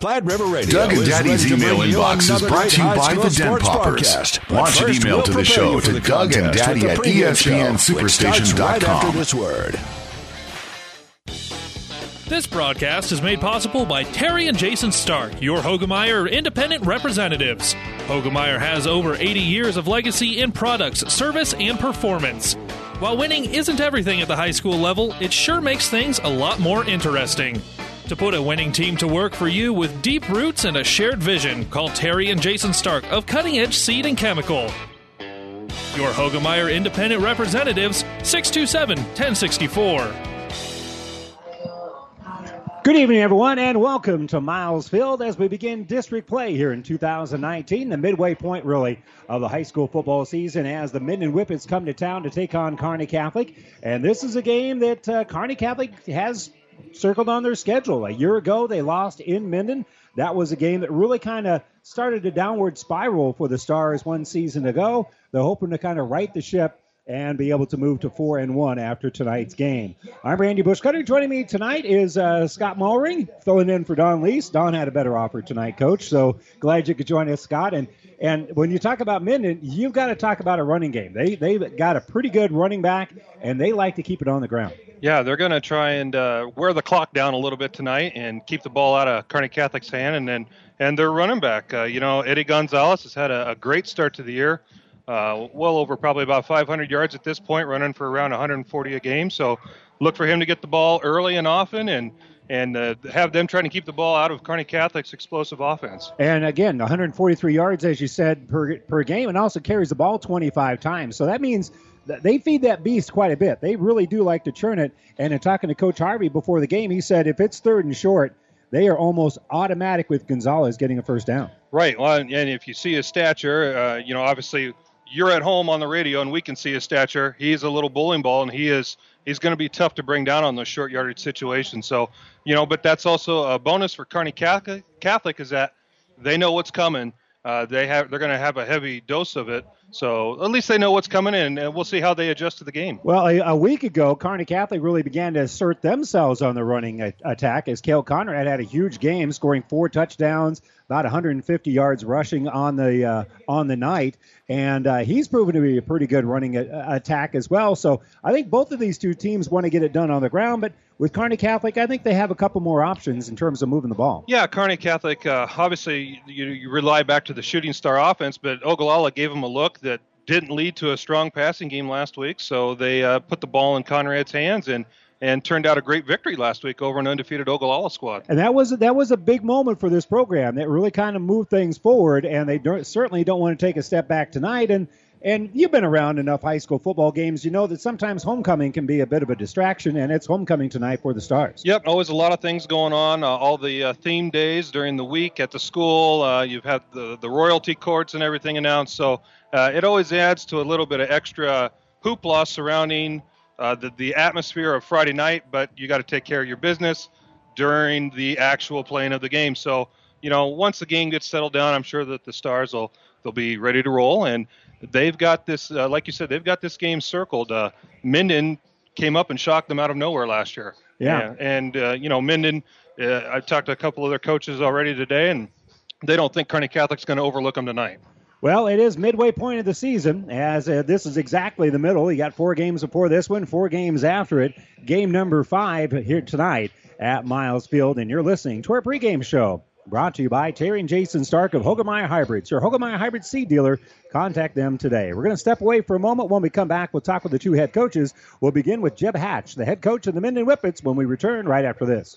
Platte River Radio. Doug and Daddy's email inbox is brought to you by the Den sports Poppers. broadcast. Launch an email we'll to the show to the Doug and Daddy at the pregame show, right after this word. This broadcast is made possible by Terry and Jason Stark, your Hoegemeyer independent representatives. Hoegemeyer has over 80 years of legacy in products, service, and performance. While winning isn't everything at the high school level, it sure makes things a lot more interesting. To put a winning team to work for you with deep roots and a shared vision, call Terry and Jason Stark of Cutting Edge Seed and Chemical. Your Hoegemeyer independent representatives, 627 1064. Good evening, everyone, and welcome to Miles Field as we begin district play here in 2019, the midway point, really, of the high school football season as the Minden Whippets come to town to take on Kearney Catholic. And this is a game that uh, Kearney Catholic has circled on their schedule. A year ago, they lost in Minden. That was a game that really kind of started a downward spiral for the Stars one season ago. They're hoping to kind of right the ship and be able to move to four and one after tonight's game. I'm Randy Bushcutter. Joining me tonight is uh, Scott Mulring, filling in for Don Lease. Don had a better offer tonight, Coach. So glad you could join us, Scott. And and when you talk about Minden, you've got to talk about a running game. They they've got a pretty good running back, and they like to keep it on the ground. Yeah, they're going to try and uh, wear the clock down a little bit tonight and keep the ball out of Kearney Catholic's hand, and then and their running back, uh, you know, Eddie Gonzalez has had a, a great start to the year. Uh, well over probably about 500 yards at this point, running for around 140 a game. So look for him to get the ball early and often, and and uh, have them trying to keep the ball out of Kearney Catholic's explosive offense. And again, 143 yards, as you said, per per game, and also carries the ball 25 times. So that means that they feed that beast quite a bit. They really do like to churn it. And in talking to Coach Harvey before the game, he said if it's third and short, they are almost automatic with Gonzalez getting a first down. Right. Well, and if you see his stature, uh, you know, obviously you're at home on the radio and we can see his stature. He's a little bowling ball and he is he's going to be tough to bring down on those short yardage situations. So, you know, but that's also a bonus for Kearney Catholic, Catholic is that they know what's coming. Uh, they have they're going to have a heavy dose of it. So at least they know what's coming in, and we'll see how they adjust to the game. Well, a, a week ago, Kearney Catholic really began to assert themselves on the running a- attack as Cale Conrad had a huge game, scoring four touchdowns, about 150 yards rushing on the uh, on the night, and uh, he's proven to be a pretty good running a- attack as well. So I think both of these two teams want to get it done on the ground, but with Kearney Catholic, I think they have a couple more options in terms of moving the ball. Yeah, Kearney Catholic. Uh, obviously, you, you rely back to the shooting star offense, but Ogallala gave them a look that didn't lead to a strong passing game last week. So they uh, put the ball in Conrad's hands and and turned out a great victory last week over an undefeated Ogallala squad. And that was that was a big moment for this program. That really kind of moved things forward, and they don't, certainly don't want to take a step back tonight. And and you've been around enough high school football games, you know that sometimes homecoming can be a bit of a distraction, and it's homecoming tonight for the Stars. Yep, always a lot of things going on. Uh, all the uh, theme days during the week at the school. Uh, you've had the the royalty courts and everything announced, so uh, it always adds to a little bit of extra hoopla surrounding uh, the the atmosphere of Friday night. But you got to take care of your business during the actual playing of the game. So you know, once the game gets settled down, I'm sure that the Stars will they'll be ready to roll and they've got this, uh, like you said, they've got this game circled. Uh, Minden came up and shocked them out of nowhere last year. Yeah. And, uh, you know, Minden, uh, I talked to a couple of their coaches already today, and they don't think Kearney Catholic's going to overlook them tonight. Well, it is midway point of the season, as uh, this is exactly the middle. You got four games before this one, four games after it. Game number five here tonight at Miles Field, and you're listening to our pregame show. Brought to you by Terry and Jason Stark of Hoegemeyer Hybrids, your Hoegemeyer Hybrid seed dealer. Contact them today. We're going to step away for a moment. When we come back, we'll talk with the two head coaches. We'll begin with Jeb Hatch, the head coach of the Minden Whippets, when we return right after this.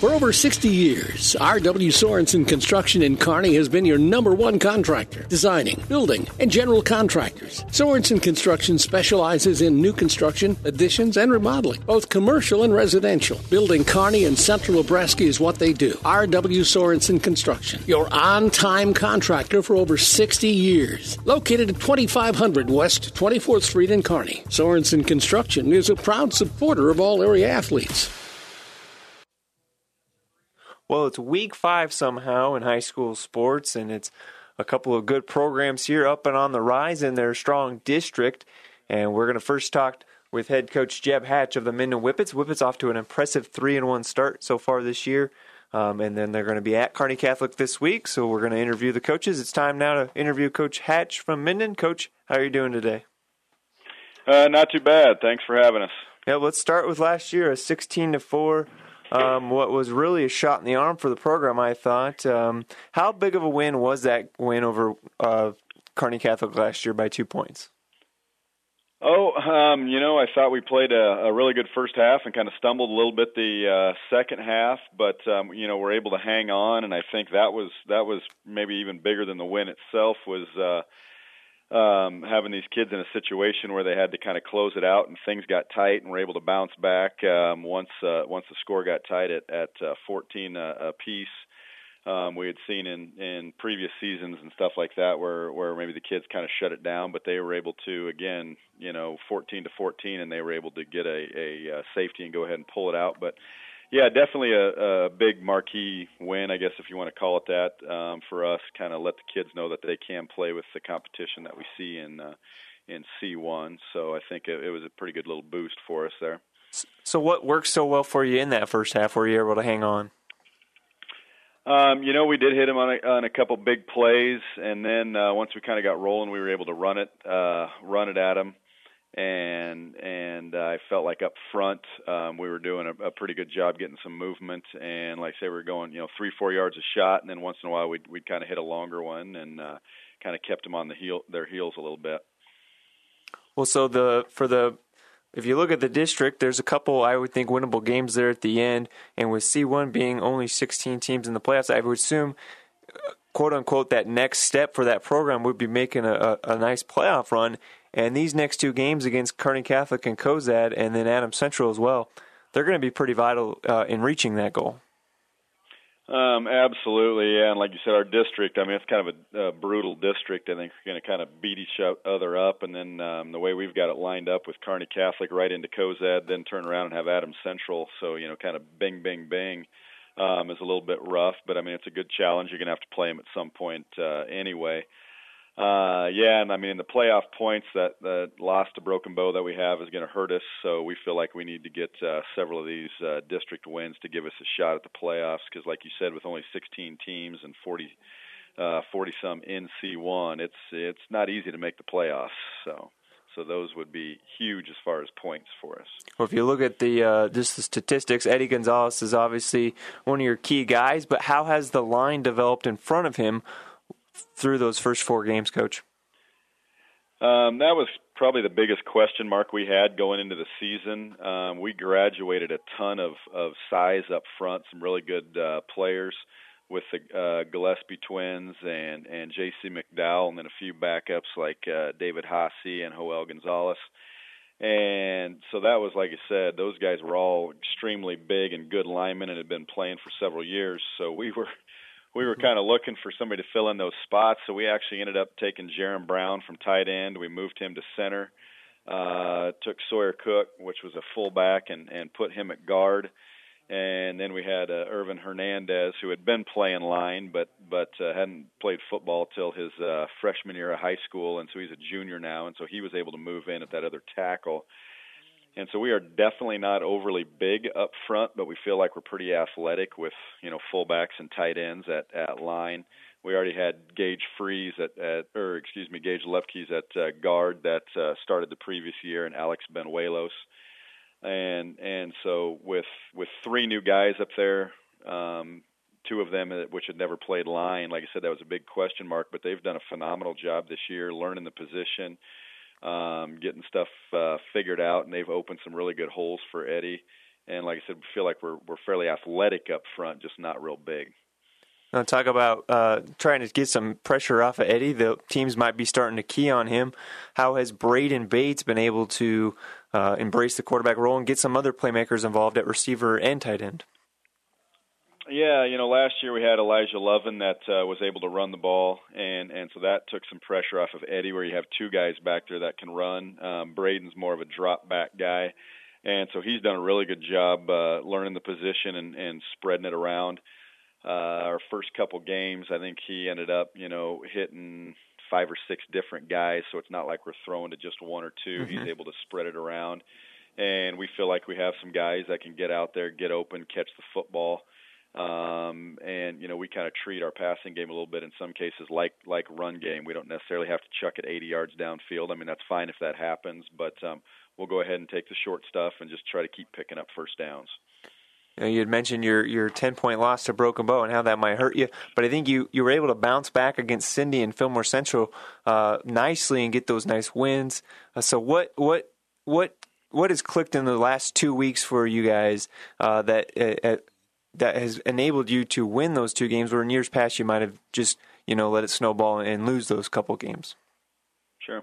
For over 60 years, R.W. Sorensen Construction in Kearney has been your number one contractor, designing, building, and general contractors. Sorensen Construction specializes in new construction, additions, and remodeling, both commercial and residential. Building Kearney and central Nebraska is what they do. R.W. Sorensen Construction, your on time contractor for over 60 years. Located at 2500 West 24th Street in Kearney, Sorensen Construction is a proud supporter of all area athletes. Well, it's week five somehow in high school sports, and it's a couple of good programs here up and on the rise in their strong district. And we're going to first talk with head coach Jeb Hatch of the Minden Whippets. Whippets off to an impressive three and one start so far this year. Um, and then they're going to be at Kearney Catholic this week, so we're going to interview the coaches. It's time now to interview Coach Hatch from Minden. Coach, how are you doing today? Uh, not too bad. Thanks for having us. Yeah, let's start with last year, a 16 to four um, what was really a shot in the arm for the program, I thought. Um, how big of a win was that win over uh, Kearney Catholic last year by two points? Oh, um, you know, I thought we played a, a really good first half and kind of stumbled a little bit the uh, second half, but um, you know, we're able to hang on, and I think that was that was maybe even bigger than the win itself was. Uh, um, having these kids in a situation where they had to kind of close it out and things got tight and were able to bounce back um, once uh, once the score got tight at at uh, 14 uh, a piece. Um, we had seen in in previous seasons and stuff like that where where maybe the kids kind of shut it down, but they were able to again, you know, 14 to 14, and they were able to get a, a, a safety and go ahead and pull it out. But yeah, definitely a, a big marquee win, I guess if you want to call it that, um, for us. Kind of let the kids know that they can play with the competition that we see in uh, in C1. So I think it, it was a pretty good little boost for us there. So what worked so well for you in that first half? Were you able to hang on? Um, you know, we did hit him on a, on a couple big plays, and then uh, once we kind of got rolling, we were able to run it, uh, run it at him and and uh, I felt like up front um, we were doing a, a pretty good job getting some movement, and like say, we were going you know three four yards a shot, and then once in a while we'd we'd kind of hit a longer one and uh, kind of kept them on the heel their heels a little bit. Well, so the for the if you look at the district, there's a couple I would think winnable games there at the end, and with C1 being only 16 teams in the playoffs, I would assume quote unquote that next step for that program would be making a, a, a nice playoff run and these next two games against Kearney Catholic and Cozad, and then Adams Central as well, they're going to be pretty vital uh, in reaching that goal. Um, absolutely, yeah. And like you said, our district, I mean, it's kind of a, brutal district. I think we're going to kind of beat each other up. And then um, the way we've got it lined up with Kearney Catholic right into Cozad, then turn around and have Adams Central. So, you know, kind of bing, bing, bing um, is a little bit rough. But, I mean, it's a good challenge. You're going to have to play them at some point uh, anyway. Uh, yeah, and I mean the playoff points that that loss to Broken Bow that we have is going to hurt us. So we feel like we need to get uh, several of these uh, district wins to give us a shot at the playoffs. Because, like you said, with only 16 teams and 40 uh, 40 some in C1, it's it's not easy to make the playoffs. So so those would be huge as far as points for us. Well, if you look at the uh, just the statistics, Eddie Gonzalez is obviously one of your key guys. But how has the line developed in front of him through those first four games, Coach? Um, that was probably the biggest question mark we had going into the season. Um, we graduated a ton of, of size up front, some really good uh, players with the uh, Gillespie twins and and J.C. McDowell, and then a few backups like uh, David Hasse and Joel Gonzalez. And so that was, like I said, those guys were all extremely big and good linemen and had been playing for several years. So we were we were kind of looking for somebody to fill in those spots. So we actually ended up taking Jaron Brown from tight end. We moved him to center. Uh, took Sawyer Cook, which was a fullback, and and put him at guard. And then we had uh, Irvin Hernandez, who had been playing line, but but uh, hadn't played football till his uh, freshman year of high school, and so he's a junior now, and so he was able to move in at that other tackle. And so we are definitely not overly big up front, but we feel like we're pretty athletic with you know fullbacks and tight ends at at line. We already had Gage Freeze at, at or excuse me Gage Lefkeys at uh, guard that uh, started the previous year, and Alex Benuelos. And and so with with three new guys up there, um, two of them uh, which had never played line, like I said, that was a big question mark. But they've done a phenomenal job this year, learning the position um, getting stuff uh, figured out, and they've opened some really good holes for Eddie. and like I said, we feel like we're we're fairly athletic up front, just not real big. Now talk about uh, trying to get some pressure off of Eddie. The teams might be starting to key on him. How has Braden Bates been able to uh, embrace the quarterback role and get some other playmakers involved at receiver and tight end? Yeah, you know, last year we had Elijah Lovin that uh, was able to run the ball, and and so that took some pressure off of Eddie, where you have two guys back there that can run. Um, Braden's more of a drop back guy, and so he's done a really good job uh, learning the position and, and spreading it around. Uh, our first couple games, I think he ended up, you know, hitting five or six different guys, so it's not like we're throwing to just one or 2 mm-hmm. He's able to spread it around, and we feel like we have some guys that can get out there, get open, catch the football. Um, and you know we kind of treat our passing game a little bit in some cases like like run game. We don't necessarily have to chuck it 80 yards downfield. I mean that's fine if that happens, but um, we'll go ahead and take the short stuff and just try to keep picking up first downs. You, know, you had mentioned your your 10 point loss to Broken Bow and how that might hurt you, but I think you, you were able to bounce back against Sidney and Fillmore Central uh, nicely and get those nice wins. Uh, so what what what what has clicked in the last two weeks for you guys uh, that uh, that has enabled you to win those two games where in years past you might have just you know let it snowball and lose those couple games. Sure.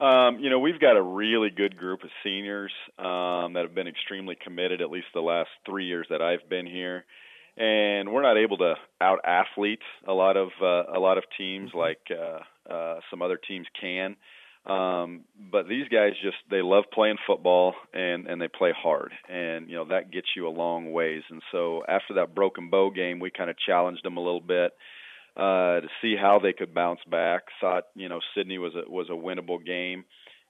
Um, you know we've got a really good group of seniors um, that have been extremely committed at least the last three years that i've been here. And we're not able to out athlete a lot of uh, a lot of teams mm-hmm. like uh, uh, some other teams can um, but these guys just they love playing football and and they play hard, and you know that gets you a long ways. And so after that broken bow game, we kind of challenged them a little bit uh, to see how they could bounce back. Thought you know Sidney was a was a winnable game.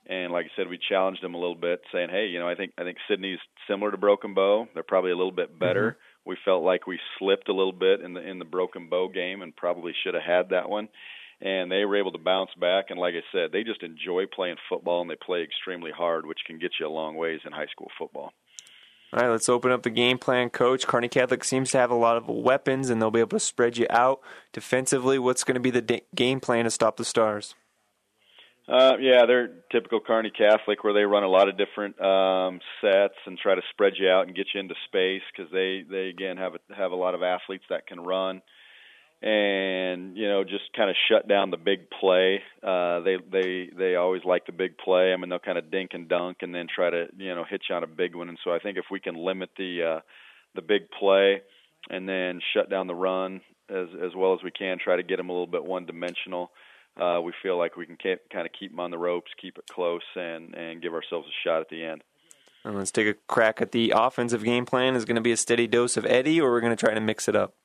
And like I said, we challenged them a little bit, saying, "Hey, you know, I think I think Sidney's similar to Broken Bow. They're probably a little bit better. Mm-hmm. We felt like we slipped a little bit in the in the Broken Bow game, and probably should have had that one and they were able to bounce back. And like I said, they just enjoy playing football and they play extremely hard, which can get you a long ways in high school football. All right, let's open up the game plan, Coach. Kearney Catholic seems to have a lot of weapons, and they'll be able to spread you out defensively. What's going to be the de- game plan to stop the Stars? Uh, yeah, they're typical Kearney Catholic, where they run a lot of different um, sets and try to spread you out and get you into space because they they again have a, have a lot of athletes that can run and you know just kind of shut down the big play. Uh, they they they always like the big play. I mean they'll kind of dink and dunk and then try to you know hit you on a big one. And so I think if we can limit the uh, the big play and then shut down the run as as well as we can, try to get them a little bit one dimensional. Uh, we feel like we can kind of keep them on the ropes, keep it close, and and give ourselves a shot at the end. And let's take a crack at the offensive game plan. Is going to be a steady dose of Eddie, or we're going to try to mix it up?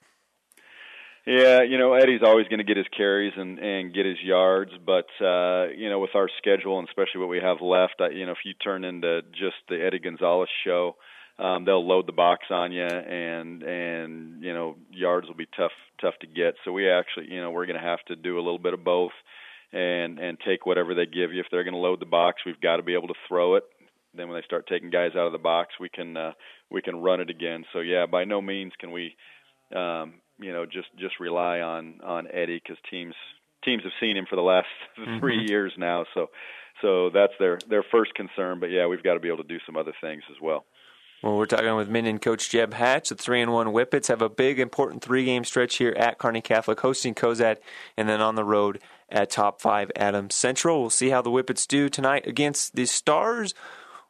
Yeah, you know Eddie's always going to get his carries and and get his yards, but uh, you know with our schedule and especially what we have left, I, you know if you turn into just the Eddie Gonzalez show, um, they'll load the box on you, and and you know yards will be tough tough to get. So we actually, you know, we're going to have to do a little bit of both, and and take whatever they give you. If they're going to load the box, we've got to be able to throw it. Then when they start taking guys out of the box, we can uh, we can run it again. So yeah, by no means can we um, you know just just rely on on Eddie because teams teams have seen him for the last mm-hmm. three years now. So so that's their their first concern. But yeah, we've got to be able to do some other things as well. Well, we're talking with Minden coach Jeb Hatch. The three and one Whippets have a big important three game stretch here at Kearney Catholic, hosting Cozad, and then on the road at top five Adams Central. We'll see how the Whippets do tonight against the Stars.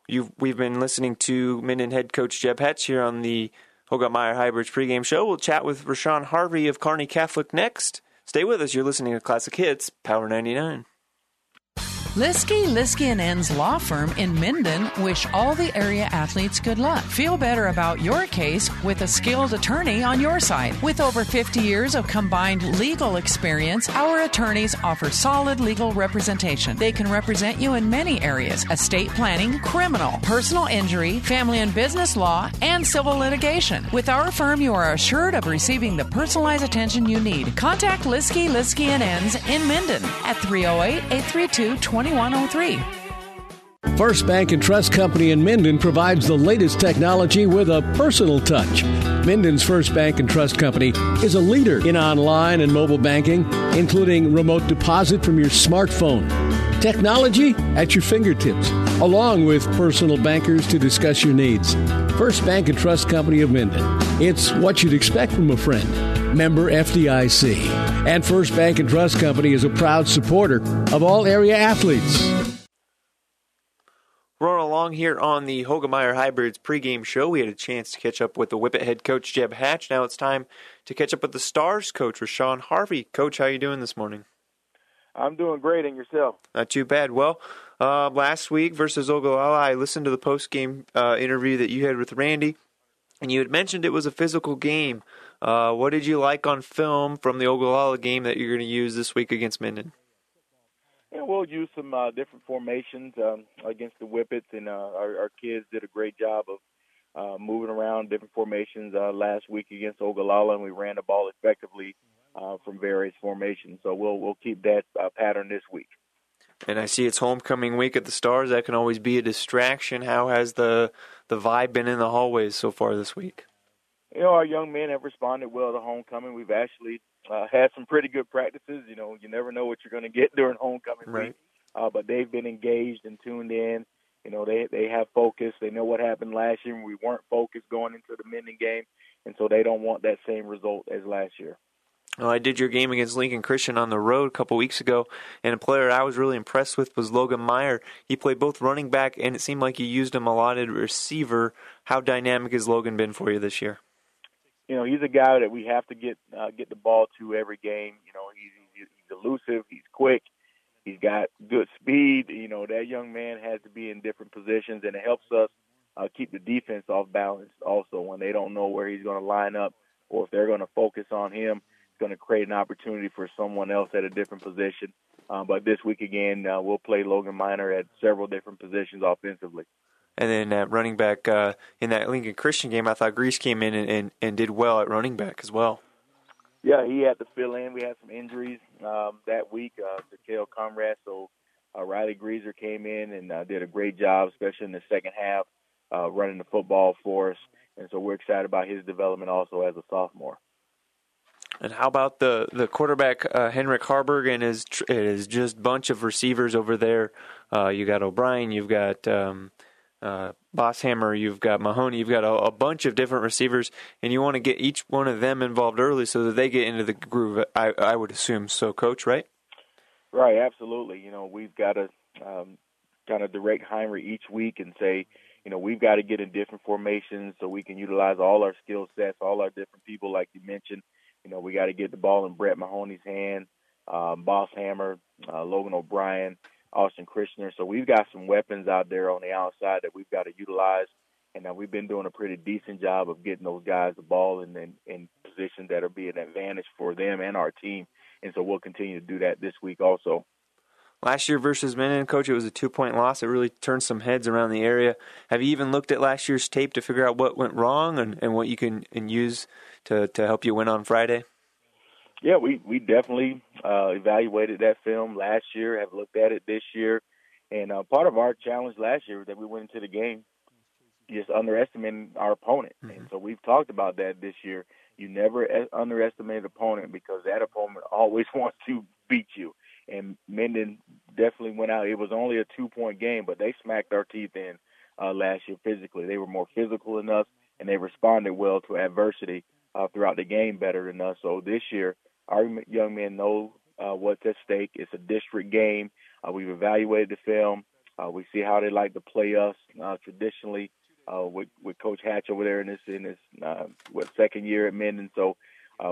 You've, we've been listening to Minden head coach Jeb Hatch here on the Hoegemeyer Hybrids pregame show. We'll chat with Rashawn Harvey of Kearney Catholic next. Stay with us. You're listening to Classic Hits, Power 99. Liskey, Liskey and Ends Law Firm in Minden wish all the area athletes good luck. Feel better about your case with a skilled attorney on your side. With over 50 years of combined legal experience, our attorneys offer solid legal representation. They can represent you in many areas estate planning, criminal, personal injury, family and business law, and civil litigation. With our firm, you are assured of receiving the personalized attention you need. Contact Liskey, Liskey and Ends in Minden at 308 832 2103. First Bank and Trust Company in Minden provides the latest technology with a personal touch. Minden's First Bank and Trust Company is a leader in online and mobile banking, including remote deposit from your smartphone Technology at your fingertips, along with personal bankers to discuss your needs. First Bank and Trust Company of Minden. It's what you'd expect from a friend. Member FDIC. And First Bank and Trust Company is a proud supporter of all area athletes. Rolling along here on the Hoegemeyer Hybrids pregame show, we had a chance to catch up with the Whippet head coach Jeb Hatch. Now it's time to catch up with the Stars coach Rashawn Harvey. Coach, how you doing this morning? I'm doing great, and yourself? Not too bad. Well, uh, last week versus Ogallala, I listened to the post game uh, interview that you had with Randy, and you had mentioned it was a physical game. Uh, what did you like on film from the Ogallala game that you're going to use this week against Minden? Yeah, we'll use some uh, different formations um, against the Whippets, and uh, our, our kids did a great job of uh, moving around different formations uh, last week against Ogallala, and we ran the ball effectively uh, from various formations. So we'll we'll keep that uh, pattern this week. And I see it's homecoming week at the Stars. That can always be a distraction. How has the the vibe been in the hallways so far this week? You know, our young men have responded well to homecoming. We've actually uh, had some pretty good practices. You know, you never know what you're going to get during homecoming right. week, uh, but they've been engaged and tuned in. You know, they they have focus. They know what happened last year we weren't focused going into the Minden game, and so they don't want that same result as last year. Well, I did your game against Lincoln Christian on the road a couple weeks ago, and a player I was really impressed with was Logan Meyer. He played both running back, and it seemed like you used him a lot at receiver. How dynamic has Logan been for you this year? You know, he's a guy that we have to get uh, get the ball to every game. You know, he's, he's elusive, he's quick, he's got good speed. You know, that young man has to be in different positions, and it helps us uh, keep the defense off balance. Also, when they don't know where he's going to line up, or if they're going to focus on him it's going to create an opportunity for someone else at a different position. Uh, but this week again, uh, we'll play Logan Miner at several different positions offensively. And then at running back uh, in that Lincoln Christian game, I thought Grease came in and, and, and did well at running back as well. Yeah, he had to fill in. We had some injuries um, that week uh, to Kale Conrad, so uh, Riley Greaser came in and uh, did a great job, especially in the second half, uh, running the football for us. And so we're excited about his development also as a sophomore. And how about the the quarterback uh, Heinrich Haarberg and his his just bunch of receivers over there? Uh, you got O'Brien, you've got um, uh, Bosshammer, you've got Mahoney, you've got a, a, bunch of different receivers, and you want to get each one of them involved early so that they get into the groove. I I would assume so, Coach, right? Right, absolutely. You know, we've got to um, kind of direct Heinrich each week and say, you know, we've got to get in different formations so we can utilize all our skill sets, all our different people, like you mentioned you know, we got to get the ball in Brett Mahoney's hand, um, Bosshammer, uh, Logan O'Brien, Austin Christian. So we've got some weapons out there on the outside that we've got to utilize. And uh, we've been doing a pretty decent job of getting those guys the ball in, in, in positions that are be an advantage for them and our team. And so we'll continue to do that this week also. Last year versus Minden, coach, it was a two point loss. It really turned some heads around the area. Have you even looked at last year's tape to figure out what went wrong and, and what you can and use to, to help you win on Friday? Yeah, we, we definitely uh, evaluated that film last year, have looked at it this year. And uh, part of our challenge last year was that we went into the game just underestimating our opponent. Mm-hmm. And so we've talked about that this year. You never underestimate an opponent because that opponent always wants to beat you and Minden definitely went out. It was only a two point game, but they smacked our teeth in uh, last year physically. They were more physical than us, and they responded well to adversity uh, throughout the game better than us. So this year, our young men know uh, what's at stake. It's a district game. Uh, we've evaluated the film. Uh, we see how they like to play us uh, traditionally uh, with with Coach Hatch over there in this in this uh, what second year at Minden. So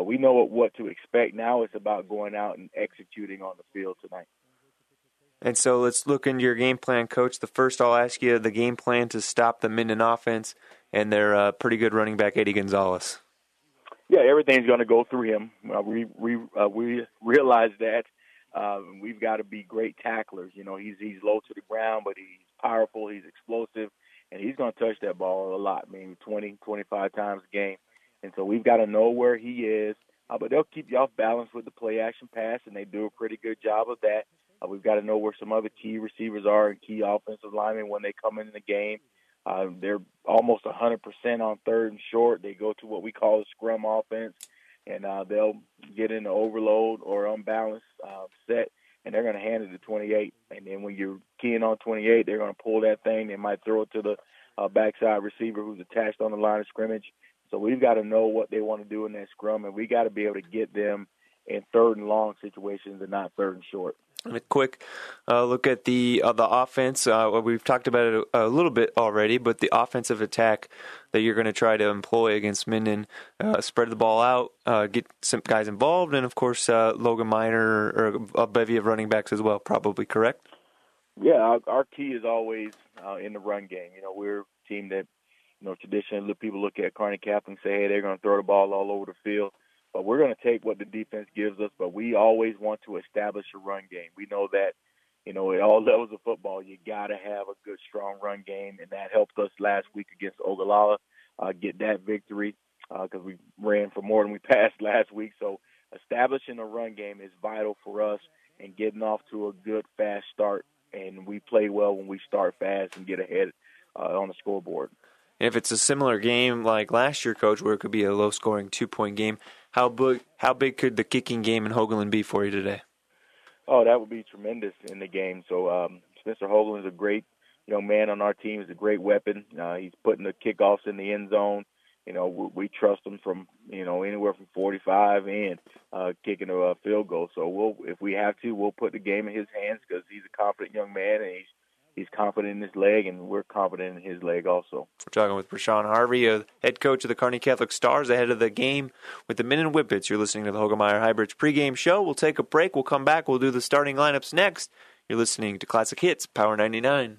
we know what, what to expect. Now it's about going out and executing on the field tonight. And so let's look into your game plan, Coach. The first I'll ask you the game plan to stop the Minden offense and their pretty good running back, Eddie Gonzalez. Yeah, everything's going to go through him. Uh, we we uh, we realize that uh, we've got to be great tacklers. You know, he's he's low to the ground, but he's powerful. He's explosive, and he's going to touch that ball a lot. Mean, 20, 25 times a game. And so we've got to know where he is. Uh, but they'll keep you off balance with the play action pass, and they do a pretty good job of that. Uh, we've got to know where some other key receivers are and key offensive linemen when they come in the game. Uh, they're almost 100% on third and short. They go to what we call a scrum offense, and uh, they'll get in the overload or unbalanced uh, set, and they're going to hand it to 28. And then when you're keying on 28, they're going to pull that thing. They might throw it to the uh, backside receiver who's attached on the line of scrimmage. So we've got to know what they want to do in that scrum, and we got to be able to get them in third and long situations and not third and short. A quick uh, look at the uh, the offense. Uh, we've talked about it a, a, little bit already, but the offensive attack that you're going to try to employ against Minden, uh, spread the ball out, uh, get some guys involved, and of course uh, Logan Miner or a bevy of running backs as well. Probably correct. Yeah, our, our key is always in the run game. You know, we're a team that you know traditionally people look at Kearney Catholic and say, hey, they're going to throw the ball all over the field but we're going to take what the defense gives us. But we always want to establish a run game. We know that, you know, at all levels of football, you got to have a good, strong run game, and that helped us last week against Ogallala uh, get that victory because uh, we ran for more than we passed last week. So establishing a run game is vital for us, and getting off to a good, fast start. And we play well when we start fast and get ahead uh, on the scoreboard. If it's a similar game like last year, coach, where it could be a low-scoring two-point game, how big how big could the kicking game in Hoagland be for you today? Oh, that would be tremendous in the game. So um, Spencer Hoagland is a great young man on our team. He's a great weapon. Uh, he's putting the kickoffs in the end zone. You know, we, we trust him from you know anywhere from 45 and uh, kicking a field goal. So we'll, if we have to, we'll put the game in his hands because he's a confident young man and he's he's confident in his leg, and we're confident in his leg also. We're talking with Rashawn Harvey, uh, head coach of the Kearney Catholic Stars, ahead of the game with the Minden Whippets. You're listening to the Hoegemeyer Hybrids pregame show. We'll take a break. We'll come back. We'll do the starting lineups next. You're listening to Classic Hits, Power 99.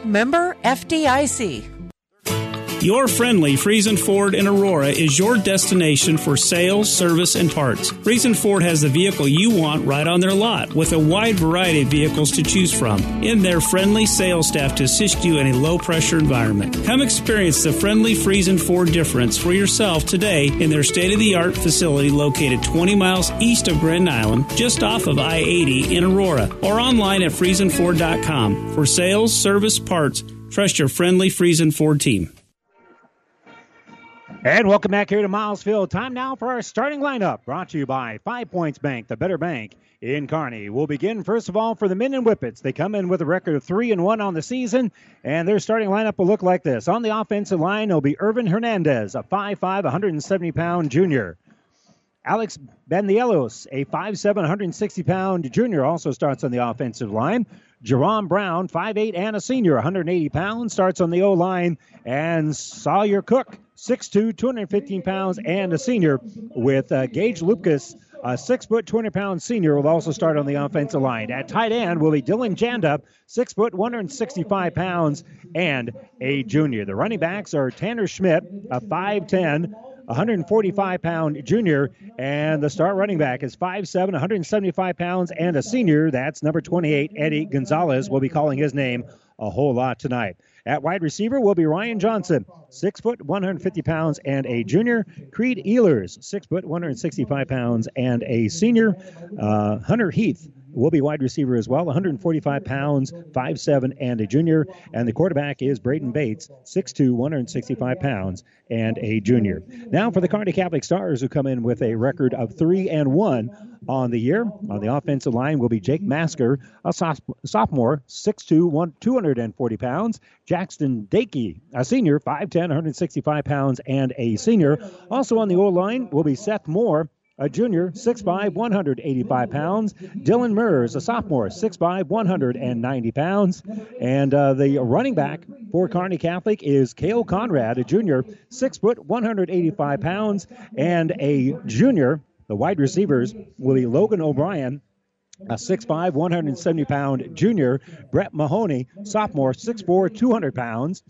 Member FDIC. Your friendly Friesen Ford in Aurora is your destination for sales, service, and parts. Friesen Ford has the vehicle you want right on their lot with a wide variety of vehicles to choose from in their friendly sales staff to assist you in a low pressure environment. Come experience the friendly Friesen Ford difference for yourself today in their state of the art facility located 20 miles east of Grand Island, just off of I 80 in Aurora, or online at FriesenFord.com. For sales, service, parts, trust your friendly Friesen Ford team. And welcome back here to Miles Field. Time now for our starting lineup, brought to you by Five Points Bank, the better bank in Kearney. We'll begin first of all for the Minden Whippets. They come in with a record of three and one on the season, and their starting lineup will look like this. On the offensive line, it'll be Irvin Hernandez, a 5'5", 170 pound junior. Alex Bandielos, a 5'7", 160 pound junior, also starts on the offensive line. Jerron Brown, 5'8 and a senior, 180 pounds, starts on the O line. And Sawyer Cook, 6'2, 215 pounds, and a senior with uh, Gage Lucas. A six foot, 200 pound senior will also start on the offensive line. At tight end will be Dylan Janda, six foot, 165 pounds, and a junior. The running backs are Tanner Schmidt, a 5'10, 145 pound junior, and the start running back is 5'7, 175 pounds, and a senior. That's number 28, Eddie Gonzalez. We'll be calling his name a whole lot tonight. At wide receiver will be Ryan Johnson, six foot, 150 pounds, and a junior. Creed Ehlers, six foot, 165 pounds, and a senior. Uh, Hunter Heath will be wide receiver as well, 145 pounds, 5'7, and a junior. And the quarterback is Braden Bates, 6'2, 165 pounds, and a junior. Now for the Kearney Catholic Stars, who come in with a record of 3 and 1 on the year. On the offensive line will be Jake Masker, a sophomore, 6'2", 240 pounds. Jackson Dakey, a senior, 5'10", 165 pounds, and a senior. Also on the O line will be Seth Moore, a junior, 6'5", 185 pounds. Dylan Murs, a sophomore, 6'5", 190 pounds. And uh, the running back for Kearney Catholic is Kale Conrad, a junior, 6 foot, 185 pounds, and a junior. The wide receivers will be Logan O'Brien, a 6'5", 170 pound junior. Brett Mahoney, sophomore, 6'4", 200 pounds.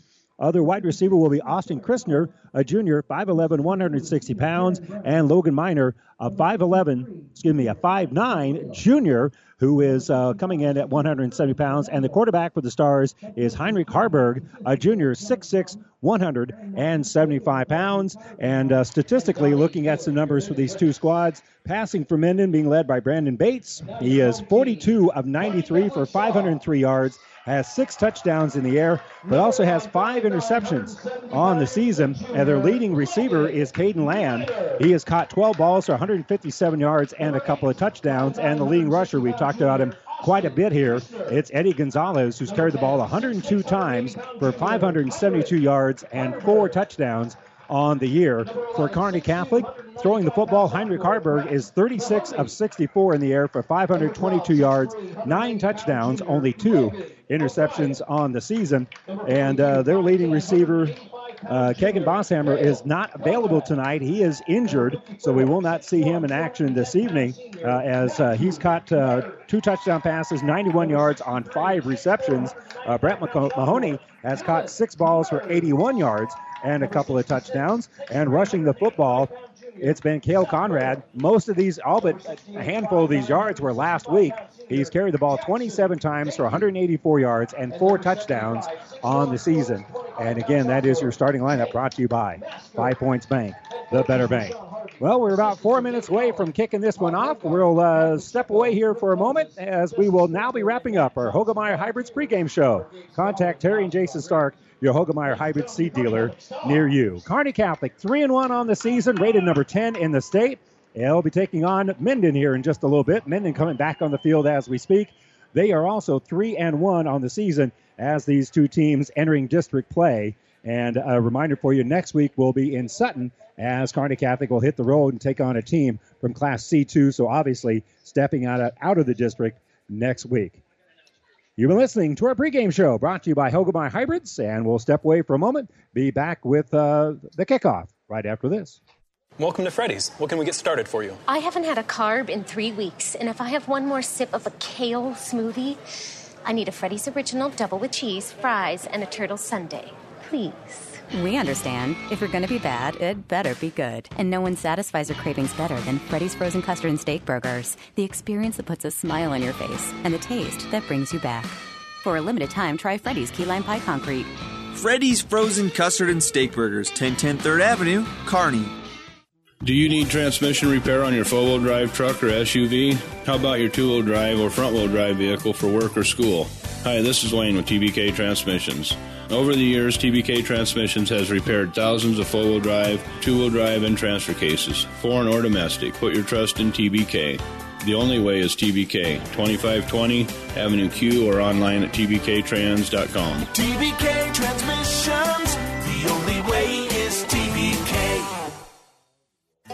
Other wide receiver will be Austin Christner, a junior, 5'11, 160 pounds, and Logan Miner, a 5'11, excuse me, a 5'9 junior who is uh, coming in at 170 pounds. And the quarterback for the Stars is Heinrich Haarberg, a junior, 6'6, 175 pounds. And uh, statistically, looking at some numbers for these two squads, passing for Minden being led by Braden Bates. He is 42 of 93 for 503 yards has six touchdowns in the air, but also has five interceptions on the season. And their leading receiver is Caden Land. He has caught 12 balls for 157 yards and a couple of touchdowns. And the leading rusher, we talked about him quite a bit here. It's Eddie Gonzalez, who's carried the ball 102 times for 572 yards and four touchdowns on the year. For Kearney Catholic, throwing the football, Heinrich Haarberg is 36 of 64 in the air for 522 yards, nine touchdowns, only two interceptions on the season. And uh, their leading receiver, uh, Kagan Bosshammer, is not available tonight. He is injured, so we will not see him in action this evening uh, as uh, he's caught uh, two touchdown passes, 91 yards on five receptions. Uh, Brett Mahoney has caught six balls for 81 yards and a couple of touchdowns. And rushing the football, it's been Kale Conrad. Most of these, all but a handful of these yards were last week. He's carried the ball 27 times for 184 yards and four touchdowns on the season. And again, that is your starting lineup brought to you by Five Points Bank, the better bank. Well, we're about four minutes away from kicking this one off. We'll uh, step away here for a moment as we will now be wrapping up our Hoegemeyer Hybrids pregame show. Contact Terry and Jason Stark your Hoegemeyer hybrid seed dealer near you. Kearney Catholic, 3 and 1 on the season, rated number 10 in the state. They'll be taking on Minden here in just a little bit. Minden coming back on the field as we speak. They are also 3 and 1 on the season as these two teams entering district play. And a reminder for you next week will be in Sutton as Kearney Catholic will hit the road and take on a team from Class C2. So obviously stepping out of, out of the district next week. You've been listening to our pregame show brought to you by Hoegemeyer Hybrids, and we'll step away for a moment, be back with uh, the kickoff right after this. Welcome to Freddy's. What can we get started for you? I haven't had a carb in three weeks, and if I have one more sip of a kale smoothie, I need a Freddy's Original double with cheese, fries, and a turtle sundae. Please. We understand. If you're going to be bad, it better be good. And no one satisfies your cravings better than Freddy's Frozen Custard and Steak Burgers. The experience that puts a smile on your face and the taste that brings you back. For a limited time, try Freddy's Key Lime Pie Concrete. Freddy's Frozen Custard and Steak Burgers, 1010 3rd Avenue, Kearney. Do you need transmission repair on your four wheel drive truck or SUV? How about your two wheel drive or front wheel drive vehicle for work or school? Hi, this is Wayne with TBK Transmissions. Over the years, TBK Transmissions has repaired thousands of four wheel drive, two wheel drive, and transfer cases, foreign or domestic. Put your trust in TBK. The only way is TBK, 2520 Avenue Q or online at tbktrans.com. TBK Transmissions,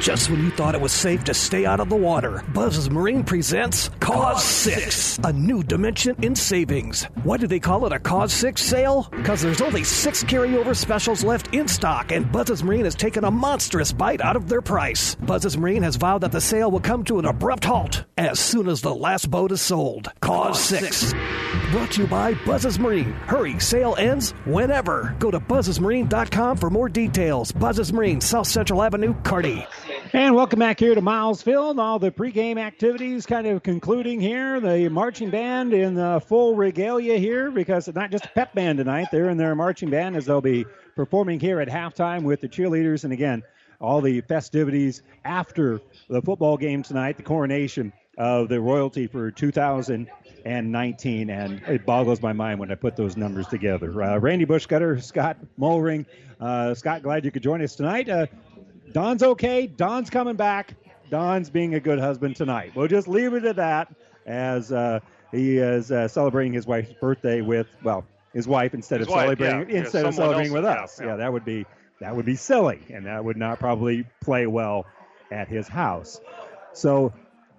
Just when you thought it was safe to stay out of the water, Buzz's Marine presents Cause 6, a new dimension in savings. Why do they call it a Cause 6 sale? Because there's only six carryover specials left in stock, and Buzz's Marine has taken a monstrous bite out of their price. Buzz's Marine has vowed that the sale will come to an abrupt halt as soon as the last boat is sold. Cause 6. Brought to you by Buzz's Marine. Hurry, sale ends whenever. Go to buzzesmarine.com for more details. Buzz's Marine, South Central Avenue, Kearney. And welcome back here to Miles Field. All the pregame activities kind of concluding here. The marching band in the full regalia here because it's not just a pep band tonight. They're in their marching band as they'll be performing here at halftime with the cheerleaders. And again, all the festivities after the football game tonight, the coronation of the royalty for 2019. And it boggles my mind when I put those numbers together. Uh, Randy Bushcutter, Scott Mulring. Uh, Scott, glad you could join us tonight. Uh, Don's okay. Don's coming back. Don's being a good husband tonight. We'll just leave it at that as uh, he is uh, celebrating his wife's birthday with, well, his wife instead His of wife, celebrating yeah. Yeah, instead of someone celebrating with us. yeah, Yeah, yeah. that would be that would be silly, and that would not probably play well at his house. So.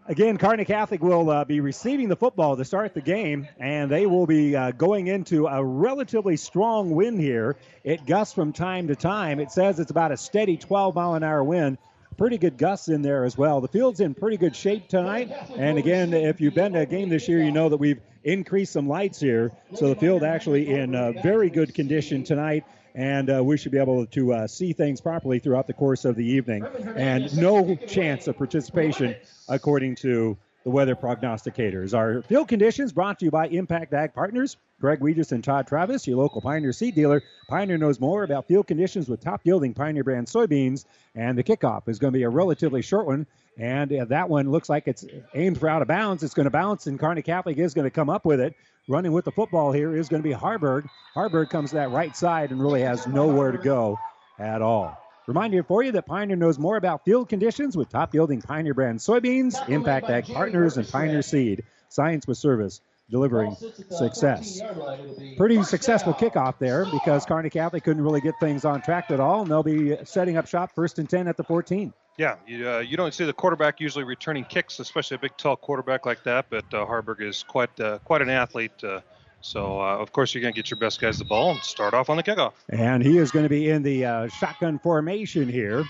Again, Kearney Catholic will uh, be receiving the football to start the game, and they will be uh, going into a relatively strong wind here. It gusts from time to time. It says it's about a steady 12 mile an hour wind. Pretty good gusts in there as well. The field's in pretty good shape tonight. And again, if you've been to a game this year, you know that we've increased some lights here. So the field actually in uh, very good condition tonight. And uh, we should be able to uh, see things properly throughout the course of the evening. And no chance of participation, according to the weather prognosticators. Our field conditions brought to you by Impact Ag Partners. Greg Regis and Todd Travis, your local Pioneer seed dealer. Pioneer knows more about field conditions with top yielding Pioneer brand soybeans. And the kickoff is going to be a relatively short one. And uh, that one looks like it's aimed for out of bounds. It's going to bounce, and Kearney Catholic is going to come up with it. Running with the football here is going to be Haarberg. Haarberg comes to that right side and really has nowhere to go at all. Reminder for you that Pioneer knows more about field conditions with top yielding Pioneer brand soybeans, Impact Ag Partners, and Pioneer Seed. Science with service, delivering success. Pretty successful kickoff there because Kearney Catholic couldn't really get things on track at all, and they'll be setting up shop first and 10 at the 14. Yeah, you, uh, you don't see the quarterback usually returning kicks, especially a big, tall quarterback like that. But uh, Haarberg is quite uh, quite an athlete. Uh, so uh, of course you're going to get your best guys the ball and start off on the kickoff. And he is going to be in the uh, shotgun formation here.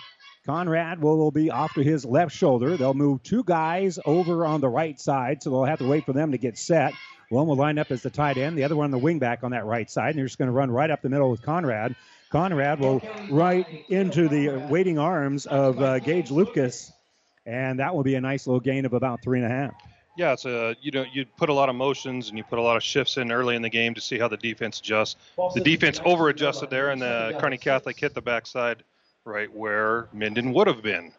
Conrad will, be off to his left shoulder. They'll move two guys over on the right side, so they'll have to wait for them to get set. One will line up as the tight end, the other one the wingback on that right side, and they're just going to run right up the middle with Conrad. Conrad will right into the waiting arms of uh, Gage Lucas, and that will be a nice little gain of about three and a half. Yeah, it's a you know you put a lot of motions and you put a lot of shifts in early in the game to see how the defense adjusts. The defense over adjusted there, and the Kearney Catholic hit the backside right where Minden would have been.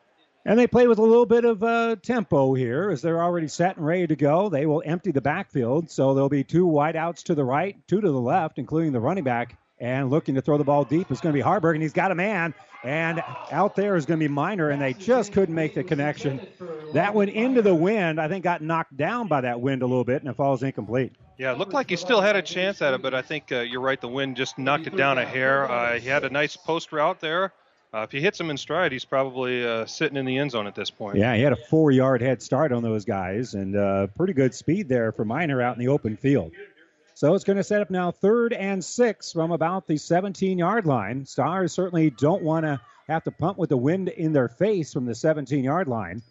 And they play with a little bit of uh, tempo here as they're already set and ready to go. They will empty the backfield, so there'll be two wideouts to the right, two to the left, including the running back. And looking to throw the ball deep is going to be Haarberg, and he's got a man. And out there is going to be Miner, and they just couldn't make the connection. That went into the wind. I think got knocked down by that wind a little bit, and it falls incomplete. Yeah, it looked like he still had a chance at it, but I think uh, you're right. The wind just knocked it down a hair. Uh, he had a nice post route there. Uh, if he hits him in stride, he's probably uh, sitting in the end zone at this point. Yeah, he had a four yard head start on those guys, and uh, pretty good speed there for Miner out in the open field. So it's going to set up now third and six from about the 17 yard line. Stars certainly don't want to have to punt with the wind in their face from the 17 yard line.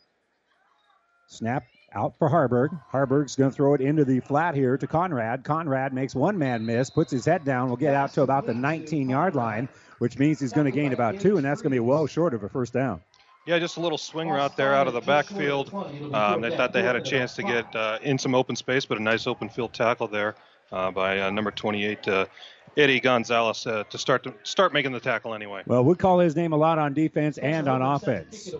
Snap out for Haarberg. Haarberg's going to throw it into the flat here to Conrad. Conrad makes one man miss, puts his head down, will get out to about the 19 yard line, which means he's going to gain about two, and that's going to be well short of a first down. Yeah, just a little swing route there out of the backfield. Um, they thought they had a chance to get uh, in some open space, but a nice open field tackle there uh, by uh, number 28, uh, Eddie Gonzalez, uh, to start to start making the tackle anyway. Well, we call his name a lot on defense and on offense.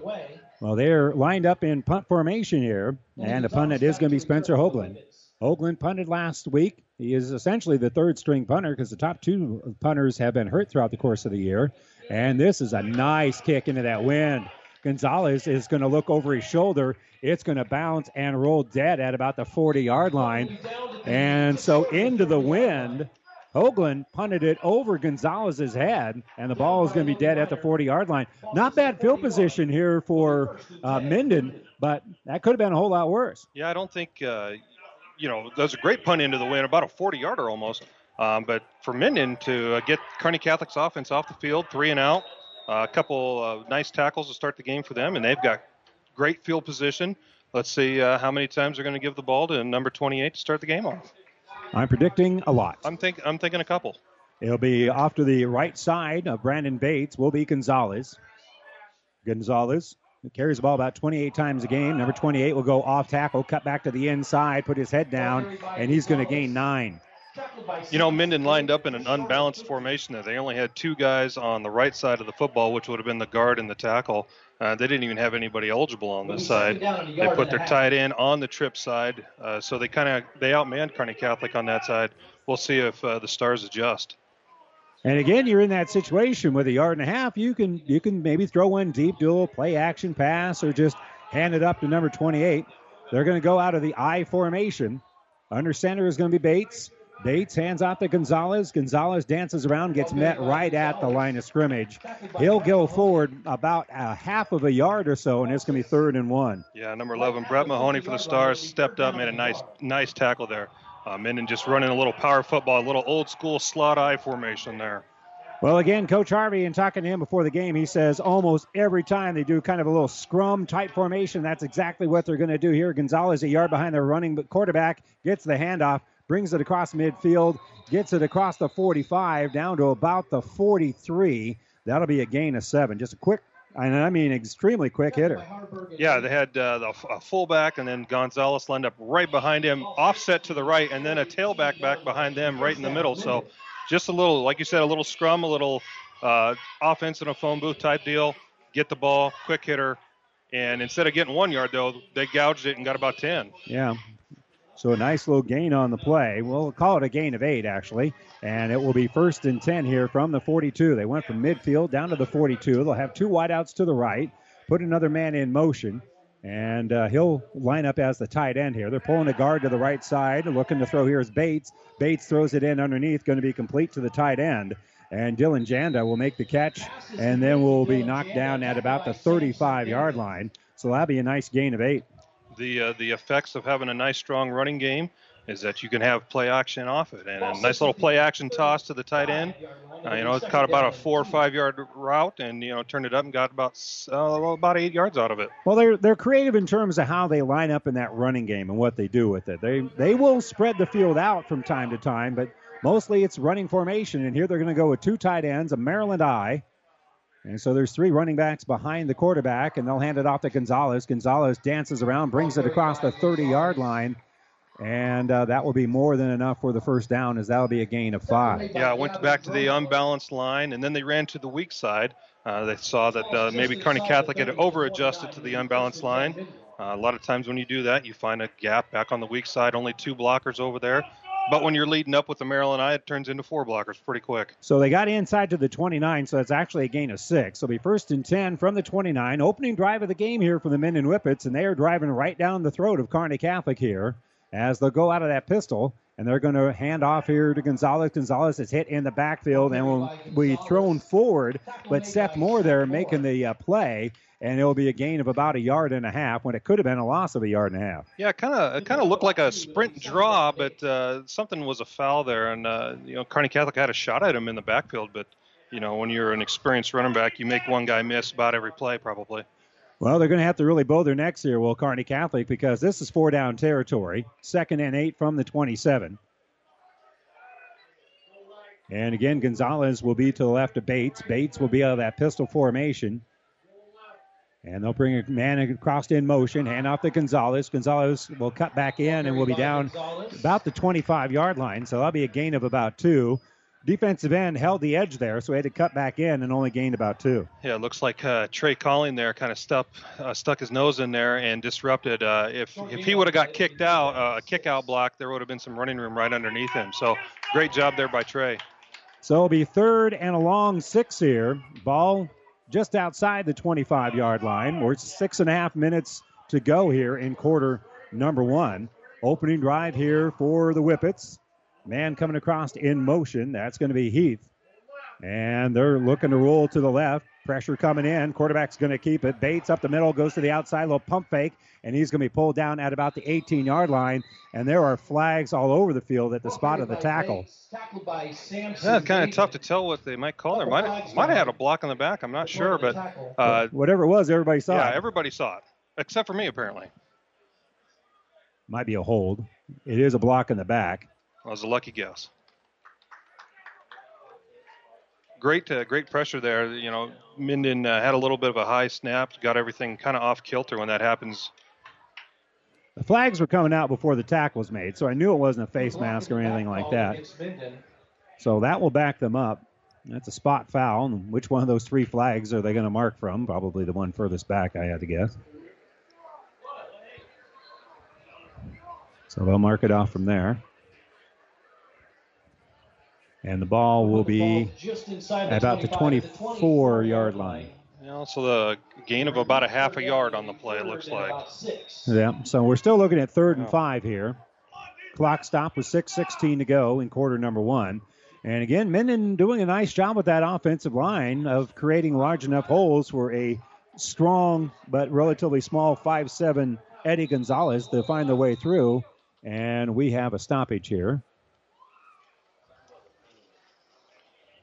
Well, they're lined up in punt formation here, and the punt is going to be Spencer Hoagland. Hoagland punted last week. He is essentially the third string punter because the top two punters have been hurt throughout the course of the year. And this is a nice kick into that wind. Gonzalez is going to look over his shoulder. It's going to bounce and roll dead at about the 40 yard line. And so into the wind, Hoagland punted it over Gonzalez's head, and the ball is going to be dead at the 40 yard line. Not bad field position here for uh, Minden, but that could have been a whole lot worse. Yeah, I don't think, uh, you know, that was a great punt into the wind, about a 40 yarder almost. Um, but for Minden to uh, get Kearney Catholic's offense off the field, three and out, uh, a couple uh, nice tackles to start the game for them, and they've got great field position. Let's see uh, how many times they're going to give the ball to number 28 to start the game off. I'm predicting a lot. I'm think I'm thinking a couple. It'll be off to the right side of Braden Bates. Will be Gonzalez. Gonzalez carries the ball about 28 times a game. Number 28 will go off tackle, cut back to the inside, put his head down, and he's going to gain nine. You know, Minden lined up in an unbalanced formation there. They only had two guys on the right side of the football, which would have been the guard and the tackle. Uh, they didn't even have anybody eligible on this side. They put their tight end on the trip side, uh, so they kind of they outmanned Kearney Catholic on that side. We'll see if uh, the Stars adjust. And again, you're in that situation with a yard and a half. You can you can maybe throw one deep, little play action pass, or just hand it up to number 28. They're going to go out of the I formation. Under center is going to be Bates. Bates hands off to Gonzalez. Gonzalez dances around, gets met right at the line of scrimmage. He'll go forward about a half of a yard or so, and it's going to be third and one. Yeah, number 11, Brett Mahoney for the Stars stepped up, made a nice, nice tackle there. Uh, Minden just running a little power football, a little old school slot eye formation there. Well, again, Coach Harvey, and talking to him before the game, he says almost every time they do kind of a little scrum type formation, that's exactly what they're going to do here. Gonzalez, a yard behind the running quarterback, gets the handoff, brings it across midfield, gets it across the 45 down to about the 43. That'll be a gain of seven. Just a quick, and I mean extremely quick hitter. Yeah, they had uh, the a fullback, and then Gonzalez lined up right behind him, offset to the right, and then a tailback back behind them, right in the middle. So just a little, like you said, a little scrum, a little uh, offense in a phone booth type deal. Get the ball, quick hitter, and instead of getting one yard though, they gouged it and got about ten. Yeah. So a nice little gain on the play. We'll call it a gain of eight, actually. And it will be first and 10 here from the 42. They went from midfield down to the 42. They'll have two wideouts to the right, put another man in motion, and uh, he'll line up as the tight end here. They're pulling a guard to the right side. Looking to throw here is Bates. Bates throws it in underneath, going to be complete to the tight end. And Dylan Janda will make the catch, and then will be knocked down at about the 35 yard line. So that'll be a nice gain of eight the uh, the effects of having a nice strong running game is that you can have play action off it and a nice little play action toss to the tight end. Uh, you know, it caught about a four or five yard route and you know turned it up and got about uh, about eight yards out of it. Well, they're they're creative in terms of how they line up in that running game and what they do with it. They they will spread the field out from time to time, but mostly it's running formation. And here they're going to go with two tight ends, a Maryland I and so there's three running backs behind the quarterback, and they'll hand it off to Gonzalez. Gonzalez dances around, brings it across the 30 yard line. And uh, that will be more than enough for the first down, as that'll be a gain of five. Yeah, went back to the unbalanced line, and then they ran to the weak side. Uh, they saw that uh, maybe Kearney Catholic had over-adjusted to the unbalanced line. Uh, a lot of times when you do that, you find a gap back on the weak side. Only two blockers over there. But when you're leading up with the Maryland I, it turns into four blockers pretty quick. So they got inside to the 29, so that's actually a gain of six. So be first and 10 from the 29. Opening drive of the game here for the Minden Whippets, and they are driving right down the throat of Kearney Catholic here as they'll go out of that pistol. And they're going to hand off here to Gonzalez. Gonzalez is hit in the backfield and will be thrown forward. But Seth Moore there making the uh, play and it will be a gain of about a yard and a half when it could have been a loss of a yard and a half. Yeah, kind of it kind of looked like a sprint draw, but uh, something was a foul there, and uh, you know Kearney Catholic had a shot at him in the backfield, but you know when you're an experienced running back, you make one guy miss about every play probably. Well, they're going to have to really bow their necks here, Will Kearney Catholic, because this is four down territory, second and eight from the 27. And again, Gonzalez will be to the left of Bates. Bates will be out of that pistol formation. And they'll bring a man across in motion, hand off to Gonzalez. Gonzalez will cut back in and will be down about the 25 yard line. So that'll be a gain of about two. Defensive end held the edge there, so he had to cut back in and only gained about two. Yeah, it looks like uh, Trey Calling there kind of stuck uh, stuck his nose in there and disrupted. Uh, if if he would have got kicked out, uh, a kick out block, there would have been some running room right underneath him. So great job there by Trey. So it'll be third and a long six here. Ball just outside the 25 yard line. We're six and a half minutes to go here in quarter number one. Opening drive here for the Whippets. Man coming across in motion. That's going to be Heath. And they're looking to roll to the left. Pressure coming in. Quarterback's going to keep it. Bates up the middle, goes to the outside, little pump fake, and he's going to be pulled down at about the 18 yard line. And there are flags all over the field at the spot of the tackle. Yeah, it's kind of tough to tell what they might call there. Might might have had a block on the back. I'm not sure, but uh, whatever it was, everybody saw yeah, it. Yeah, everybody saw it except for me apparently. Might be a hold. It is a block in the back. That was a lucky guess. Great, uh, great pressure there. You know, Minden uh, had a little bit of a high snap, got everything kind of off kilter when that happens. The flags were coming out before the tackle was made, so I knew it wasn't a face mask or anything like that. So that will back them up. That's a spot foul. And which one of those three flags are they going to mark from? Probably the one furthest back, I had to guess. So they'll mark it off from there. And the ball will be about the 24 yard line. Yeah, so the gain of about a half a yard on the play, it looks like. Yeah, so we're still looking at third and five here. Clock stop with 6.16 to go in quarter number one. And again, Minden doing a nice job with that offensive line of creating large enough holes for a strong but relatively small 5'7 Eddie Gonzalez to find their way through. And we have a stoppage here.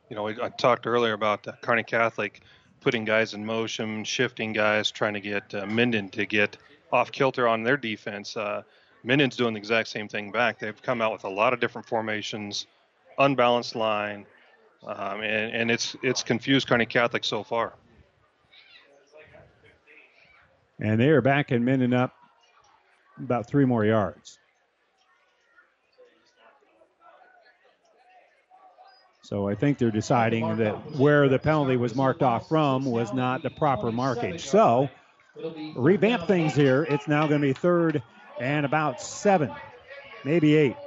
You know, I talked earlier about Kearney Catholic putting guys in motion, shifting guys, trying to get uh, Minden to get off kilter on their defense. Uh, Minden's doing the exact same thing back. They've come out with a lot of different formations, unbalanced line, um, and, and it's it's confused Kearney Catholic so far. And they are back and Minden up about three more yards. So I think they're deciding that where the penalty was marked off from was not the proper markage. So revamp things here. It's now going to be third and about seven, maybe eight.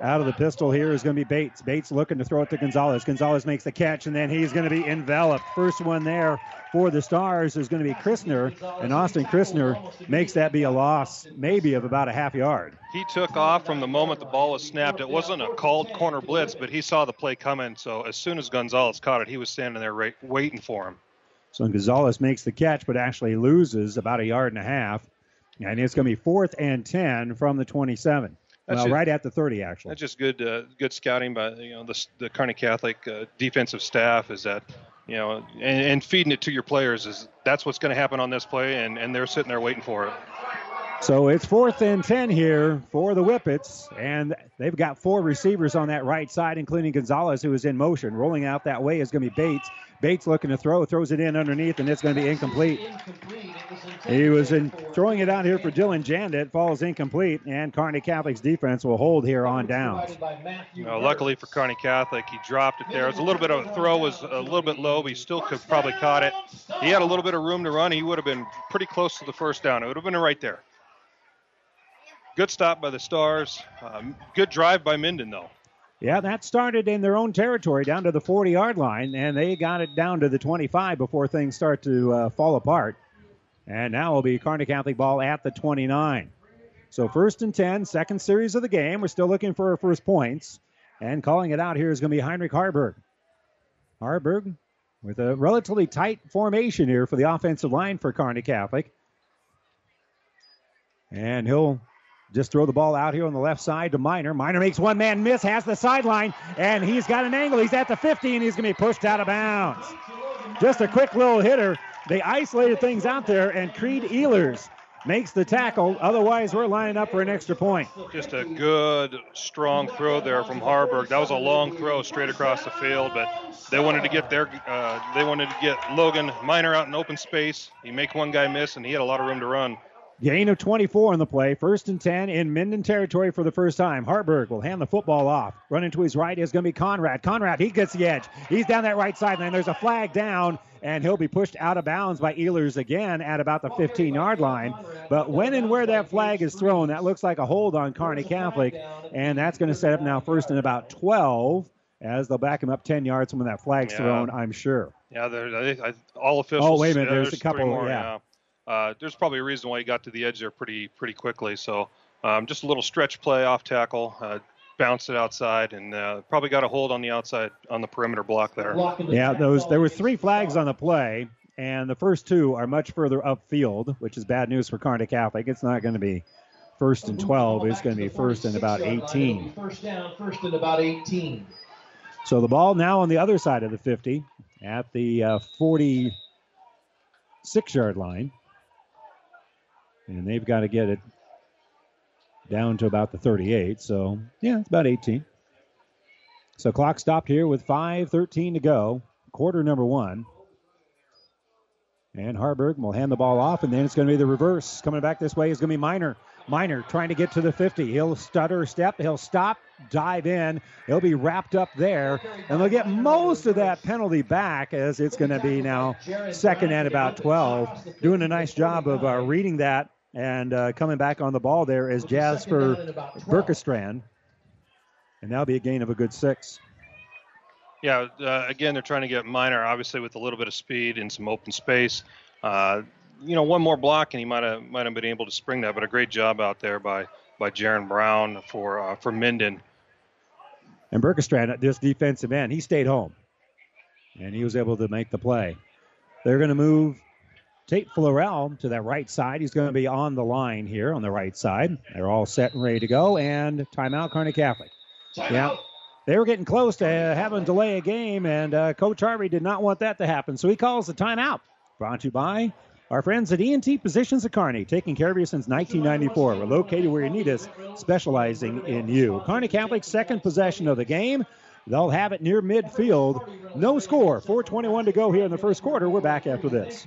Out of the pistol here is going to be Bates. Bates looking to throw it to Gonzalez. Gonzalez makes the catch, and then he's going to be enveloped. First one there for the Stars is going to be Christner, and Austin Christner makes that be a loss, maybe of about a half yard. He took off from the moment the ball was snapped. It wasn't a called corner blitz, but he saw the play coming. So as soon as Gonzalez caught it, he was standing there right, waiting for him. So Gonzalez makes the catch, but actually loses about a yard and a half. And it's going to be fourth and 10 from the 27. That's well, just- right at the 30, actually. That's just good, uh, good scouting by you know the the Kearney Catholic uh, defensive staff. Is that you know and, and feeding it to your players is that's what's going to happen on this play, and and they're sitting there waiting for it. So it's fourth and 10 here for the Whippets, and they've got four receivers on that right side, including Gonzalez, who is in motion. Rolling out that way is going to be Bates. Bates looking to throw, throws it in underneath, and it's going to be incomplete. He was in throwing it out here for Dylan Janda, falls incomplete, and Kearney Catholic's defense will hold here on downs. Know, luckily for Kearney Catholic, he dropped it there. It was a little bit of a throw was a little bit low, but he still could probably caught it. He had a little bit of room to run. He would have been pretty close to the first down. It would have been right there. Good stop by the Stars. Um, good drive by Minden, though. Yeah, that started in their own territory down to the 40 yard line, and they got it down to the 25 before things start to uh, fall apart. And now it'll be Kearney Catholic ball at the 29. So first and 10, second series of the game. We're still looking for our first points. And calling it out here is going to be Heinrich Haarberg. Haarberg with a relatively tight formation here for the offensive line for Kearney Catholic. And he'll just throw the ball out here on the left side to Miner. Miner makes one man miss, has the sideline, and he's got an angle. He's at the 50, and he's going to be pushed out of bounds. Just a quick little hitter. They isolated things out there, and Creed Ehlers makes the tackle. Otherwise, we're lining up for an extra point. Just a good, strong throw there from Haarberg. That was a long throw straight across the field, but they wanted to get their, uh, they wanted to get Logan Miner out in open space. He make one guy miss, and he had a lot of room to run. Gain of 24 on the play. First and 10 in Minden territory for the first time. Haarberg will hand the football off. Running to his right is going to be Conrad. Conrad, he gets the edge. He's down that right sideline. There's a flag down, and he'll be pushed out of bounds by Ehlers again at about the 15 yard line. But when and where that flag is thrown, that looks like a hold on Kearney Catholic, and that's going to set up now first and about 12 as they'll back him up 10 yards from when that flag's Yeah. thrown, I'm sure. Yeah, I, all officials. Oh, wait a minute, yeah, there's a couple, more, yeah. Uh, there's probably a reason why he got to the edge there pretty pretty quickly. So um, just a little stretch play off tackle, uh, bounced it outside, and uh, probably got a hold on the outside on the perimeter block there. Yeah, those there were three flags on the play, and the first two are much further upfield, which is bad news for Kearney Catholic. It's not going to be first and 12. It's going to be first and about 18. First down, first and about 18. So the ball now on the other side of the 50 at the uh, 46 yard line. And they've got to get it down to about the 38. So, yeah, it's about 18. So clock stopped here with 5.13 to go, quarter number one. And Haarberg will hand the ball off, and then it's going to be the reverse. Coming back this way is going to be Miner. Miner trying to get to the 50. He'll stutter step. He'll stop, dive in. He'll be wrapped up there, and they'll get most of that penalty back as it's going to be now second and about 12. Doing a nice job of uh, reading that and uh, coming back on the ball there is Jasper Berkestrand. And that'll be a gain of a good six. Yeah, uh, again, they're trying to get Miner, obviously, with a little bit of speed and some open space. Uh, you know, one more block, and he might have might have been able to spring that. But a great job out there by by Jaron Brown for uh, for Minden. And Berkestrand, this defensive end, he stayed home. And he was able to make the play. They're going to move Tate Florell to that right side. He's going to be on the line here on the right side. They're all set and ready to go. And timeout, Kearney Catholic. Yeah. They were getting close to having to delay a game, and uh, Coach Harvey did not want that to happen. So he calls the timeout. Brought to you by our friends at ENT Physicians of Kearney, taking care of you since 1994. We're located where you need us, specializing in you. Kearney Catholic's second possession of the game. They'll have it near midfield. No score. 4:21 to go here in the first quarter. We're back after this.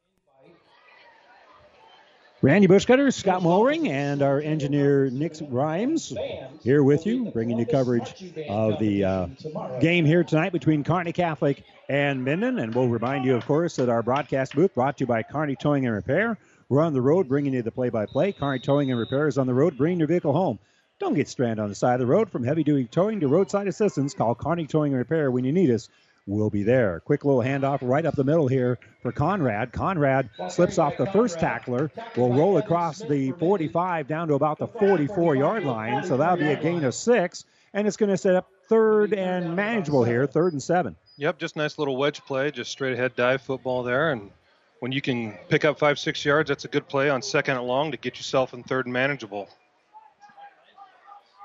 Randy Bushcutter, Scott Mulring, and our engineer Nick Rhymes here with you, bringing you coverage of the uh, game here tonight between Kearney Catholic and Minden. And we'll remind you, of course, that our broadcast booth brought to you by Kearney Towing and Repair. We're on the road bringing you the play-by-play. Kearney Towing and Repair is on the road bringing your vehicle home. Don't get stranded on the side of the road. From heavy-duty towing to roadside assistance, call Kearney Towing and Repair when you need us will be there. Quick little handoff right up the middle here for Conrad. Conrad slips off the first tackler, will roll across the 45 down to about the 44 yard line. So that'll be a gain of six, and it's going to set up third and manageable here, third and seven. Yep, just nice little wedge play, just straight ahead dive football there. And when you can pick up five, six yards, that's a good play on second and long to get yourself in third and manageable.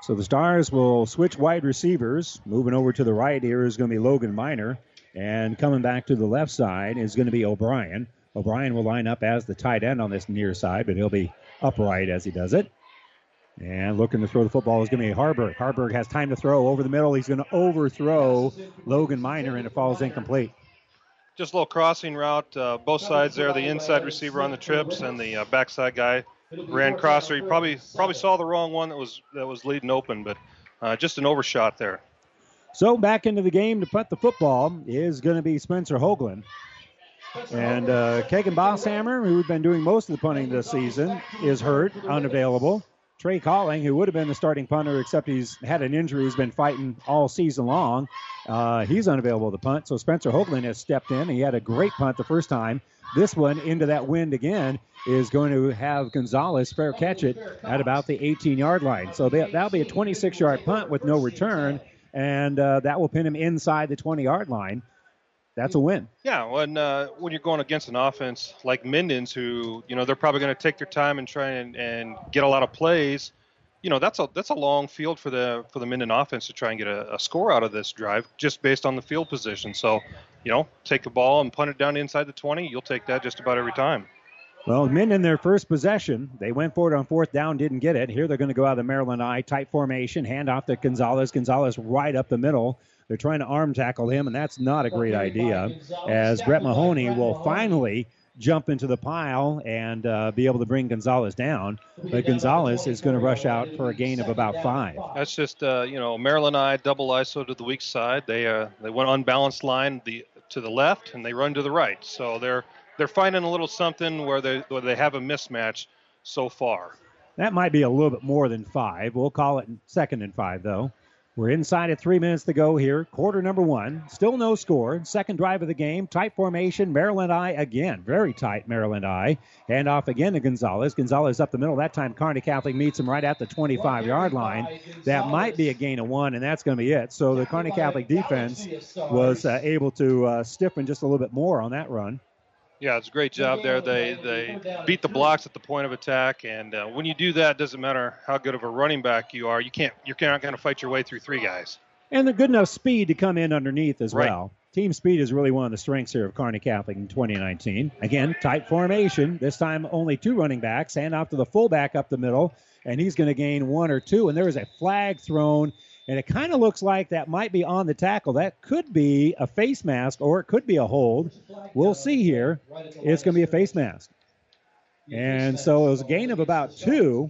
So the Stars will switch wide receivers. Moving over to the right here is going to be Logan Miner. And coming back to the left side is going to be O'Brien. O'Brien will line up as the tight end on this near side, but he'll be upright as he does it. And looking to throw the football is going to be Haarberg. Haarberg has time to throw over the middle. He's going to overthrow Logan Miner, and it falls incomplete. Just a little crossing route. Uh, both sides there, the inside receiver on the trips and the uh, backside guy ran crosser. He probably probably saw the wrong one that was that was leading open, but uh, just an overshot there. So back into the game to punt the football is going to be Spencer Hoagland. And uh, Kagan Bosshammer, who's been doing most of the punting this season, is hurt, unavailable. Trey Calling, who would have been the starting punter, except he's had an injury, he's been fighting all season long. Uh, he's unavailable to punt. So Spencer Hoagland has stepped in. He had a great punt the first time. This one into that wind again is going to have Gonzalez fair catch it at about the 18 yard line. So that'll be a 26 yard punt with no return, and uh, that will pin him inside the 20 yard line. That's a win. Yeah, when uh, when you're going against an offense like Minden's, who you know they're probably going to take their time and try and, and get a lot of plays, you know that's a that's a long field for the for the Minden offense to try and get a, a score out of this drive just based on the field position. So, you know, take the ball and punt it down inside the 20. You'll take that just about every time. Well, Minden, their first possession, they went for it on fourth down, didn't get it. Here they're going to go out of the Maryland I tight formation, hand off to Gonzalez. Gonzalez right up the middle. They're trying to arm tackle him, and that's not a great idea. As Brett Mahoney will finally jump into the pile and uh, be able to bring Gonzalez down. But Gonzalez is going to rush out for a gain of about five. That's just uh, you know Maryland I double ISO to the weak side. They uh, they went unbalanced line the to the left and they run to the right. So they're they're finding a little something where they where they have a mismatch so far. That might be a little bit more than five. We'll call it second and five though. We're inside at three minutes to go here. Quarter number one. Still no score. Second drive of the game. Tight formation. Maryland I again. Very tight Maryland I. Hand off again to Gonzalez. Gonzalez up the middle. That time Kearney Catholic meets him right at the 25 yard line. That might be a gain of one, and that's going to be it. So the Kearney Catholic defense was uh, able to uh, stiffen just a little bit more on that run. Yeah, it's a great job there. They they beat the blocks at the point of attack, and uh, when you do that, it doesn't matter how good of a running back you are. You can't you're not going to fight your way through three guys. And the good enough speed to come in underneath as Right. well. Team speed is really one of the strengths here of Kearney Catholic in 2019. Again, tight formation. This time only two running backs. Hand off to the fullback up the middle, and he's going to gain one or two. And there is a flag thrown, and it kind of looks like that might be on the tackle. That could be a face mask, or it could be a hold. We'll see here. It's going to be a face mask. And so it was a gain of about two.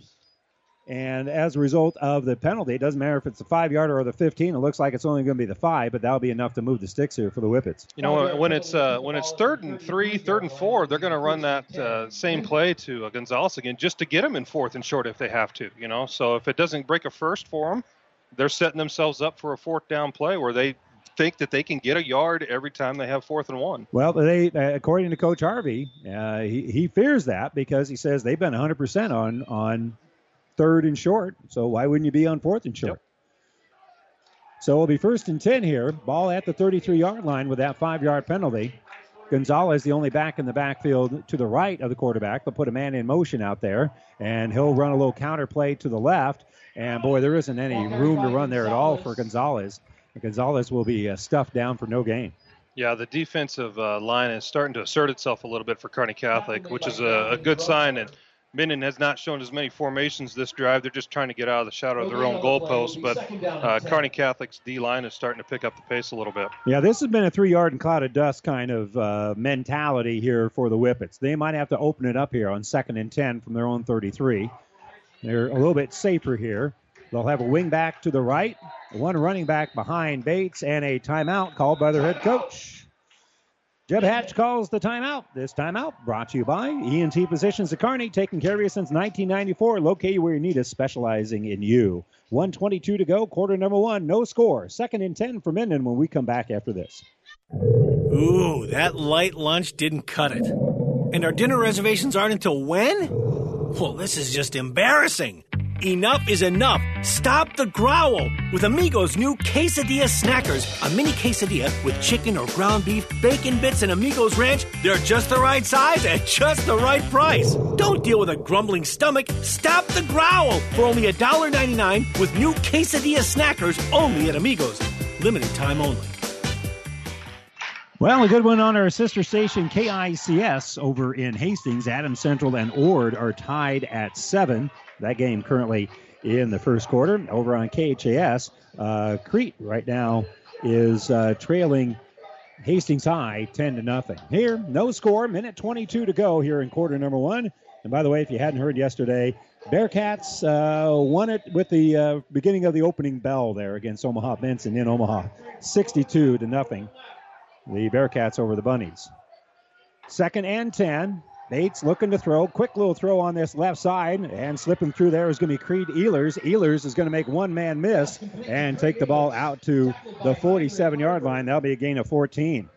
And as a result of the penalty, it doesn't matter if it's the five yarder or the 15. It looks like it's only going to be the five, but that'll be enough to move the sticks here for the Whippets. You know, when it's uh, when it's third and three, third and four, they're going to run that uh, same play to uh, Gonzalez again, just to get them in fourth and short if they have to. You know, so if it doesn't break a first for them, they're setting themselves up for a fourth down play where they think that they can get a yard every time they have fourth and one. Well, they, according to Coach Harvey, uh, he, he fears that because he says they've been 100% on on third and short. So why wouldn't you be on fourth and short? Yep. So it'll be first and 10 here. Ball at the 33 yard line with that five yard penalty. Gonzalez, the only back in the backfield to the right of the quarterback, but put a man in motion out there, and he'll run a little counter play to the left. And boy, there isn't any room to run there at all for Gonzalez. Gonzalez will be uh, stuffed down for no gain. Yeah, the defensive uh, line is starting to assert itself a little bit for Kearney Catholic, which is a, a good sign. And Minden has not shown as many formations this drive. They're just trying to get out of the shadow of their own goalpost. But uh, Kearney Catholic's D line is starting to pick up the pace a little bit. Yeah, this has been a three yard and cloud of dust kind of uh, mentality here for the Whippets. They might have to open it up here on second and 10 from their own 33. They're a little bit safer here. They'll have a wing back to the right, one running back behind Bates, and a timeout called by their head coach. Jeb Hatch calls the timeout. This timeout brought to you by ENT Physicians of Kearney, taking care of you since 1994, located where you need us, specializing in you. 122 to go, quarter number one, no score. Second and 10 for Minden when we come back after this. Ooh, that light lunch didn't cut it. And our dinner reservations aren't until when? Well, this is just embarrassing. Enough is enough. Stop the growl with Amigos' new Quesadilla Snackers. A mini quesadilla with chicken or ground beef, bacon bits, and Amigos Ranch. They're just the right size at just the right price. Don't deal with a grumbling stomach. Stop the growl for only $1.99 with new Quesadilla Snackers only at Amigos. Limited time only. Well, a good one on our sister station KICS over in Hastings. Adams Central and Ord are tied at seven. That game currently in the first quarter. Over on KHAS, uh, Crete right now is uh, trailing Hastings High 10 to nothing. Here, no score, minute 22 to go here in quarter number one. And by the way, if you hadn't heard yesterday, Bearcats uh, won it with the uh, beginning of the opening bell there against Omaha Benson in Omaha, 62 to nothing. The Bearcats over the Bunnies. Second and 10. Bates looking to throw. Quick little throw on this left side. And slipping through there is going to be Creed Ehlers. Ehlers is going to make one man miss and take the ball out to the 47 yard line. That'll be a gain of 14.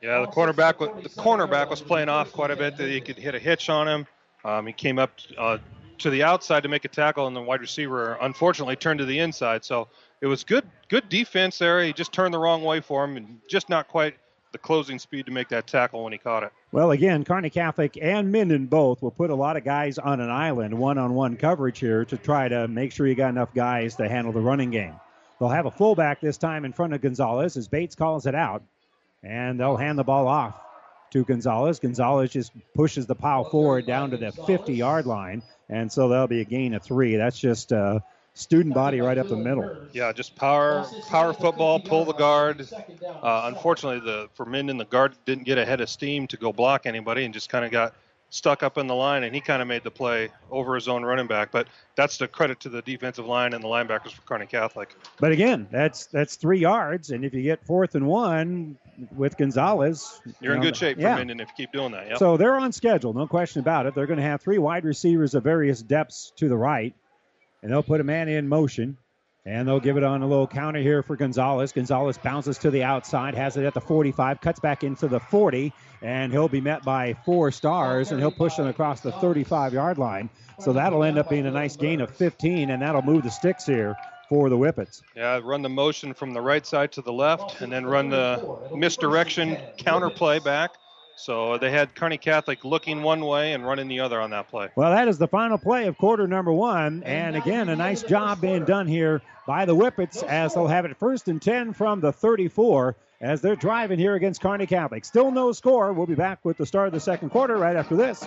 Yeah, the cornerback, the cornerback was playing off quite a bit. He could hit a hitch on him. Um, he came up uh, to the outside to make a tackle, and the wide receiver unfortunately turned to the inside. So it was good, good defense there. He just turned the wrong way for him, and just not quite the closing speed to make that tackle when he caught it. Well, again, Kearney Catholic and Minden both will put a lot of guys on an island, one on one coverage here to try to make sure you got enough guys to handle the running game. They'll have a fullback this time in front of Gonzalez as Bates calls it out, and they'll hand the ball off to Gonzalez. Gonzalez just pushes the pile forward down to the 50 yard line, and so that'll be a gain of three. That's just uh, student body right up the middle. Yeah, just power, power football, pull the guard. Uh, unfortunately, the for Minden, the guard didn't get ahead of steam to go block anybody, and just kind of got stuck up in the line, and he kind of made the play over his own running back. But that's the credit to the defensive line and the linebackers for Kearney Catholic. But again, that's that's three yards, and if you get fourth and one with Gonzalez, you're you in good shape yeah. for Minden if you keep doing that. Yep. So they're on schedule, no question about it. They're going to have three wide receivers of various depths to the right and they'll put a man in motion. And they'll give it on a little counter here for Gonzalez. Gonzalez bounces to the outside, has it at the 45, cuts back into the 40, and he'll be met by four stars, and he'll push them across the 35 yard line. So that'll end up being a nice gain of 15, and that'll move the sticks here for the Whippets. Yeah, run the motion from the right side to the left, and then run the misdirection counter play back. So they had Kearney Catholic looking one way and running the other on that play. Well, that is the final play of quarter number one. And again, a nice job being done here by the Whippets as they'll have it first and 10 from the 34 as they're driving here against Kearney Catholic. Still no score. We'll be back with the start of the second quarter right after this.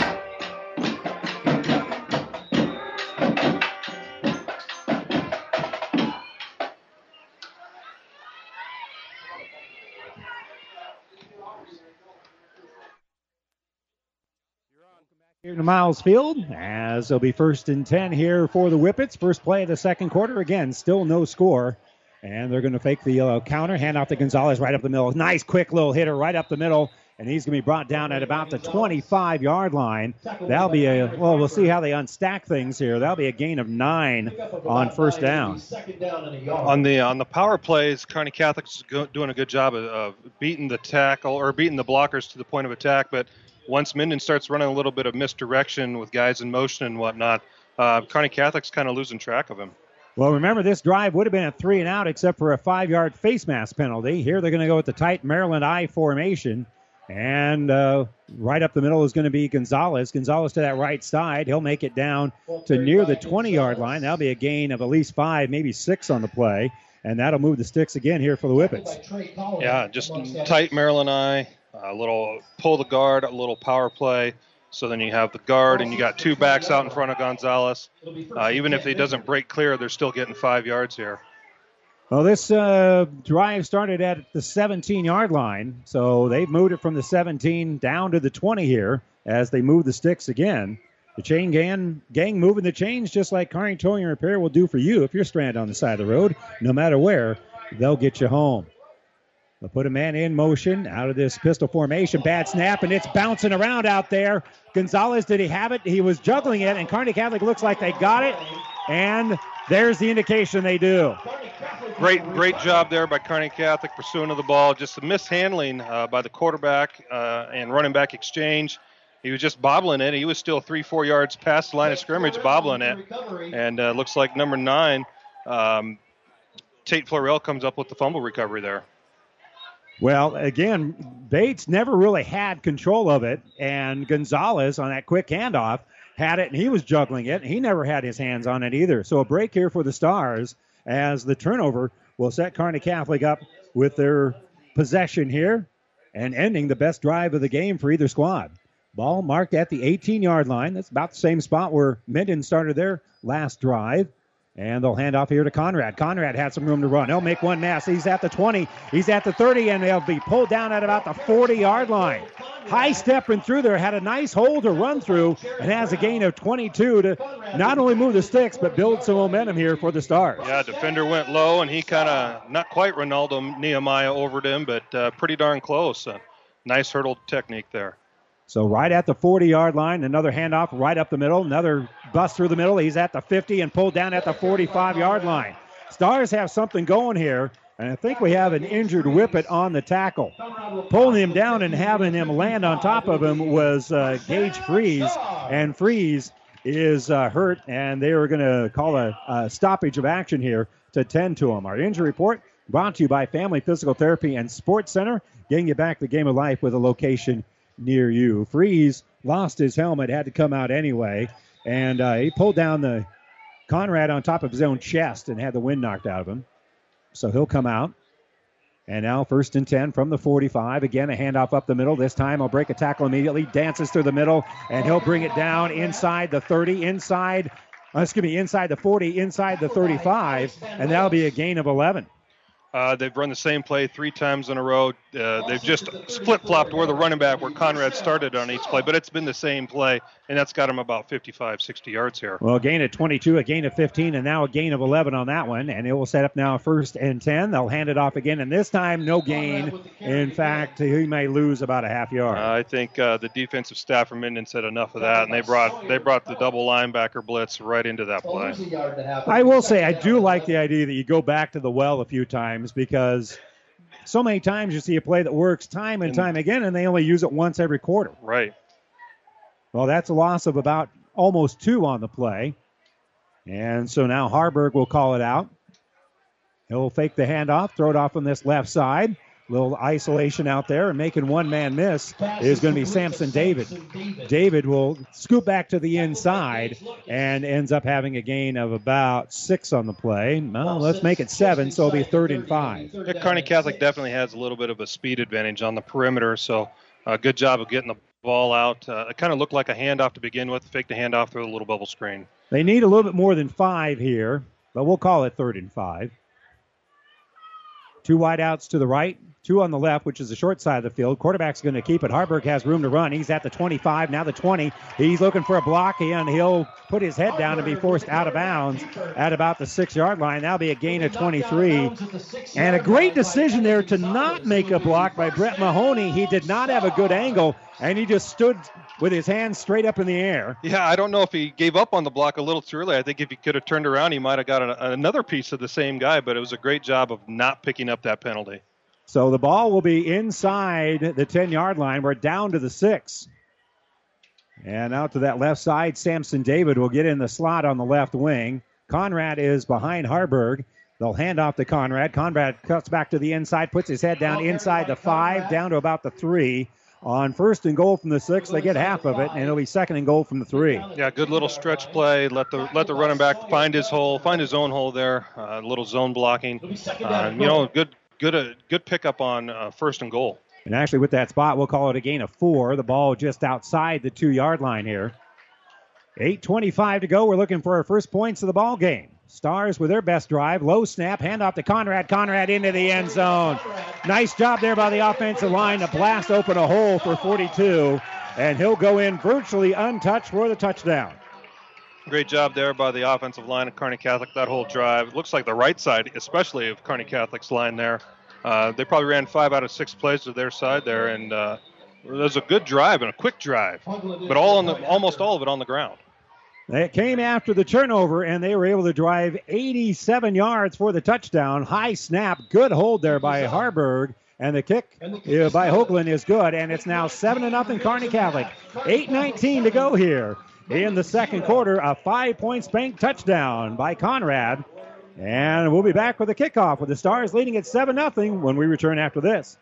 Here to Miles Field, as it'll be first and 10 here for the Whippets. First play of the second quarter. Again, still no score. And they're going to fake the uh, counter, hand off to Gonzalez right up the middle. Nice, quick little hitter right up the middle. And he's going to be brought down at about the 25 yard line. That'll be a, well, we'll see how they unstack things here. That'll be a gain of nine on first down. On the on the power plays, Kearney Catholic's doing a good job of, of beating the tackle or beating the blockers to the point of attack. But once Minden starts running a little bit of misdirection with guys in motion and whatnot, uh, Kearney Catholic's kind of losing track of him. Well, remember, this drive would have been a three and out except for a five yard face mask penalty. Here they're going to go with the tight Maryland I formation. And uh, right up the middle is going to be Gonzalez. Gonzalez to that right side. He'll make it down to near the 20 yard line. That'll be a gain of at least five, maybe six on the play. And that'll move the sticks again here for the Whippets. Yeah, just tight Maryland I, a little pull the guard, a little power play. So then you have the guard, and you got two backs out in front of Gonzalez. Uh, even if he doesn't break clear, they're still getting five yards here. Well, this uh, drive started at the 17 yard line, so they've moved it from the 17 down to the 20 here as they move the sticks again. The chain gang, gang moving the chains just like Kearney Towing and Repair will do for you if you're stranded on the side of the road. No matter where, they'll get you home. They'll put a man in motion out of this pistol formation. Bad snap, and it's bouncing around out there. Gonzalez, did he have it? He was juggling it, and Kearney Catholic looks like they got it. And there's the indication they do. Great, great job there by Kearney Catholic pursuing of the ball. Just a mishandling uh, by the quarterback uh, and running back exchange. He was just bobbling it. He was still three, four yards past the line of scrimmage, bobbling it. And uh, looks like number nine, um, Tate Florell, comes up with the fumble recovery there. Well, again, Bates never really had control of it, and Gonzalez on that quick handoff had it, and he was juggling it. He never had his hands on it either. So a break here for the Stars as the turnover will set Kearney Catholic up with their possession here and ending the best drive of the game for either squad. Ball marked at the 18 yard line. That's about the same spot where Minden started their last drive. And they'll hand off here to Conrad. Conrad had some room to run. He'll make one mass. He's at the 20. He's at the 30, and they'll be pulled down at about the 40 yard line. High stepping through there, had a nice hole to run through, and has a gain of 22 to not only move the sticks, but build some momentum here for the Stars. Yeah, defender went low, and he kind of, not quite Renaldo Nehemiah over him, but uh, pretty darn close. Uh, nice hurdle technique there. So right at the 40 yard line, another handoff right up the middle, another bust through the middle. He's at the 50 and pulled down at the 45 yard line. Stars have something going here, and I think we have an injured Whippet on the tackle. Pulling him down and having him land on top of him was uh, Gage Freeze, and Freeze is uh, hurt, and they are going to call a, a stoppage of action here to tend to him. Our injury report brought to you by Family Physical Therapy and Sports Center, getting you back the game of life with a location near you. Freeze lost his helmet, had to come out anyway, and uh, he pulled down the Conrad on top of his own chest and had the wind knocked out of him. So he'll come out. And now first and 10 from the 45. Again, a handoff up the middle. This time he'll break a tackle immediately, dances through the middle, and he'll bring it down inside the 30, inside, uh, excuse me, inside the 40, inside the 35, and that'll be a gain of 11. Uh, they've run the same play three times in a row. Uh, they've just split flopped where the running back, where Conrad started on each play, but it's been the same play, and that's got them about 55, 60 yards here. Well, a gain of 22, a gain of 15, and now a gain of 11 on that one. And it will set up now first and 10. They'll hand it off again, and this time no gain. In fact, he may lose about a half yard. Uh, I think uh, the defensive staff from Minden said enough of that, and they brought they brought the double linebacker blitz right into that play. I will say I do like the idea that you go back to the well a few times because so many times you see a play that works time and time again, and they only use it once every quarter. Right. Well, that's a loss of about almost two on the play. And so now Haarberg will call it out. He'll fake the handoff, throw it off on this left side. Little isolation out there, and making one man miss is going to be Samson David. David will scoop back to the inside and ends up having a gain of about six on the play. Well, let's make it seven, so it'll be third and five. Yeah, Kearney Catholic definitely has a little bit of a speed advantage on the perimeter, so uh, good job of getting the ball out. Uh, it kind of looked like a handoff to begin with. Fake the handoff through a little bubble screen. They need a little bit more than five here, but we'll call it third and five. Two wideouts to the right, two on the left, which is the short side of the field. Quarterback's going to keep it. Haarberg has room to run. He's at the 25, now the 20. He's looking for a block, and he'll put his head down and be forced out of bounds at about the six yard line. That'll be a gain of 23. And a great decision there to not make a block by Brett Mahoney. He did not have a good angle, and he just stood with his hands straight up in the air. Yeah, I don't know if he gave up on the block a little too early. I think if he could have turned around, he might have got another piece of the same guy, but it was a great job of not picking up that penalty. So the ball will be inside the 10 yard line. We're down to the six. And out to that left side, Samson David will get in the slot on the left wing. Conrad is behind Haarberg. They'll hand off to Conrad. Conrad cuts back to the inside, puts his head down inside the five, down to about the three. On first and goal from the six, they get half of it, and it'll be second and goal from the three. Yeah, good little stretch play. Let the let the running back find his hole, find his own hole there. A uh, little zone blocking. Uh, you know, good good uh, good pickup on uh, first and goal. And actually, with that spot, we'll call it a gain of four. The ball just outside the two yard line here. 8.25 to go. We're looking for our first points of the ball game. Stars with their best drive. Low snap. handoff to Conrad. Conrad into the end zone. Nice job there by the offensive line to blast open a hole for 42. And he'll go in virtually untouched for the touchdown. Great job there by the offensive line of Kearney Catholic that whole drive. It looks like the right side, especially of Kearney Catholic's line there. Uh, they probably ran five out of six plays to their side there, and uh, it was a good drive and a quick drive, but all on the almost all of it on the ground. It came after the turnover, and they were able to drive 87 yards for the touchdown. High snap, good hold there by Haarberg. And the kick uh, by Hoagland is good, and it's now 7 to nothing Kearney Catholic. 8.19 to go here in the second quarter. A Five Points Bank touchdown by Conrad. And we'll be back with the kickoff with the Stars leading at 7 0 when we return after this.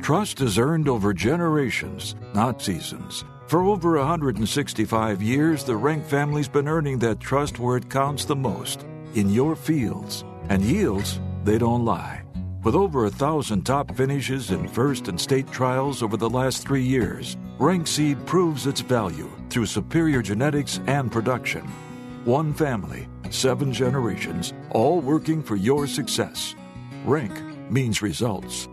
Trust is earned over generations, not seasons. For over 165 years, the Rank family's been earning that trust where it counts the most in your fields. And yields, they don't lie. With over a thousand top finishes in first and state trials over the last three years, Rank Seed proves its value through superior genetics and production. One family, seven generations, all working for your success. Rank means results.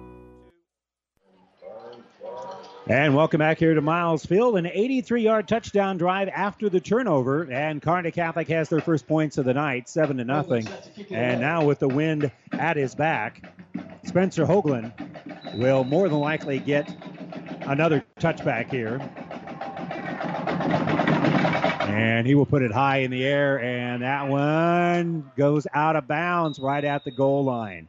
And welcome back here to Miles Field. An 83 yard touchdown drive after the turnover. And Kearney Catholic has their first points of the night, 7 to nothing. And now with the wind at his back, Spencer Hoagland will more than likely get another touchback here. And he will put it high in the air, and that one goes out of bounds right at the goal line.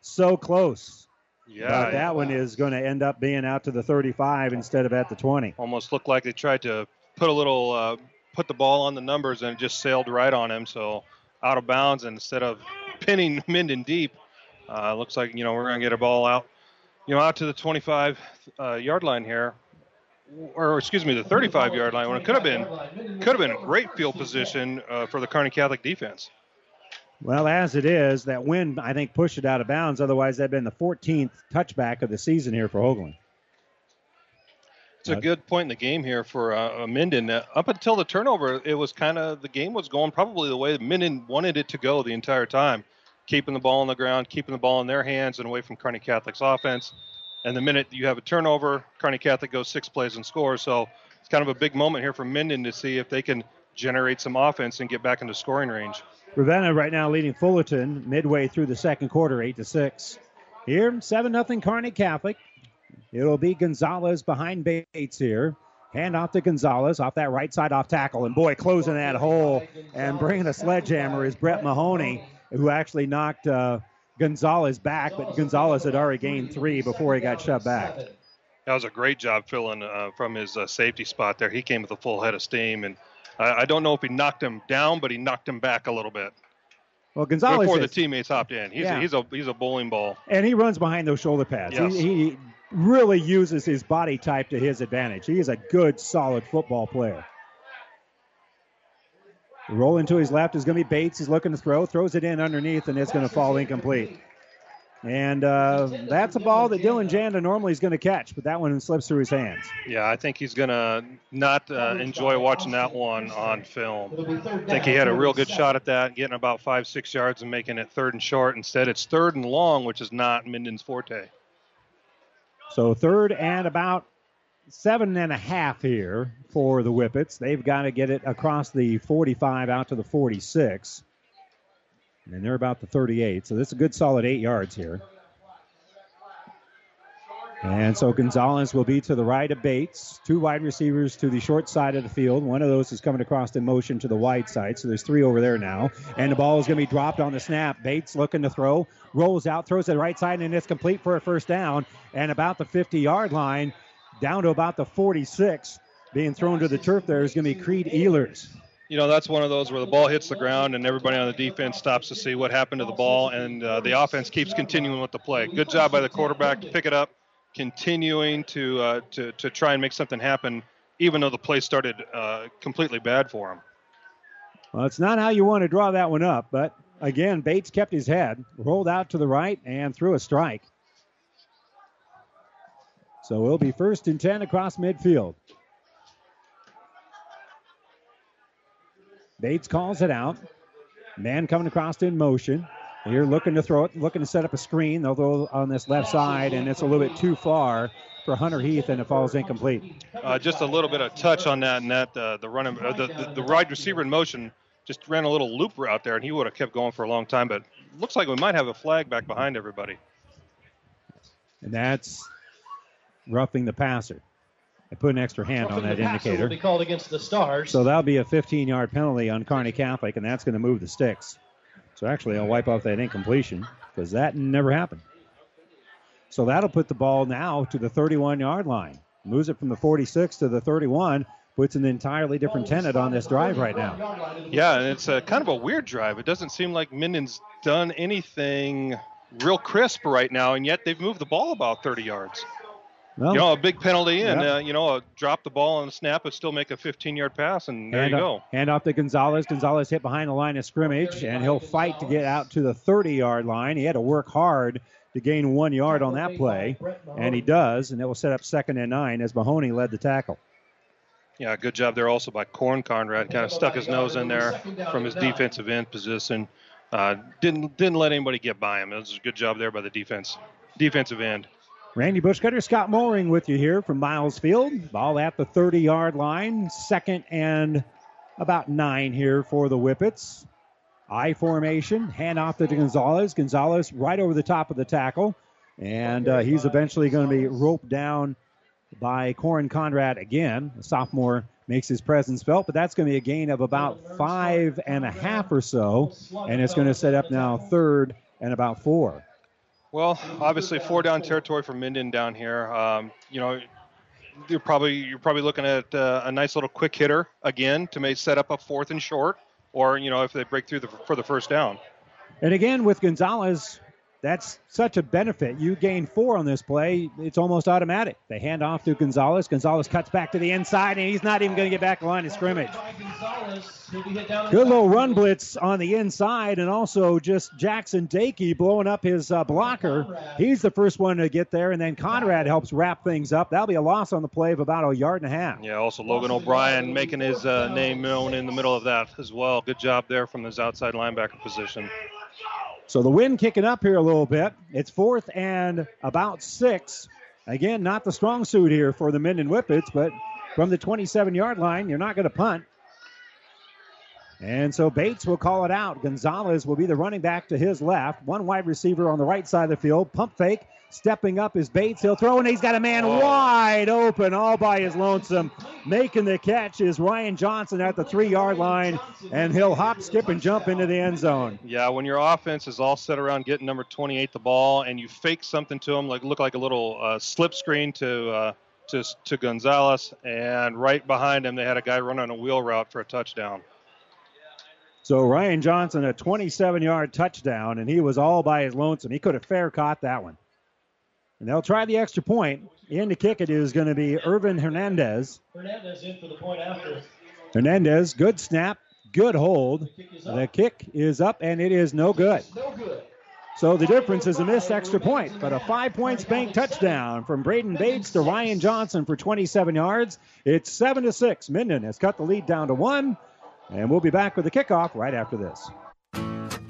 So close. Yeah, but that one is going to end up being out to the 35 instead of at the 20. Almost looked like they tried to put a little, uh, put the ball on the numbers and it just sailed right on him. So out of bounds, instead of pinning Minden deep, uh, looks like you know we're going to get a ball out, you know, out to the 25 uh, yard line here, or excuse me, the 35 yard line. When it could have been, could have been a great field position uh, for the Kearney Catholic defense. Well, as it is, that wind, I think, pushed it out of bounds. Otherwise, that'd been the 14th touchback of the season here for Hoagland. It's a good point in the game here for uh, Minden. Uh, up until the turnover, it was kind of the game was going probably the way Minden wanted it to go the entire time. keeping the ball on the ground, keeping the ball in their hands and away from Kearney Catholic's offense. And the minute you have a turnover, Kearney Catholic goes six plays and scores. So it's kind of a big moment here for Minden to see if they can generate some offense and get back into scoring range. Ravenna right now leading Fullerton midway through the second quarter, eight to six. Here, seven nothing Kearney Catholic. It'll be Gonzalez behind Bates here. Hand off to Gonzalez off that right side off tackle. And boy, closing that hole and bringing a sledgehammer is Brett Mahoney, who actually knocked uh, Gonzalez back, but Gonzalez had already gained three before he got shoved back. That was a great job filling uh, from his uh, safety spot there. He came with a full head of steam, and I, I, don't know if he knocked him down, but he knocked him back a little bit. Well, Gonzalez before is, the teammates hopped in. He's, Yeah. a, he's a he's a bowling ball. and he runs behind those shoulder pads. Yes. He, he really uses his body type to his advantage. He is a good, solid football player. Rolling to his left is going to be Bates. He's looking to throw, throws it in underneath, and it's going to fall incomplete. And uh, that's a ball that Dylan Janda normally is going to catch, but that one slips through his hands. Yeah, I think he's gonna not uh, enjoy watching that one on film. I think he had a real good shot at that, getting about five six yards and making it third and short. Instead, it's third and long, which is not Minden's forte. So third and about seven and a half here for the Whippets. They've got to get it across the 45 out to the 46. And they're about the 38. So this is a good solid eight yards here. And so Gonzalez will be to the right of Bates. Two wide receivers to the short side of the field. One of those is coming across in motion to the wide side. So there's three over there now. And the ball is going to be dropped on the snap. Bates looking to throw, rolls out, throws to the right side, and it's complete for a first down. And about the 50 yard line, down to about the 46. Being thrown to the turf there is going to be Creed Ehlers. You know, that's one of those where the ball hits the ground and everybody on the defense stops to see what happened to the ball, and uh, the offense keeps continuing with the play. Good job by the quarterback to pick it up, continuing to uh, to to try and make something happen, even though the play started uh, completely bad for him. Well, it's not how you want to draw that one up, but again, Bates kept his head, rolled out to the right, and threw a strike. So it'll be first and 10 across midfield. Bates calls it out. Man coming across in motion. Here looking to throw it, looking to set up a screen, although on this left side, and it's a little bit too far for Hunter Heath, and it falls incomplete. Uh, just a little bit of touch on that, and that uh, the run, uh, the, the the wide receiver in motion just ran a little loop out there, and he would have kept going for a long time. But looks like we might have a flag back behind everybody. And that's roughing the passer. I put an extra hand on that The passer indicator. Will be called against the Stars. So that'll be a 15 yard penalty on Kearney Catholic, and that's going to move the sticks. So actually, I'll wipe off that incompletion because that never happened. So that'll put the ball now to the 31 yard line. Moves it from the 46 to the 31, puts an entirely different tenet on this drive right now. Yeah, and it's a kind of a weird drive. It doesn't seem like Minden's done anything real crisp right now, and yet they've moved the ball about 30 yards. Well, you know, a big penalty and Yeah. uh, you know, a drop the ball and a snap, but still make a 15-yard pass, and there hand, you off- go. hand off to Gonzalez. Gonzalez hit behind the line of scrimmage, and he'll fight to get out to the 30 yard line. He had to work hard to gain one yard on that play, and he does, and it will set up second and nine as Mahoney led the tackle. Yeah, good job there also by Corn Conrad. Kind of stuck his nose in there from his defensive end position. Uh, didn't didn't let anybody get by him. It was a good job there by the defense, defensive end. Randy Bushcutter, Scott Mooring with you here from Miles Field. Ball at the 30 yard line. Second and about nine here for the Whippets. I formation. Hand off to Gonzalez. Gonzalez right over the top of the tackle. And uh, he's eventually going to be roped down by Corin Conrad again. The sophomore makes his presence felt, but that's going to be a gain of about five and a half or so. And it's going to set up now third and about four. Well, obviously four down territory for Minden down here. Um, you know, you're probably you're probably looking at uh, a nice little quick hitter again to make set up a fourth and short, or you know if they break through the, for the first down. And again, with Gonzalez, that's such a benefit. You gain four on this play, it's almost automatic. They hand off to Gonzalez. Gonzalez cuts back to the inside, and he's not even going to get back the line of scrimmage. Good little run blitz on the inside, and also just Jackson Dakey blowing up his uh, blocker. He's the first one to get there, and then Conrad helps wrap things up. That'll be a loss on the play of about a yard and a half. Yeah, also Logan O'Brien making his uh, name known in the middle of that as well. Good job there from his outside linebacker position. So the wind kicking up here a little bit. It's fourth and about six. Again, not the strong suit here for the Minden Whippets, but from the 27 yard line, you're not going to punt. And so Bates will call it out. Gonzalez will be the running back to his left. One wide receiver on the right side of the field. Pump fake. Stepping up is Bates. He'll throw, and he's got a man oh. wide open all by his lonesome. Making the catch is Ryan Johnson at the three yard line, and he'll hop, skip, and jump into the end zone. Yeah, when your offense is all set around getting number 28 the ball, and you fake something to him, like look like a little uh, slip screen to. Uh, to, to Gonzalez, and right behind him, they had a guy running a wheel route for a touchdown. So Ryan Johnson, a 27 yard touchdown, and he was all by his lonesome. He could have fair caught that one. And they'll try the extra point. In to kick it is going to be Irvin Hernandez. Hernandez in for the point after. Hernandez, good snap, good hold. The kick is up, and it is no good. No good. So the difference is a missed extra point, but a Five Points Bank touchdown from Braden Bates to Ryan Johnson for 27 yards. It's 7 to 6. Minden has cut the lead down to one. And we'll be back with the kickoff right after this.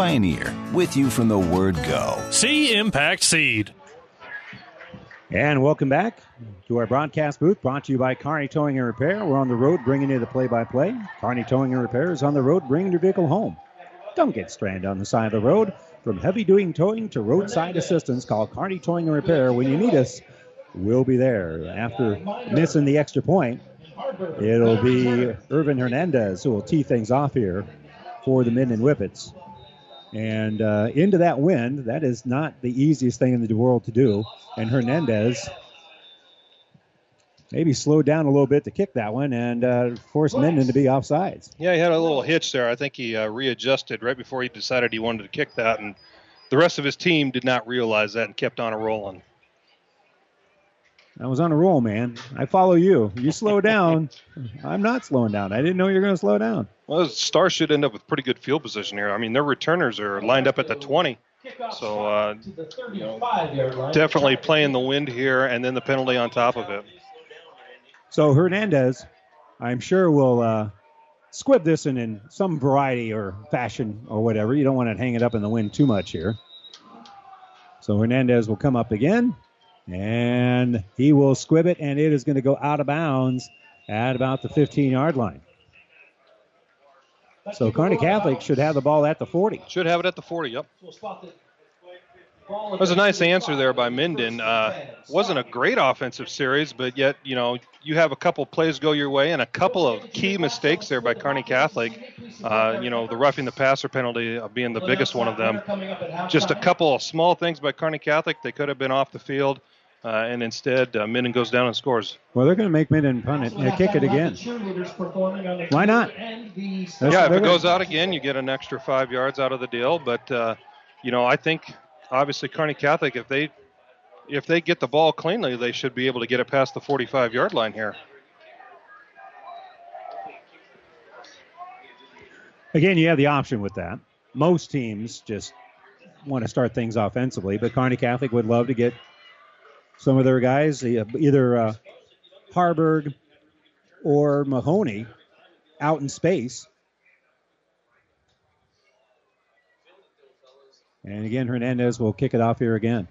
Pioneer, with you from the word go. See Impact Seed. And welcome back to our broadcast booth brought to you by Kearney Towing and Repair. We're on the road bringing you the play by play. Kearney Towing and Repair is on the road bringing your vehicle home. Don't get stranded on the side of the road. From heavy duty towing to roadside assistance, call Kearney Towing and Repair. When you need us, we'll be there. After missing the extra point, it'll be Irvin Hernandez who will tee things off here for the Minden Whippets. And uh, into that wind, that is not the easiest thing in the world to do. And Hernandez maybe slowed down a little bit to kick that one and uh, forced to be offsides. Yeah, he had a little hitch there. I think he uh, readjusted right before he decided he wanted to kick that, and the rest of his team did not realize that and kept on a rolling. I was on a roll, man. I follow you. You slow down. I'm not slowing down. I didn't know you were going to slow down. Well, the Stars should end up with pretty good field position here. I mean, their returners are lined up at the 20. So uh, definitely playing the wind here and then the penalty on top of it. So Hernandez, I'm sure, will uh, squib this in, in some variety or fashion or whatever. You don't want to hang it up in the wind too much here. So Hernandez will come up again. And he will squib it, and it is going to go out of bounds at about the 15 yard line. So Kearney Catholic should have the ball at the 40. Should have it at the 40, yep. That was a nice answer there by Minden. Uh, wasn't a great offensive series, but yet, you know, you have a couple plays go your way and a couple of key mistakes there by Kearney Catholic. Uh, you know, the roughing the passer penalty being the biggest one of them. Just a couple of small things by Kearney Catholic. They could have been off the field. Uh, and instead, uh, Minden goes down and scores. Well, they're going to make Minden punt it, uh, kick it again. Why not? yeah, if it goes out again, you get an extra five yards out of the deal. But uh, you know, I think obviously Kearney Catholic, if they if they get the ball cleanly, they should be able to get it past the 45 yard line here. Again, you have the option with that. Most teams just want to start things offensively, but Kearney Catholic would love to get some of their guys, either uh, Haarberg or Mahoney, out in space. And again, Hernandez will kick it off here again.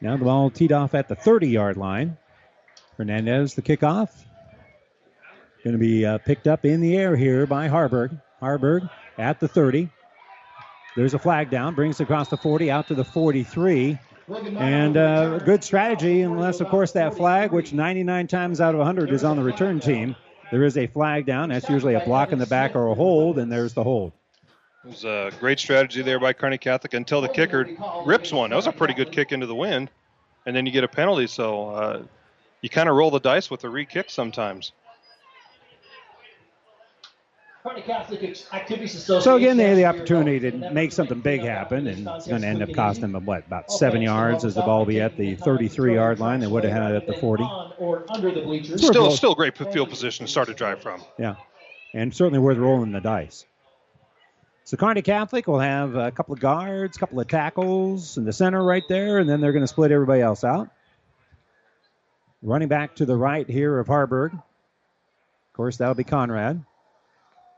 Now the ball teed off at the 30 yard line. Hernandez, the kickoff. Going to be uh, picked up in the air here by Haarberg. Haarberg at the 30. There's a flag down, brings across the 40 out to the 43. And uh, good strategy, unless, of course, that flag, which 99 times out of 100 is on the return team. There is a flag down. That's usually a block in the back or a hold, and there's the hold. It was a great strategy there by Kearney Catholic until the kicker rips one. That was a pretty good kick into the wind, and then you get a penalty. So uh, you kind of roll the dice with the re kick sometimes. Kearney Catholic Activities Association. So again, they had the opportunity to make something big happen, and it's going to end up costing them what about seven yards as the ball will be at the 33-yard line. They would have had it at the 40. Or under the bleachers. Still, still great field position to start a drive from. Yeah, and certainly worth rolling the dice. So Kearney Catholic will have a couple of guards, a couple of tackles in the center right there, and then they're going to split everybody else out. Running back to the right here of Haarberg. Of course, that'll be Conrad.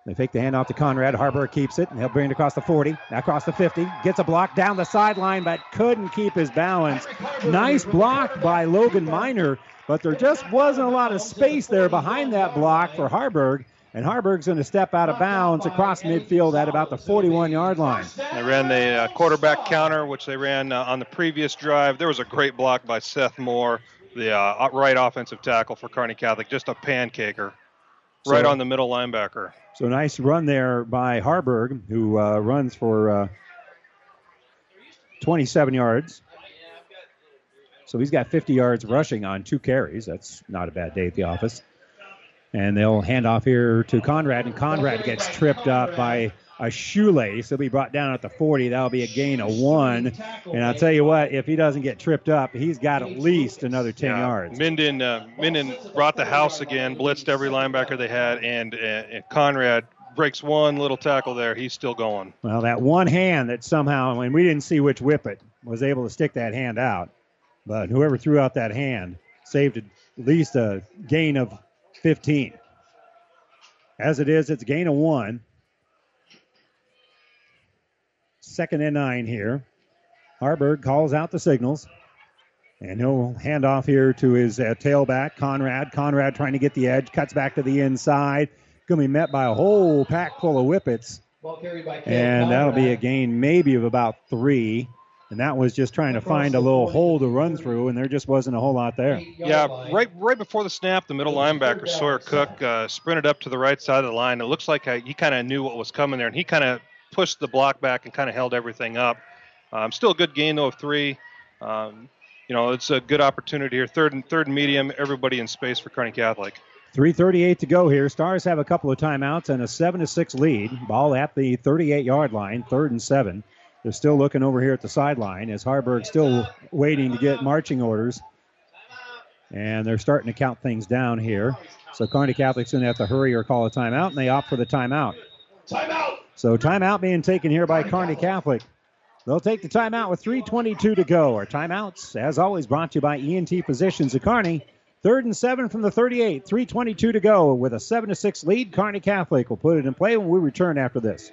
They fake the handoff to Conrad. Haarberg keeps it, and he'll bring it across the 40, across the 50. Gets a block down the sideline, but couldn't keep his balance. Nice block by Logan Miner, but there just wasn't a lot of space there behind that block for Haarberg. And Haarberg's going to step out of bounds across midfield at about the 41 yard line. They ran the uh, quarterback counter, which they ran uh, on the previous drive. There was a great block by Seth Moore, the uh, right offensive tackle for Kearney Catholic, just a pancaker, right So- on the middle linebacker. So nice run there by Haarberg, who uh, runs for uh, 27 yards. So he's got 50 yards rushing on two carries. That's not a bad day at the office. And they'll hand off here to Conrad, and Conrad gets tripped up by a shoelace. He'll be brought down at the 40. That'll be a gain of one. And I'll tell you what, if he doesn't get tripped up, he's got at least another 10 Yeah, yards. Minden, uh, Minden brought the house again, blitzed every linebacker they had, and, uh, and Conrad breaks one little tackle there. He's still going. Well, that one hand that somehow, and we didn't see which whippet, was able to stick that hand out. But whoever threw out that hand saved at least a gain of 15. As it is, it's gain of one. Second and nine here. Haarberg calls out the signals. And he'll hand off here to his uh, tailback, Conrad. Conrad trying to get the edge, cuts back to the inside. Going to be met by a whole pack full of whippets. Ball carried by Caleb And that'll be a gain maybe of about three. And that was just trying to find a little hole to run through, and there just wasn't a whole lot there. Yeah, right right before the snap, the middle linebacker Sawyer Cook uh, sprinted up to the right side of the line. It looks like I, he kind of knew what was coming there, and he kind of pushed the block back and kind of held everything up. Um, still a good gain though of three. Um, you know, it's a good opportunity here. Third and third and medium, everybody in space for Kearney Catholic. 338 to go here. Stars have a couple of timeouts and a 7 to 6 lead. Ball at the 38 yard line, third and 7. They're still looking over here at the sideline as Haarberg still waiting to get marching orders. And they're starting to count things down here. So Kearney Catholic's going to have to hurry or call a timeout, and they opt for the timeout. Timeout. So timeout being taken here by Kearney Catholic. They'll take the timeout with 3.22 to go. Our timeouts, as always, brought to you by ENT Physicians at Kearney. Third and seven from the 38, 3.22 to go. With a 7 to 6 lead, Kearney Catholic will put it in play when we return after this.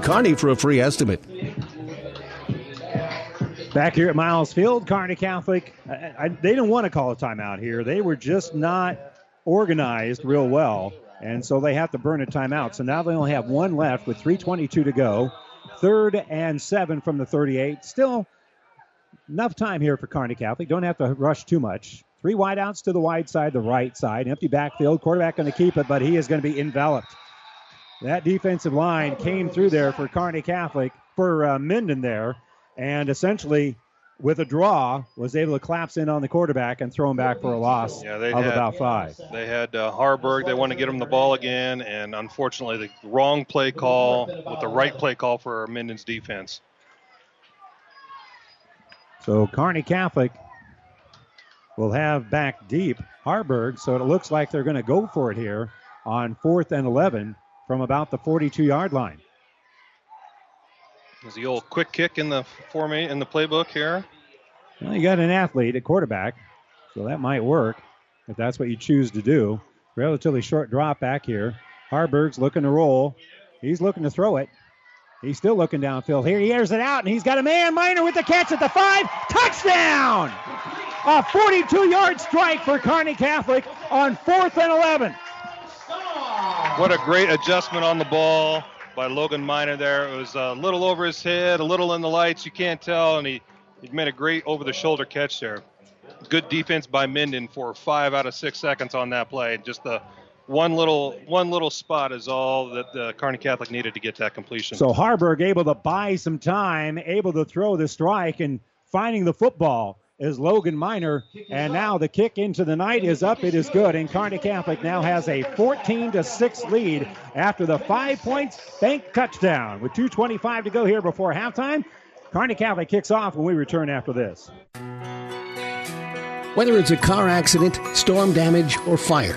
Kearney for a free estimate. Back here at Miles Field, Kearney Catholic, I, I, they didn't want to call a timeout here. They were just not organized real well, and so they have to burn a timeout. So now they only have one left with 3.22 to go. Third and seven from the 38. Still enough time here for Kearney Catholic. Don't have to rush too much. Three wideouts to the wide side, the right side. Empty backfield. Quarterback going to keep it, but he is going to be enveloped. That defensive line came through there for Kearney Catholic, for uh, Minden there, and essentially, with a draw, was able to collapse in on the quarterback and throw him back for a loss Yeah, they of had, about five. They had uh, Haarberg. They want to get him the ball again, and unfortunately, the wrong play call with the right play call for Minden's defense. So Kearney Catholic will have back deep Haarberg, so it looks like they're going to go for it here on fourth and 11 from about the 42 yard line. Is the old quick kick in the format in the playbook here? Well, you got an athlete at quarterback, so that might work if that's what you choose to do. Relatively short drop back here. Haarberg's looking to roll. He's looking to throw it. He's still looking downfield. Here he airs it out, and he's got a man Miner with the catch at the five. Touchdown! A 42 yard strike for Kearney Catholic on fourth and 11. What a great adjustment on the ball by Logan Miner there. It was a little over his head, a little in the lights. You can't tell, and he, he made a great over the shoulder catch there. Good defense by Minden for five out of six seconds on that play. Just the one little one little spot is all that the Kearney Catholic needed to get that completion. So Haarberg able to buy some time, able to throw the strike and finding the football is Logan Miner. And now the kick into the night is up. It is good. And Kearney Catholic now has a 14 to 6 lead after the five points bank touchdown. With 2.25 to go here before halftime, Kearney Catholic kicks off when we return after this. Whether it's a car accident, storm damage, or fire,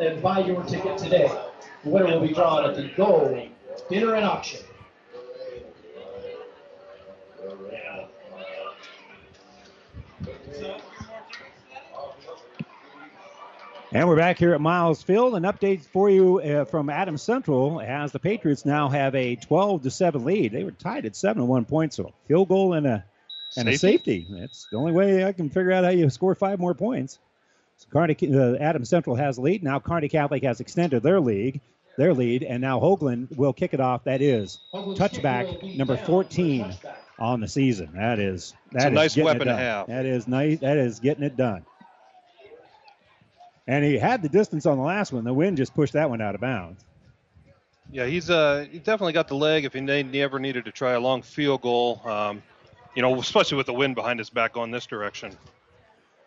and buy your ticket today. The winner will be drawn at the Gold Dinner and Auction. And we're back here at Miles Field. An update for you uh, from Adams Central as the Patriots now have a 12 to 7 lead. They were tied at 7 to 1 points, so a field goal and a and a safety. That's the only way I can figure out how you score five more points. So Kearney, uh, Adams Central has lead. Now Kearney Catholic has extended their league, their lead, and now Hoagland will kick it off. That is touchback number 14 on the season. That is that it's a is nice weapon to have. That is nice. That is getting it done. And he had the distance on the last one. The wind just pushed that one out of bounds. Yeah, he's uh he definitely got the leg if he ne- never needed to try a long field goal. Um, you know, especially with the wind behind his back going this direction.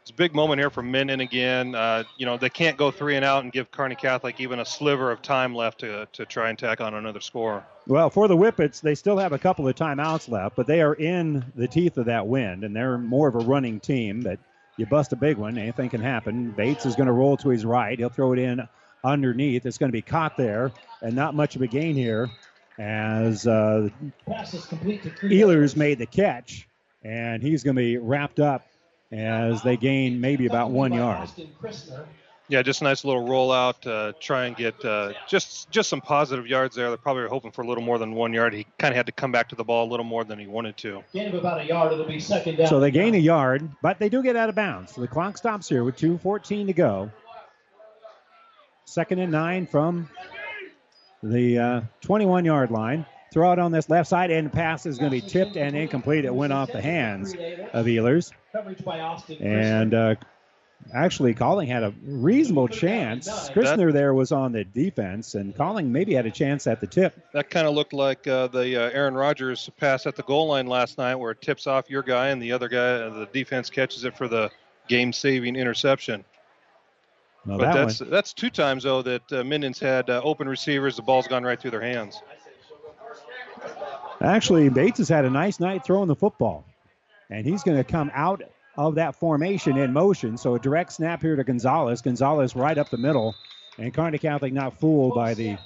It's a big moment here for Minden again. Uh, you know, they can't go three and out and give Kearney Catholic even a sliver of time left to to try and tack on another score. Well, for the Whippets, they still have a couple of timeouts left, but they are in the teeth of that wind, and they're more of a running team. But you bust a big one, anything can happen. Bates is going to roll to his right. He'll throw it in underneath. It's going to be caught there, and not much of a gain here as uh, Pass is complete to Creed. Ehlers made the catch, and he's going to be wrapped up as they gain maybe about one yard. Yeah, just a nice little rollout. Uh, try and get uh, just just some positive yards there. They're probably hoping for a little more than one yard. He kind of had to come back to the ball a little more than he wanted to. Gain of about a yard. It'll be second down. So they gain a yard, but they do get out of bounds. So the clock stops here with 2.14 to go. Second and nine from the 21 yard line. Throw it on this left side, and pass is going to be tipped and incomplete. It went off the hands of Ehlers. Coverage by Austin And uh, actually, Calling had a reasonable chance. Christner there was on the defense, and Calling maybe had a chance at the tip. That kind of looked like uh, the uh, Aaron Rodgers pass at the goal line last night, where it tips off your guy and the other guy, uh, the defense catches it for the game-saving interception. Well, but that that's one- that's two times though that uh, Minden's had uh, open receivers. The ball's gone right through their hands. Actually, Bates has had a nice night throwing the football. And he's going to come out of that formation in motion. So a direct snap here to Gonzalez. Gonzalez right up the middle. And Kearney Catholic not fooled by the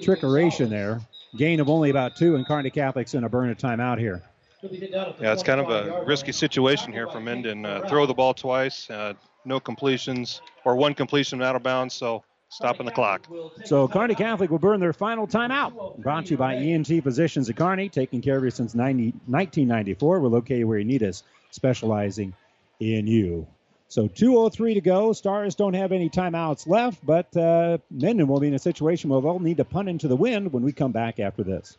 trickeration there. Gain of only about two, and Kearney Catholic's going to burn a timeout here. Yeah, it's kind of a risky situation here for Minden. Uh, throw the ball twice, uh, no completions, or one completion out of bounds. So stopping the clock. So Kearney Catholic will burn their final timeout. Brought to you by ENT Physicians at Kearney, taking care of you since 90, 1994. We're located where you need us, specializing in you. So 2.03 to go. Stars don't have any timeouts left, but uh, will be in a situation where they'll need to punt into the wind when we come back after this.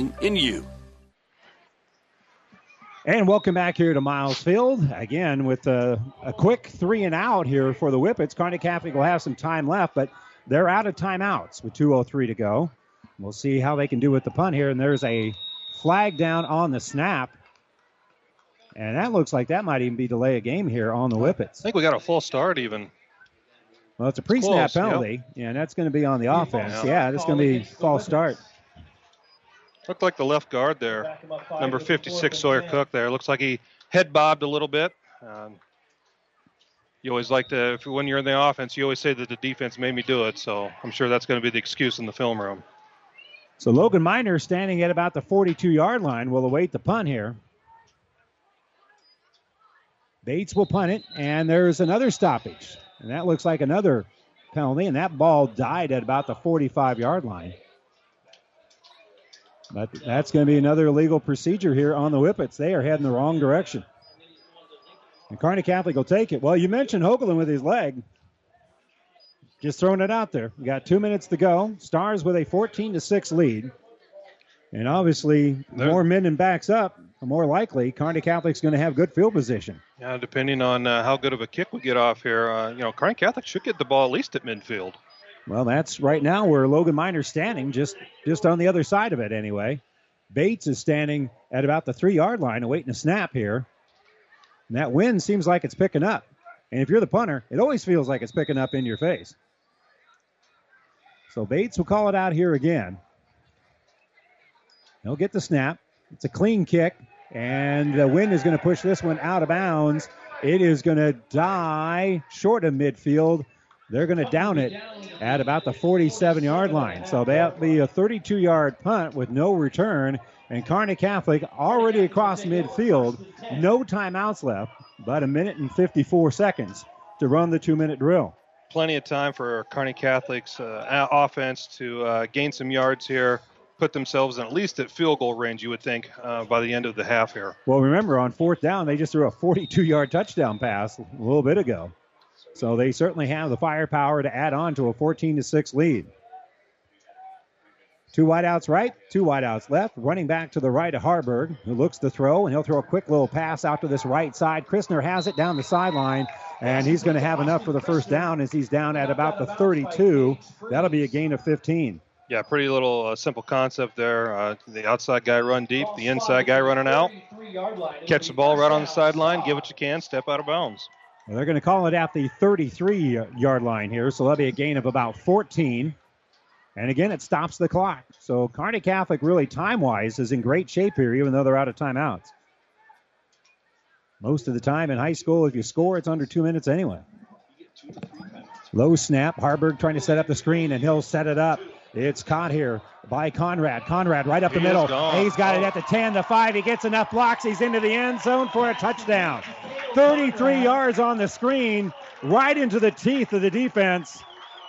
in you. And welcome back here to Miles Field. Again, with a, a quick three and out here for the Whippets. Kearney Catholic will have some time left, but they're out of timeouts with 2.03 to go. We'll see how they can do with the punt here. And there's a flag down on the snap. And that looks like that might even be delay a game here on the Whippets. I think we got a full start even. Well, it's a pre-snap Close, yep. penalty, yeah, and that's going to be on the offense. Yeah, that's going to be false start. Looked like the left guard there, number 56 Sawyer Cook there. Looks like he head bobbed a little bit. Um, you always like to, if, when you're in the offense, you always say that the defense made me do it. So I'm sure that's going to be the excuse in the film room. So Logan Miner standing at about the 42-yard line will await the punt here. Bates will punt it, and there's another stoppage. And that looks like another penalty, and that ball died at about the 45 yard line. But that's going to be another illegal procedure here on the Whippets. They are heading the wrong direction. And Kearney Catholic will take it. Well, you mentioned Hoagland with his leg. Just throwing it out there. We got two minutes to go. Stars with a 14 to 6 lead. And obviously, the more men and backs up, the more likely Kearney Catholic's going to have good field position. Yeah, depending on uh, how good of a kick we get off here, uh, you know, Kearney Catholic should get the ball at least at midfield. Well, that's right now where Logan Miner's standing, just just on the other side of it anyway. Bates is standing at about the three yard line, awaiting a snap here. And that wind seems like it's picking up. And if you're the punter, it always feels like it's picking up in your face. So Bates will call it out here again. He'll get the snap. It's a clean kick, and the wind is going to push this one out of bounds. It is going to die short of midfield. They're going to down it at about the 47 yard line. So that'll be a 32 yard punt with no return. And Kearney Catholic already across midfield. No timeouts left, but a minute and 54 seconds to run the two minute drill. Plenty of time for Kearney Catholic's uh, offense to uh, gain some yards here, put themselves in at least at field goal range, you would think, uh, by the end of the half here. Well, remember, on fourth down, they just threw a 42 yard touchdown pass a little bit ago. So they certainly have the firepower to add on to a 14 to 6 lead. Two wideouts right, two wideouts left. Running back to the right of Haarberg, who looks to throw, and he'll throw a quick little pass out to this right side. Christner has it down the sideline, and he's going to have enough for the first down as he's down at about the 32. That'll be a gain of 15. Yeah, pretty little uh, simple concept there. Uh, the outside guy run deep, the inside guy running out. Catch the ball right on the sideline, give what you can, step out of bounds. They're going to call it at the 33 yard line here, so that'll be a gain of about 14. And again, it stops the clock. So Kearney Catholic, really time wise, is in great shape here, even though they're out of timeouts. Most of the time in high school, if you score, it's under two minutes anyway. Low snap. Haarberg trying to set up the screen, and he'll set it up. It's caught here by Conrad. Conrad right up the He middle. He's got it Oh. at the 10, the 5. He gets enough blocks. He's into the end zone for a touchdown. 33 yards on the screen, right into the teeth of the defense.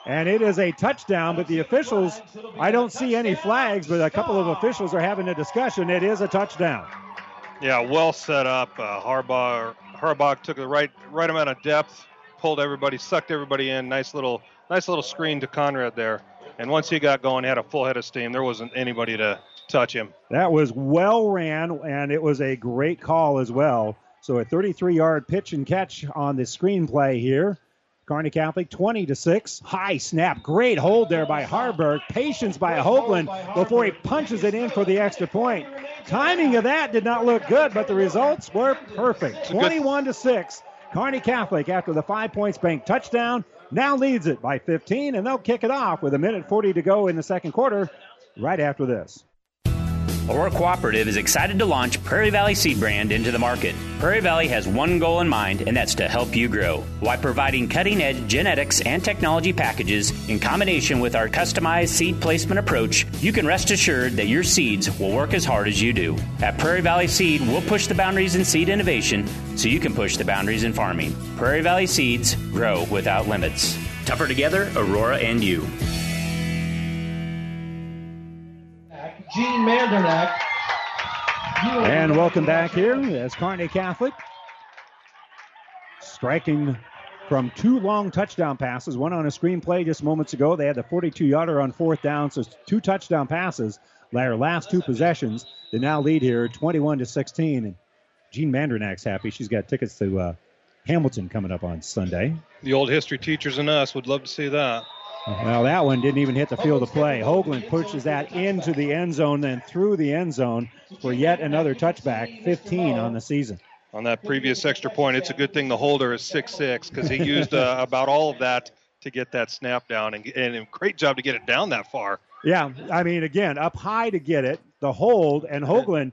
And it is a touchdown, but the officials, I don't see any flags, but a couple of officials are having a discussion. It is a touchdown. Yeah, well set up. Uh, Haarberg Haarberg took the right right amount of depth, pulled everybody, sucked everybody in. Nice little nice little screen to Conrad there. And once he got going, he had a full head of steam. There wasn't anybody to touch him. That was well ran, and it was a great call as well. So a 33 yard pitch and catch on the screenplay here. Kearney Catholic 20 to 6. High snap. Great hold there by Haarberg. Patience by Hoagland before he punches it in for the extra point. Timing of that did not look good, but the results were perfect. 21 to 6. Kearney Catholic, after the five points bank touchdown, now leads it by 15, and they'll kick it off with a minute 40 to go in the second quarter right after this. Aurora Cooperative is excited to launch Prairie Valley Seed Brand into the market. Prairie Valley has one goal in mind, and that's to help you grow. By providing cutting edge genetics and technology packages in combination with our customized seed placement approach, you can rest assured that your seeds will work as hard as you do. At Prairie Valley Seed, we'll push the boundaries in seed innovation so you can push the boundaries in farming. Prairie Valley Seeds grow without limits. Tougher together, Aurora and you. Jean Mandernack. And welcome back here as Kearney Catholic striking from two long touchdown passes, one on a screenplay just moments ago. They had the 42 yarder on fourth down, so two touchdown passes. Their last two possessions, they now lead here 21 to 16. And Jean Mandernack's happy. She's got tickets to uh, Hamilton coming up on Sunday. The old history teachers and us would love to see that. Well, that one didn't even hit the field of play. Hoagland pushes that into the end zone, then through the end zone for yet another touchback, 15 on the season. On that previous extra point, it's a good thing the holder is six six because he used uh, about all of that to get that snap down, and, and a great job to get it down that far. Yeah, I mean, again, up high to get it, the hold, and Hoagland,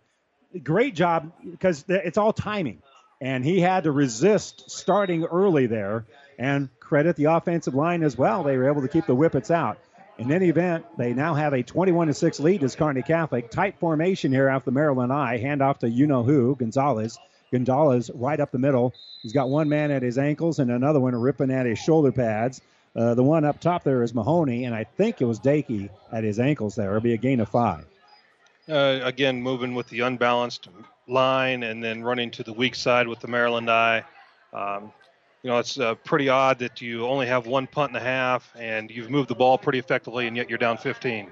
great job because it's all timing. And he had to resist starting early there and credit the offensive line as well. They were able to keep the Whippets out. In any event, they now have a 21 6 lead as Kearney Catholic. Tight formation here off the Maryland I. Hand off to you know who, Gonzalez. Gonzalez right up the middle. He's got one man at his ankles and another one ripping at his shoulder pads. Uh, the one up top there is Mahoney, and I think it was Dakey at his ankles there. It'll be a gain of five. Uh, again, moving with the unbalanced line and then running to the weak side with the Maryland I. Um, you know, it's uh, pretty odd that you only have one punt and a half, and you've moved the ball pretty effectively, and yet you're down 15.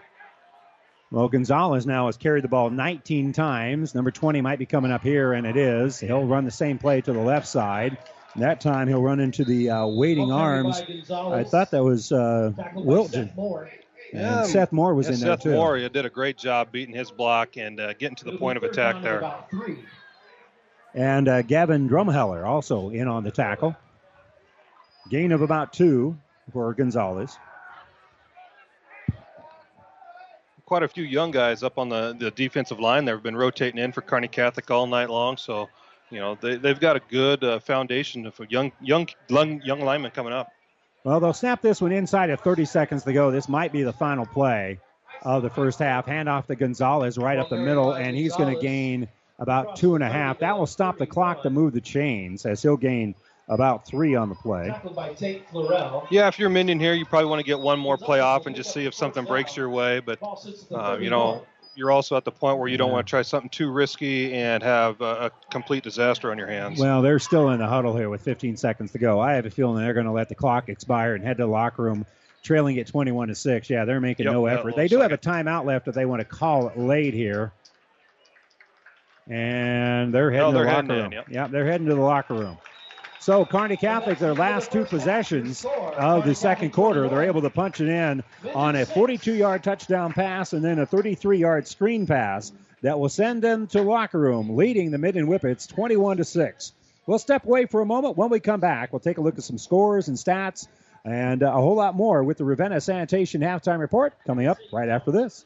Well, Gonzalez now has carried the ball 19 times. Number 20 might be coming up here, and it is. He'll run the same play to the left side. That time he'll run into the uh, waiting arms. I thought that was uh, Wilton. And yeah, Seth Moore was yeah, in Seth there too. Seth Moore did a great job beating his block and uh, getting to the point of attack there. And uh, Gavin Drumheller also in on the tackle. Gain of about two for Gonzalez. Quite a few young guys up on the, the defensive line. They've been rotating in for Kearney Catholic all night long. So, you know, they, they've got a good uh, foundation of young, young, young, young linemen coming up. Well, they'll snap this one inside of 30 seconds to go. This might be the final play of the first half. Hand off to Gonzalez right up the middle, and he's going to gain about two and a half. That will stop the clock to move the chains as he'll gain about three on the play. Yeah, if you're Minden here, you probably want to get one more play off and just see if something breaks your way. But, uh, you know, you're also at the point where you don't want to try something too risky and have a, a, complete disaster on your hands. Well, they're still in the huddle here with 15 seconds to go. I have a feeling they're going to let the clock expire and head to the locker room trailing at 21 to 6. Yeah, they're making yep, no effort. They do have a timeout left if they want to call it late here. And they're heading no, to they're the locker heading room. In, yep. Yeah, they're heading to the locker room. So Kearney Catholic, their last two possessions of the second quarter, they're able to punch it in on a 42-yard touchdown pass and then a 33-yard screen pass that will send them to locker room, leading the Minden Whippets 21 to six. We'll step away for a moment. When we come back, we'll take a look at some scores and stats and uh, a whole lot more with the Ravenna Sanitation halftime report coming up right after this.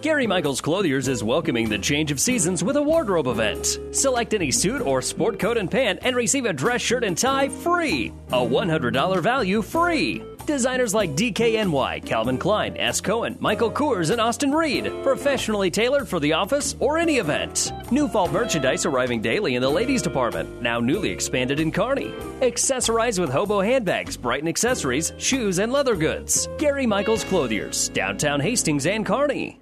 Gary Michaels Clothiers is welcoming the change of seasons with a wardrobe event. Select any suit or sport coat and pant and receive a dress shirt and tie free. A $100 value free. Designers like DKNY, Calvin Klein, S. Cohen, Michael Kors, and Austin Reed. Professionally tailored for the office or any event. New fall merchandise arriving daily in the ladies department, now newly expanded in Kearney. Accessorize with hobo handbags, Brighton accessories, shoes, and leather goods. Gary Michaels Clothiers, downtown Hastings and Kearney.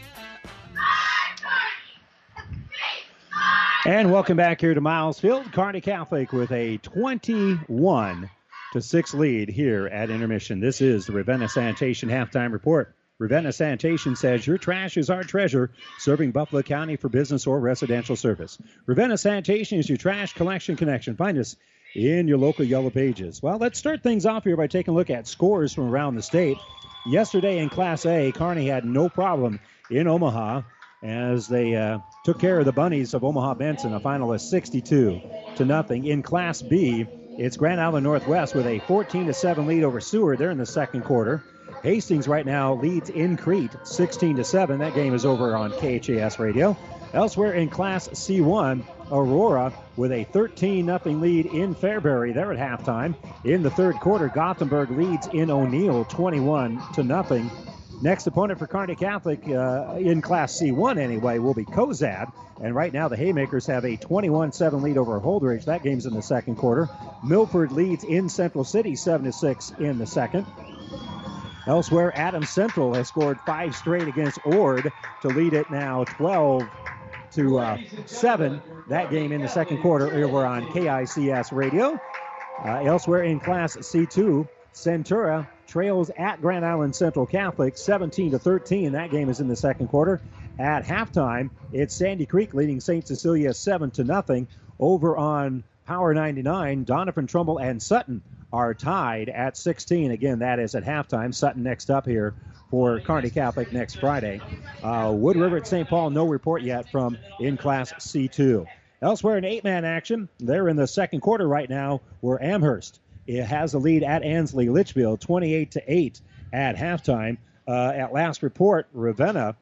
And welcome back here to Miles Field. Kearney Catholic with a 21 to 6 lead here at intermission. This is the Ravenna Sanitation halftime report. Ravenna Sanitation says your trash is our treasure, serving Buffalo County for business or residential service. Ravenna Sanitation is your trash collection connection. Find us in your local yellow pages. Well, let's start things off here by taking a look at scores from around the state. Yesterday in Class A, Kearney had no problem in Omaha as they uh, took care of the Bunnies of Omaha Benson, a final of 62 to nothing. In Class B, it's Grand Island Northwest with a 14 to 7 lead over Seward. They're in the second quarter. Hastings right now leads in Crete 16 to 7. That game is over on KHAS radio. Elsewhere in Class C1, Aurora with a 13 0 lead in Fairbury. They're at halftime. In the third quarter, Gothenburg leads in O'Neill 21 to nothing. Next opponent for Kearney Catholic uh, in Class C1 anyway will be Cozad. And right now the Haymakers have a 21-7 lead over Holdrege. That game's in the second quarter. Milford leads in Central City 7-6 in the second. Elsewhere, Adams Central has scored five straight against Ord to lead it now 12 to uh, 7. That game in the second quarter over on KICS radio. Uh, elsewhere in Class C2, Centura trails at Grand Island Central Catholic 17 to 13. That game is in the second quarter. At halftime, it's Sandy Creek leading St. Cecilia 7 to nothing. Over on Power 99, Doniphan-Trumbull and Sutton are tied at 16. Again, that is at halftime. Sutton next up here for Kearney Catholic next Friday. Uh, Wood River at St. Paul, no report yet from in Class C2. Elsewhere in eight man action, they're in the second quarter right now, where Amherst it has a lead at Ansley Litchfield, 28 to 8 at halftime. Uh, at last report, Ravenna.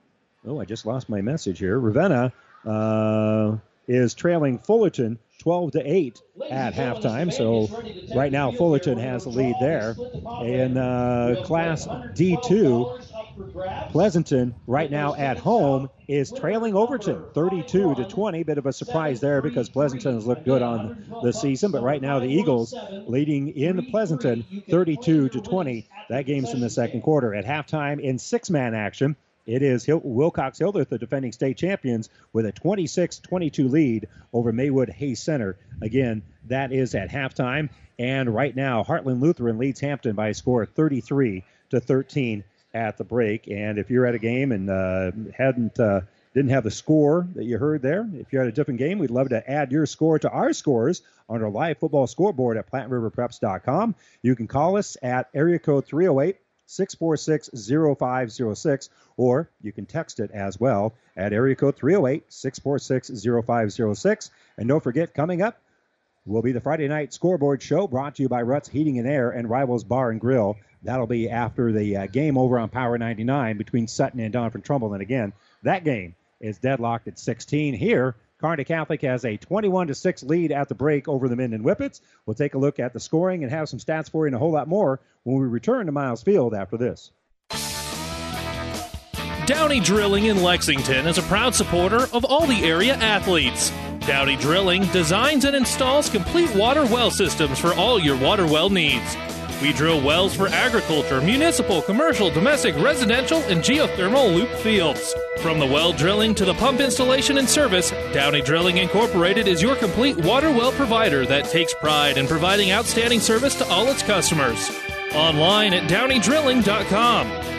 Oh, I just lost my message here. Ravenna uh, is trailing Fullerton 12 to 8 at halftime. So right now Fullerton has the lead there. In uh, Class D2, Pleasanton right now at home is trailing Overton 32 to 20. Bit of a surprise there because Pleasanton has looked good on the season, but right now the Eagles leading in Pleasanton 32 to 20. That game's in the second quarter. At halftime in six-man action, it is Wilcox Hildreth, the defending state champions, with a 26 22 lead over Maywood Hayes Center. Again, that is at halftime. And right now, Heartland Lutheran leads Hampton by a score of 33 to 13 at the break. And if you're at a game and uh, hadn't uh, didn't have the score that you heard there, if you're at a different game, we'd love to add your score to our scores on our live football scoreboard at PlatteRiverPreps.com. You can call us at area code 308 646 0506, or you can text it as well at area code 308 646 0506. And don't forget, coming up will be the Friday night scoreboard show brought to you by Ruts Heating and Air and Rivals Bar and Grill. That'll be after the uh, game over on Power 99 between Sutton and Doniphan-Trumbull. And again, that game is deadlocked at 16 here. Kearney Catholic has a 21 to 6 lead at the break over the Minden Whippets. We'll take a look at the scoring and have some stats for you and a whole lot more when we return to Miles Field after this. Downey Drilling in Lexington is a proud supporter of all the area athletes. Downey Drilling designs and installs complete water well systems for all your water well needs. We drill wells for agriculture, municipal, commercial, domestic, residential, and geothermal loop fields. From the well drilling to the pump installation and service, Downey Drilling Incorporated is your complete water well provider that takes pride in providing outstanding service to all its customers. Online at downeydrilling.com.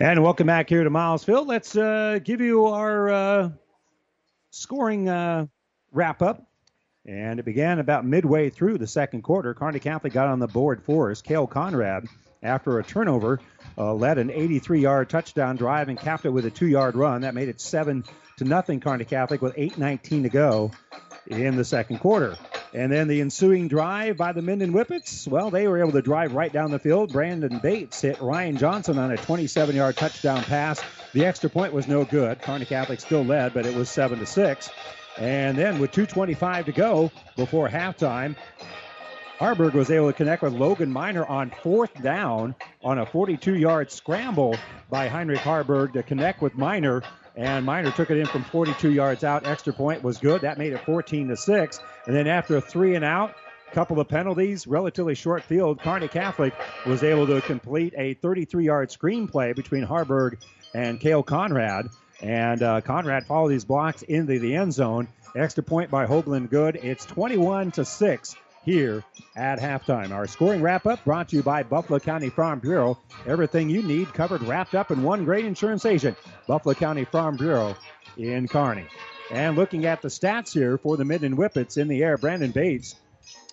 And welcome back here to Miles Field. Let's uh, give you our uh, scoring uh, wrap up. And it began about midway through the second quarter. Kearney Catholic got on the board for us. Conrad, after a turnover, uh, led an 83-yard touchdown drive and capped it with a two-yard run. That made it seven to nothing. Kearney Catholic with 8:19 to go in the second quarter. And then the ensuing drive by the Minden Whippets, well, they were able to drive right down the field. Braden Bates hit Ryan Johnson on a 27 yard touchdown pass. The extra point was no good. Kearney Catholic still led, but it was 7 to 6. And then with 2.25 to go before halftime, Haarberg was able to connect with Logan Miner on fourth down on a 42 yard scramble by Heinrich Haarberg to connect with Miner. And Miner took it in from 42 yards out. Extra point was good. That made it 14 to 6. And then after a three and out, couple of penalties, relatively short field, Kearney Catholic was able to complete a 33 yard screenplay between Haarberg and Kale Conrad. And uh, Conrad followed these blocks into the end zone. Extra point by Hoagland Good. It's 21 to 6 here at halftime. Our scoring wrap up brought to you by Buffalo County Farm Bureau. Everything you need covered, wrapped up in one great insurance agent. Buffalo County Farm Bureau in Kearney. And looking at the stats here for the Minden Whippets in the air, Braden Bates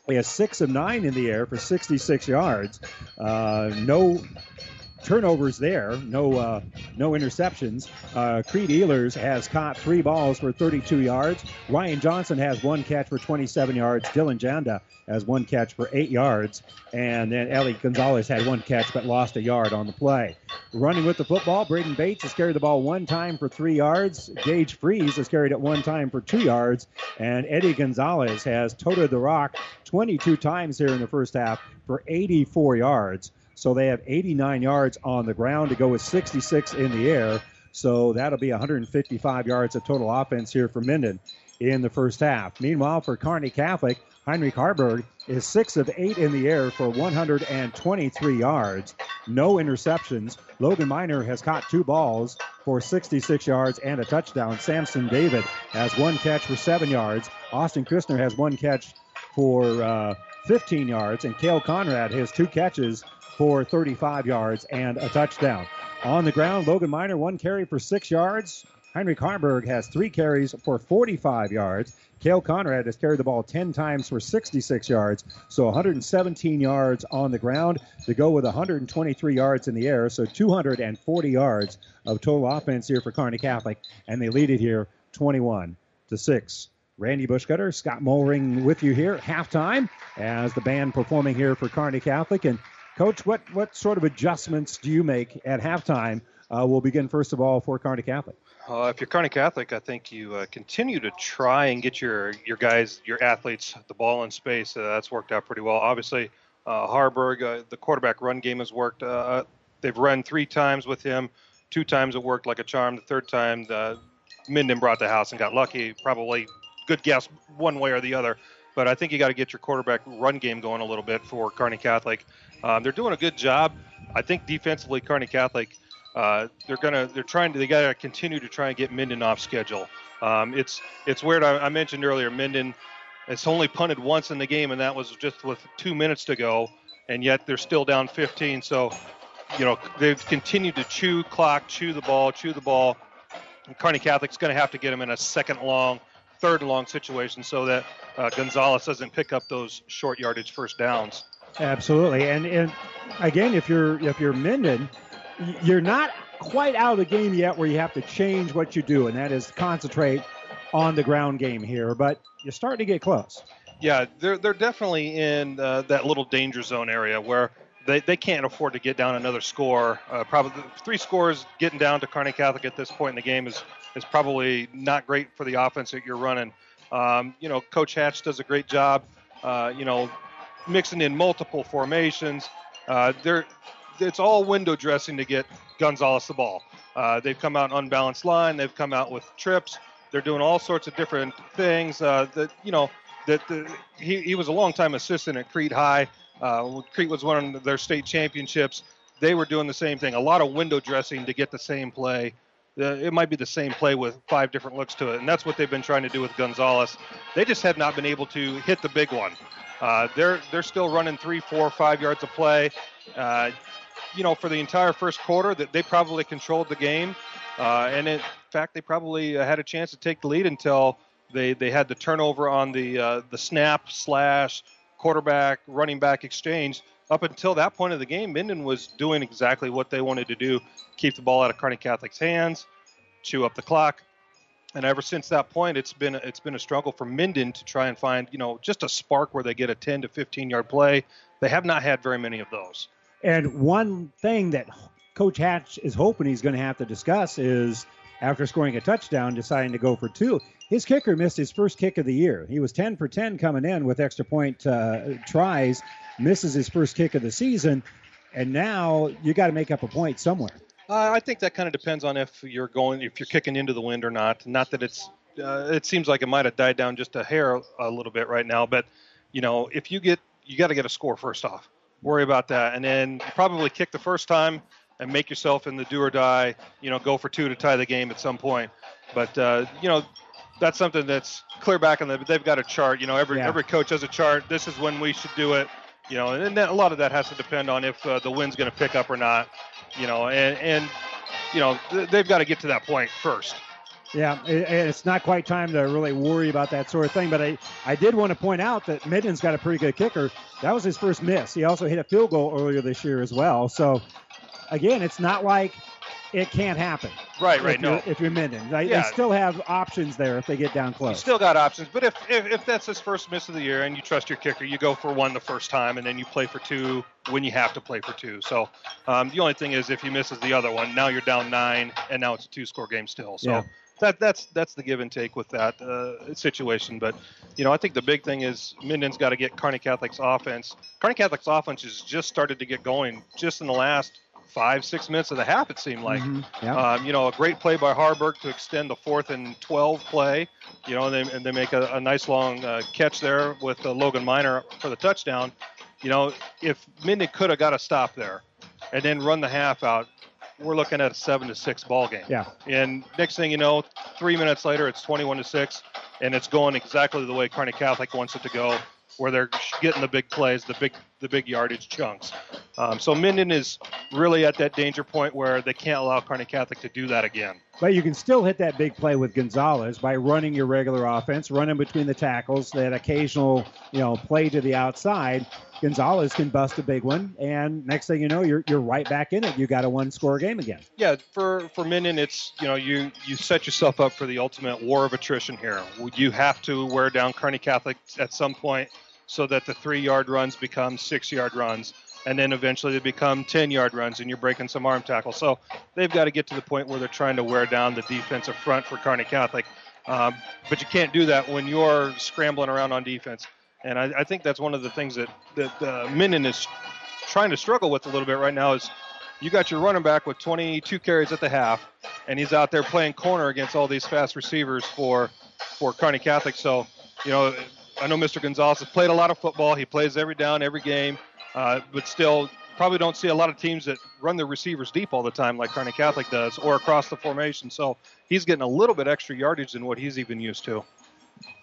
he has six of nine in the air for 66 yards. Uh, no turnovers there, no uh, no interceptions. Uh, Creed Ehlers has caught three balls for 32 yards. Ryan Johnson has one catch for 27 yards. Dylan Janda has one catch for eight yards, and then Eddie Gonzalez had one catch but lost a yard on the play. Running with the football, Braden Bates has carried the ball one time for three yards. Gage Freeze has carried it one time for two yards, and Eddie Gonzalez has toted the rock 22 times here in the first half for 84 yards. So they have 89 yards on the ground to go with 66 in the air. So that'll be 155 yards of total offense here for Minden in the first half. Meanwhile, for Kearney Catholic, Heinrich Haarberg is six of eight in the air for 123 yards. No interceptions. Logan Miner has caught two balls for 66 yards and a touchdown. Samson David has one catch for seven yards. Austin Christner has one catch for uh, 15 yards. And Kale Conrad has two catches for 35 yards and a touchdown. On the ground, Logan Miner, one carry for six yards. Heinrich Haarberg has three carries for 45 yards. Kale Conrad has carried the ball 10 times for 66 yards, so 117 yards on the ground to go with 123 yards in the air, so 240 yards of total offense here for Kearney Catholic, and they lead it here 21 to 6. Randy Bushcutter, Scott Mulring with you here halftime as the band performing here for Kearney Catholic. And Coach, what, what sort of adjustments do you make at halftime? Uh, we'll begin first of all for Kearney Catholic. Uh, if you're Kearney Catholic, I think you uh, continue to try and get your your guys, your athletes, the ball in space. Uh, that's worked out pretty well. Obviously, uh, Haarberg, uh, the quarterback run game has worked. They've run three times with him. Two times it worked like a charm. The third time, Minden brought the house and got lucky. Probably good guess one way or the other. But I think you got to get your quarterback run game going a little bit for Kearney Catholic. Um, they're doing a good job. I think defensively, Kearney Catholic uh, they're gonna they're trying to they got to continue to try and get Minden off schedule. Um, it's it's weird. I, I, mentioned earlier Minden it's only punted once in the game, and that was just with two minutes to go, and yet they're still down 15. So, you know, they've continued to chew clock, chew the ball, chew the ball. And Kearney Catholic's going to have to get them in a second long, third and long situation so that uh, Gonzalez doesn't pick up those short yardage first downs. Absolutely, and and again, if you're if you're Minden you're not quite out of the game yet where you have to change what you do, and that is concentrate on the ground game here. But you're starting to get close. Yeah, they're they're definitely in uh, that little danger zone area where they, they can't afford to get down another score. Uh, probably three scores getting down to Kearney Catholic at this point in the game is is probably not great for the offense that you're running. Um, you know, Coach Hatch does a great job. Uh, you know, mixing in multiple formations. Uh, they're it's all window dressing to get Gonzalez the ball. Uh, they've come out unbalanced line. They've come out with trips. They're doing all sorts of different things. Uh, that you know that the, he, he was a long time assistant at Crete High. Uh, Crete was of their state championships. They were doing the same thing. A lot of window dressing to get the same play. Uh, it might be the same play with five different looks to it, and that's what they've been trying to do with Gonzalez. They just have not been able to hit the big one. Uh, they're they're still running three, four, five yards of play. Uh, you know, for the entire first quarter, that they probably controlled the game, uh, and in fact, they probably uh, had a chance to take the lead until they they had the turnover on the the snap slash quarterback running back exchange. Up until that point of the game, Minden was doing exactly what they wanted to do: keep the ball out of Kearney Catholic's hands, chew up the clock, and ever since that point, it's been it's been a struggle for Minden to try and find you know just a spark where they get a 10 to 15 yard play. They have not had very many of those. And one thing that Coach Hatch is hoping he's going to have to discuss is after scoring a touchdown, deciding to go for two. His kicker missed his first kick of the year. He was 10 for 10 coming in with extra point uh, tries, misses his first kick of the season, and now you got to make up a point somewhere. Uh, I think that kind of depends on if you're going, if you're kicking into the wind or not. Not that it's, uh, it seems like it might have died down just a hair a little bit right now, but you know, if you get, you got to get a score first off. Worry about that, and then probably kick the first time and make yourself in the do or die. You know, go for two to tie the game at some point. But uh, you know, that's something that's clear back in the. They've got a chart. You know, every Yeah. every coach has a chart. This is when we should do it. You know, and then a lot of that has to depend on if uh, the wind's going to pick up or not. You know, and and you know th- they've got to get to that point first. Yeah, it, it's not quite time to really worry about that sort of thing. But I, I did want to point out that Minden's got a pretty good kicker. That was his first miss. He also hit a field goal earlier this year as well. So, again, it's not like it can't happen. Right, right, If you're, no. if you're Minden, they, Yeah. they still have options there if they get down You close. still got options, but if, if if that's his first miss of the year and you trust your kicker, you go for one the first time, and then you play for two when you have to play for two. So um, the only thing is if he misses the other one, now you're down nine, and now it's a two-score game still. So Yeah. that that's that's the give and take with that uh, situation. But you know, I think the big thing is Minden's got to get Kearney Catholic's offense. Kearney Catholic's offense has just started to get going just in the last five six minutes of the half. It seemed like. Mhm, yeah. Um, you know, a great play by Haarberg to extend the fourth and 12 play. You know, and they, and they make a, a nice long uh, catch there with uh, Logan Miner for the touchdown. You know, if Minden could have got a stop there and then run the half out, we're looking at a seven to six ball game. Yeah. And next thing you know, three minutes later, it's 21 to six, and it's going exactly the way Kearney Catholic wants it to go, where they're getting the big plays, the big the big yardage chunks. Um, so Minden is really at that danger point where they can't allow Kearney Catholic to do that again. But you can still hit that big play with Gonzalez by running your regular offense, running between the tackles, that occasional, you know, play to the outside. Gonzalez can bust a big one, and next thing you know, you're you're right back in it. You got a one-score game again. Yeah, for for Minden, it's you know you you set yourself up for the ultimate war of attrition here. You have to wear down Kearney Catholic at some point so that the three-yard runs become six-yard runs, and then eventually they become ten-yard runs, and you're breaking some arm tackles. So they've got to get to the point where they're trying to wear down the defensive front for Kearney Catholic. Um, but you can't do that when you're scrambling around on defense. And I, I think that's one of the things that that uh, Minden is trying to struggle with a little bit right now is you got your running back with 22 carries at the half, and he's out there playing corner against all these fast receivers for for Kearney Catholic. So, you know, I know Mr. Gonzalez has played a lot of football. He plays every down, every game, uh, but still probably don't see a lot of teams that run their receivers deep all the time like Kearney Catholic does, or across the formation. So he's getting a little bit extra yardage than what he's even used to.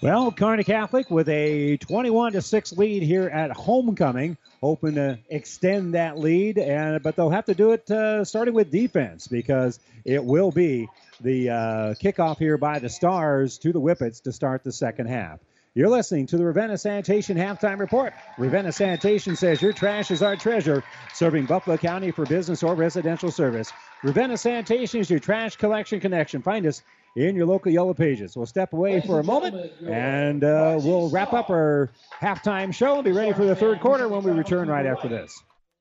Well, Kearney Catholic with a 21 to 6 lead here at homecoming, hoping to extend that lead, and but they'll have to do it uh, starting with defense because it will be the uh, kickoff here by the Stars to the Whippets to start the second half. You're listening to the Ravenna Sanitation Halftime Report. Ravenna Sanitation says your trash is our treasure, serving Buffalo County for business or residential service. Ravenna Sanitation is your trash collection connection. Find us in your local Yellow Pages. We'll step away for a moment and uh, we'll wrap up our halftime show and be ready for the third quarter when we return right after this.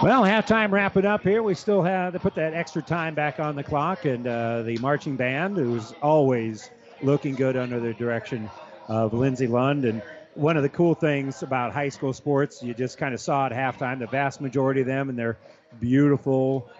Well, halftime wrapping up here. We still have to put that extra time back on the clock, and uh, the marching band, who's always looking good under the direction of Lindsay Lund. And one of the cool things about high school sports, you just kind of saw at halftime, the vast majority of them in their beautiful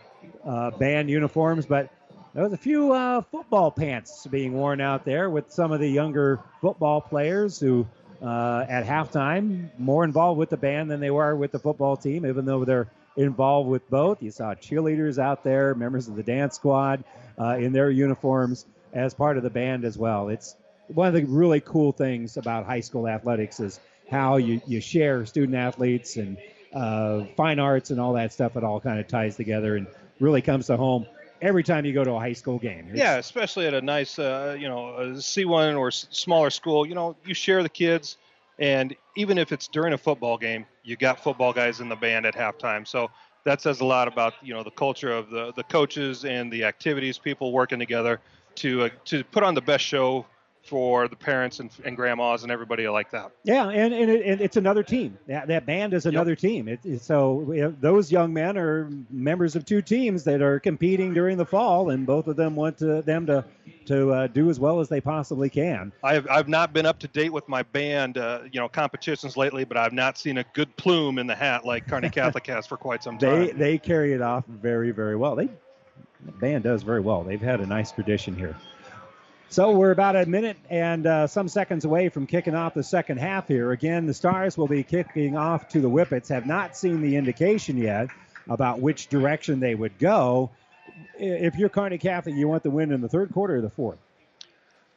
uh, band uniforms, but there was a few uh, football pants being worn out there with some of the younger football players who, uh, at halftime, more involved with the band than they were with the football team, even though they're involved with both. You saw cheerleaders out there, members of the dance squad uh, in their uniforms as part of the band as well. It's one of the really cool things about high school athletics is how you, you share student athletes and uh, fine arts and all that stuff. It all kind of ties together and really comes to home every time you go to a high school game. It's, yeah, especially at a nice, uh, you know, a C1 or smaller school. You know, you share the kids, and even if it's during a football game, you got football guys in the band at halftime. So that says a lot about you know the culture of the the coaches and the activities, people working together to uh, to put on the best show for the parents and, and grandmas and everybody like that. Yeah, and, and, it, and it's another team. That, that band is another team. It, it- so those young men are members of two teams that are competing during the fall, and both of them want to, them to to uh, do as well as they possibly can. I've I've not been up to date with my band, uh, you know, competitions lately, but I've not seen a good plume in the hat like Kearney Catholic has for quite some time. They they carry it off very very well. They the band does very well. They've had a nice tradition here. So we're about a minute and uh, some seconds away from kicking off the second half here. Again, the Stars will be kicking off to the Whippets. Have not seen the indication yet about which direction they would go. If you're Kearney Catholic, you want the win in the third quarter or the fourth?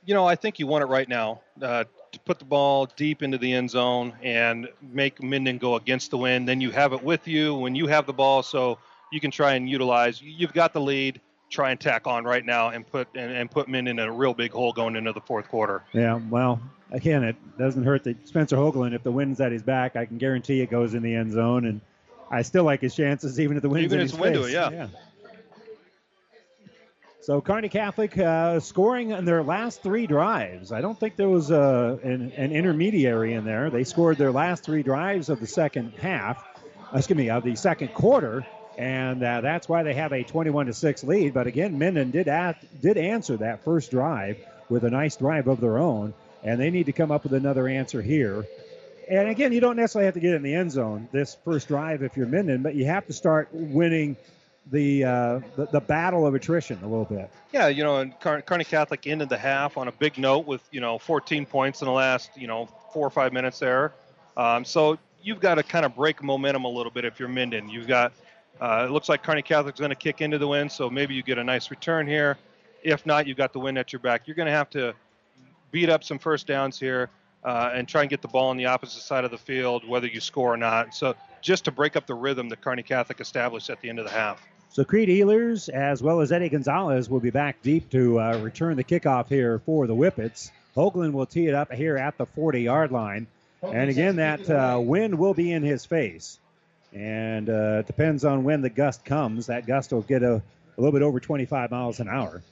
you know, I think you want it right now uh, to put the ball deep into the end zone and make Minden go against the wind. Then you have it with you when you have the ball, so you can try and utilize. You've got the lead. Try and tack on right now and put and, and put men in a real big hole going into the fourth quarter. Yeah, well, again, it doesn't hurt that Spencer Hoagland, if the wind's at his back, I can guarantee it goes in the end zone. And I still like his chances, even if the wind's Even in his it's wind to face. it, yeah. So Kearney Catholic uh, scoring in their last three drives. I don't think there was uh, an, an intermediary in there. They scored their last three drives of the second half, excuse me, of the second quarter, and uh, that's why they have a 21 to six lead. But again, Minden did did answer that first drive with a nice drive of their own, and they need to come up with another answer here. And again, you don't necessarily have to get in the end zone this first drive if you're Minden, but you have to start winning the uh, the, the battle of attrition a little bit. Yeah, you know, and Car- Kearney Catholic ended the half on a big note with you know 14 points in the last you know four or five minutes there. Um, so you've got to kind of break momentum a little bit if you're Minden. You've got uh, it looks like Kearney Catholic's going to kick into the win, so maybe you get a nice return here. If not, you've got the win at your back. You're going to have to beat up some first downs here uh, and try and get the ball on the opposite side of the field, whether you score or not. So just to break up the rhythm that Kearney Catholic established at the end of the half. So Creed Ehlers, as well as Eddie Gonzalez, will be back deep to uh, return the kickoff here for the Whippets. Hoagland will tee it up here at the 40-yard line, and again, that uh, wind will be in his face, and uh, it depends on when the gust comes. That gust will get a, a little bit over 25 miles an hour.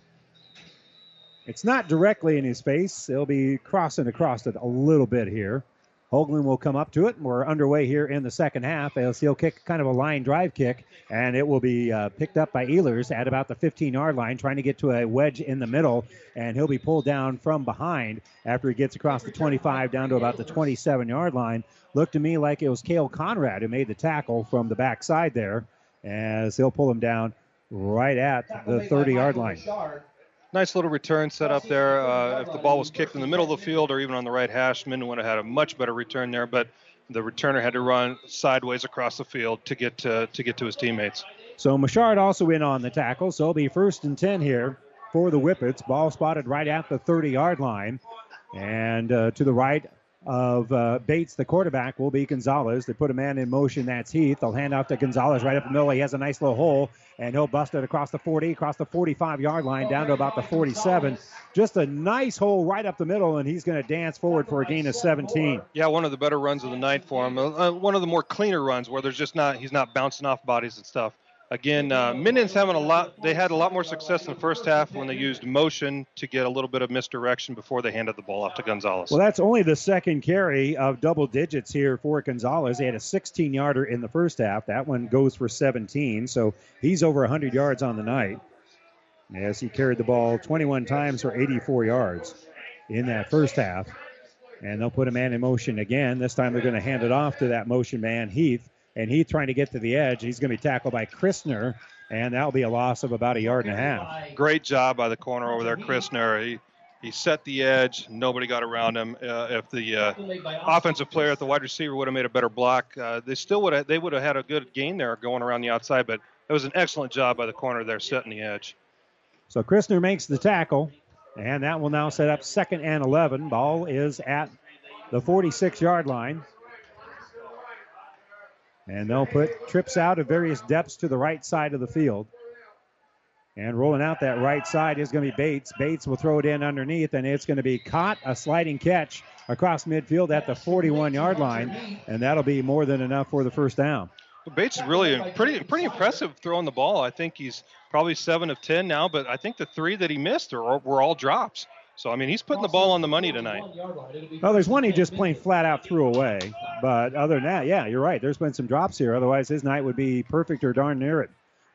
It's not directly in his face. It'll be crossing across it a little bit here. Hoagland will come up to it, and we're underway here in the second half he'll kick kind of a line drive kick, and it will be uh, picked up by Ehlers at about the 15 yard line, trying to get to a wedge in the middle, and he'll be pulled down from behind after he gets across the 25 down to about the 27 yard line. Looked to me like it was Kale Conrad who made the tackle from the backside there, as he'll pull him down right at the 30 yard line. Nice little return set up there. Uh, if the ball was kicked in the middle of the field or even on the right hash, Minden would have had a much better return there. But the returner had to run sideways across the field to get to, to get to his teammates. So Machard also in on the tackle. So it'll be first and 10 here for the Whippets. Ball spotted right at the 30 yard line. And uh, to the right of uh, Bates, the quarterback, will be Gonzalez. They put a man in motion. That's Heath. They'll hand off to Gonzalez right up the middle. He has a nice little hole, and he'll bust it across the 40, across the 45 yard line, down to about the 47. Just a nice hole right up the middle, and he's going to dance forward for a gain of 17. Yeah, one of the better runs of the night for him. Uh, one of the more cleaner runs where there's just not he's not bouncing off bodies and stuff. Again, uh, Minden's having a lot. They had a lot more success in the first half when they used motion to get a little bit of misdirection before they handed the ball off to Gonzalez. Well, that's only the second carry of double digits here for Gonzalez. They had a 16 yarder in the first half. That one goes for 17, so he's over 100 yards on the night. As he carried the ball 21 times for 84 yards in that first half. And they'll put a man in motion again. This time they're going to hand it off to that motion man, Heath and Heath trying to get to the edge. He's going to be tackled by Christner, and that'll be a loss of about a yard and a half. Great job by the corner over there, Christner. He he set the edge. Nobody got around him. Uh, if the uh, offensive player at the wide receiver would have made a better block, uh, they still would have they would have had a good gain there going around the outside. But it was an excellent job by the corner there, setting the edge. So Christner makes the tackle, and that will now set up second and 11. Ball is at the 46 yard line. And they'll put trips out of various depths to the right side of the field. And rolling out that right side is going to be Bates. Bates will throw it in underneath, and it's going to be caught. A sliding catch across midfield at the 41 yard line, and that'll be more than enough for the first down. Bates is really pretty pretty impressive throwing the ball. I think he's probably seven of ten now, but I think the three that he missed are, were all drops. So I mean, he's putting the ball on the money tonight. Well, there's one he just plain flat out threw away, but other than that, yeah, you're right. There's been some drops here. Otherwise, his night would be perfect or darn near it.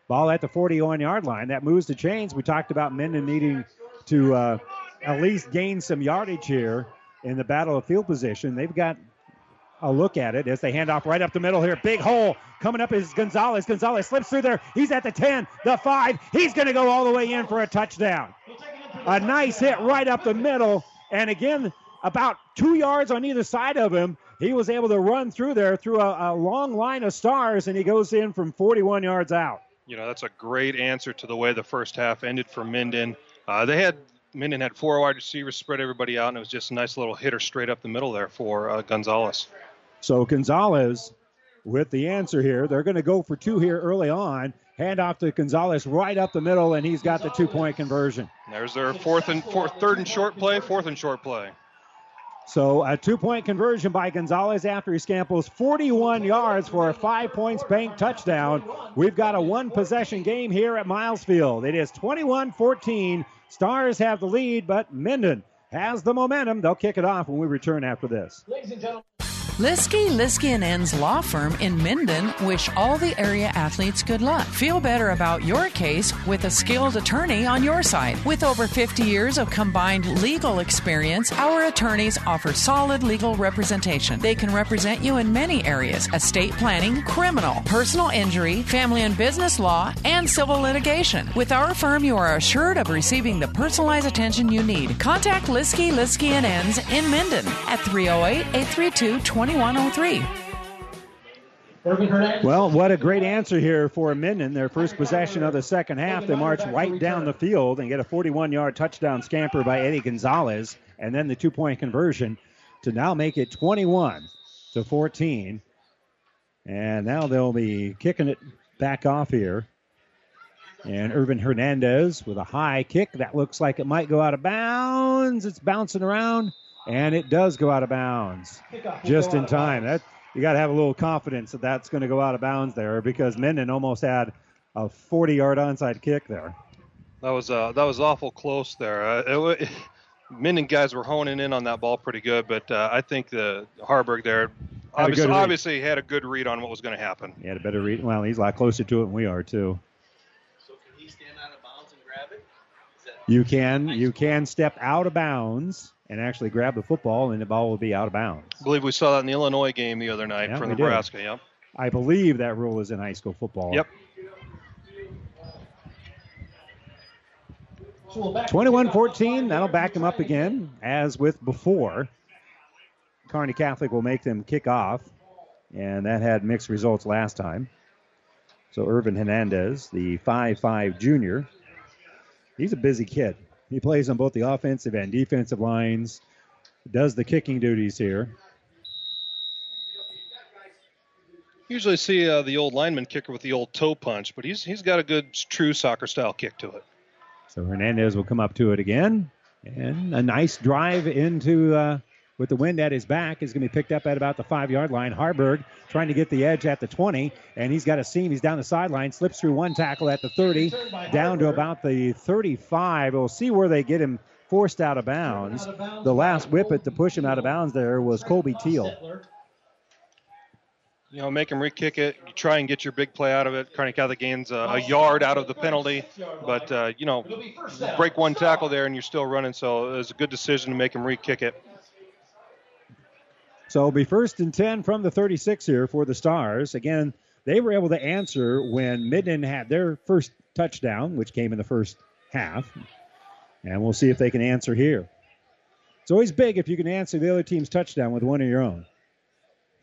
Ball at the 41 yard line. That moves the chains. We talked about Minden needing to uh, at least gain some yardage here in the battle of field position. They've got a look at it as they hand off right up the middle here. Big hole coming up is Gonzalez. Gonzalez slips through there. He's at the 10, the 5. He's going to go all the way in for a touchdown. A nice hit right up the middle. And again, about two yards on either side of him, he was able to run through there through a, a long line of stars, and he goes in from 41 yards out. You know, that's a great answer to the way the first half ended for Minden. Uh, they had Minden had four wide receivers, spread everybody out, and it was just a nice little hitter straight up the middle there for uh, Gonzalez. So Gonzalez with the answer here. They're going to go for two here early on. Hand off to Gonzalez right up the middle, and he's got the two point conversion. There's their fourth and fourth, third and short play, fourth and short play. So a two point conversion by Gonzalez after he scamples 41 yards for a Five Points Bank touchdown. We've got a one possession game here at Miles Field. It is 21 14. Stars have the lead, but Minden has the momentum. They'll kick it off when we return after this. Ladies and gentlemen. Liskey, Liskey and Ends Law Firm in Minden wish all the area athletes good luck. Feel better about your case with a skilled attorney on your side. With over 50 years of combined legal experience, our attorneys offer solid legal representation. They can represent you in many areas estate planning, criminal, personal injury, family and business law, and civil litigation. With our firm, you are assured of receiving the personalized attention you need. Contact Liskey, Liskey and Ends in Minden at 308 832 2103. Well, what a great answer here for Minden. Their first possession of the second half, they march right down the field and get a 41 yard touchdown scamper by Eddie Gonzalez, and then the two point conversion to now make it 21 to 14. And now they'll be kicking it back off here. And Irvin Hernandez with a high kick that looks like it might go out of bounds. It's bouncing around, and it does go out of bounds just in time. That you got to have a little confidence that that's going to go out of bounds there because Minden almost had a 40-yard onside kick there. That was uh, that was awful close there. Uh, it, Minden guys were honing in on that ball pretty good, but uh, I think the Haarberg there obviously, obviously had a good read on what was going to happen. He had a better read. Well, he's a lot closer to it than we are too. So can he stand out of bounds and grab it? You can you can step out of bounds and actually grab the football, and the ball will be out of bounds. I believe we saw that in the Illinois game the other night Yeah, for Nebraska. did. Yep. I believe that rule is in high school football. Yep. 21 14, that'll back them up again, as with before. Kearney Catholic will make them kick off, and that had mixed results last time. So Irvin Hernandez, the five-five junior, he's a busy kid. He plays on both the offensive and defensive lines. does the kicking duties here. Usually see uh, the old lineman kicker with the old toe punch, but he's he's got a good true soccer style kick to it. So Hernandez will come up to it again, and a nice drive into uh, with the wind at his back is going to be picked up at about the five yard line. Haarberg trying to get the edge at the 20, and he's got a seam. He's down the sideline, slips through one tackle at the 30, down to about the 35. We'll see where they get him forced out of bounds. The last whippet to push him out of bounds there was Colby Teal. You know, make him re-kick it. Try and get your big play out of it. Kearney Catholic gains a, a yard out of the penalty, but uh, you know, break one tackle there and you're still running. So it was a good decision to make him re-kick it. So it'll be first and 10 from the 36 here for the Stars. Again, they were able to answer when Minden had their first touchdown, which came in the first half. And we'll see if they can answer here. It's always big if you can answer the other team's touchdown with one of your own.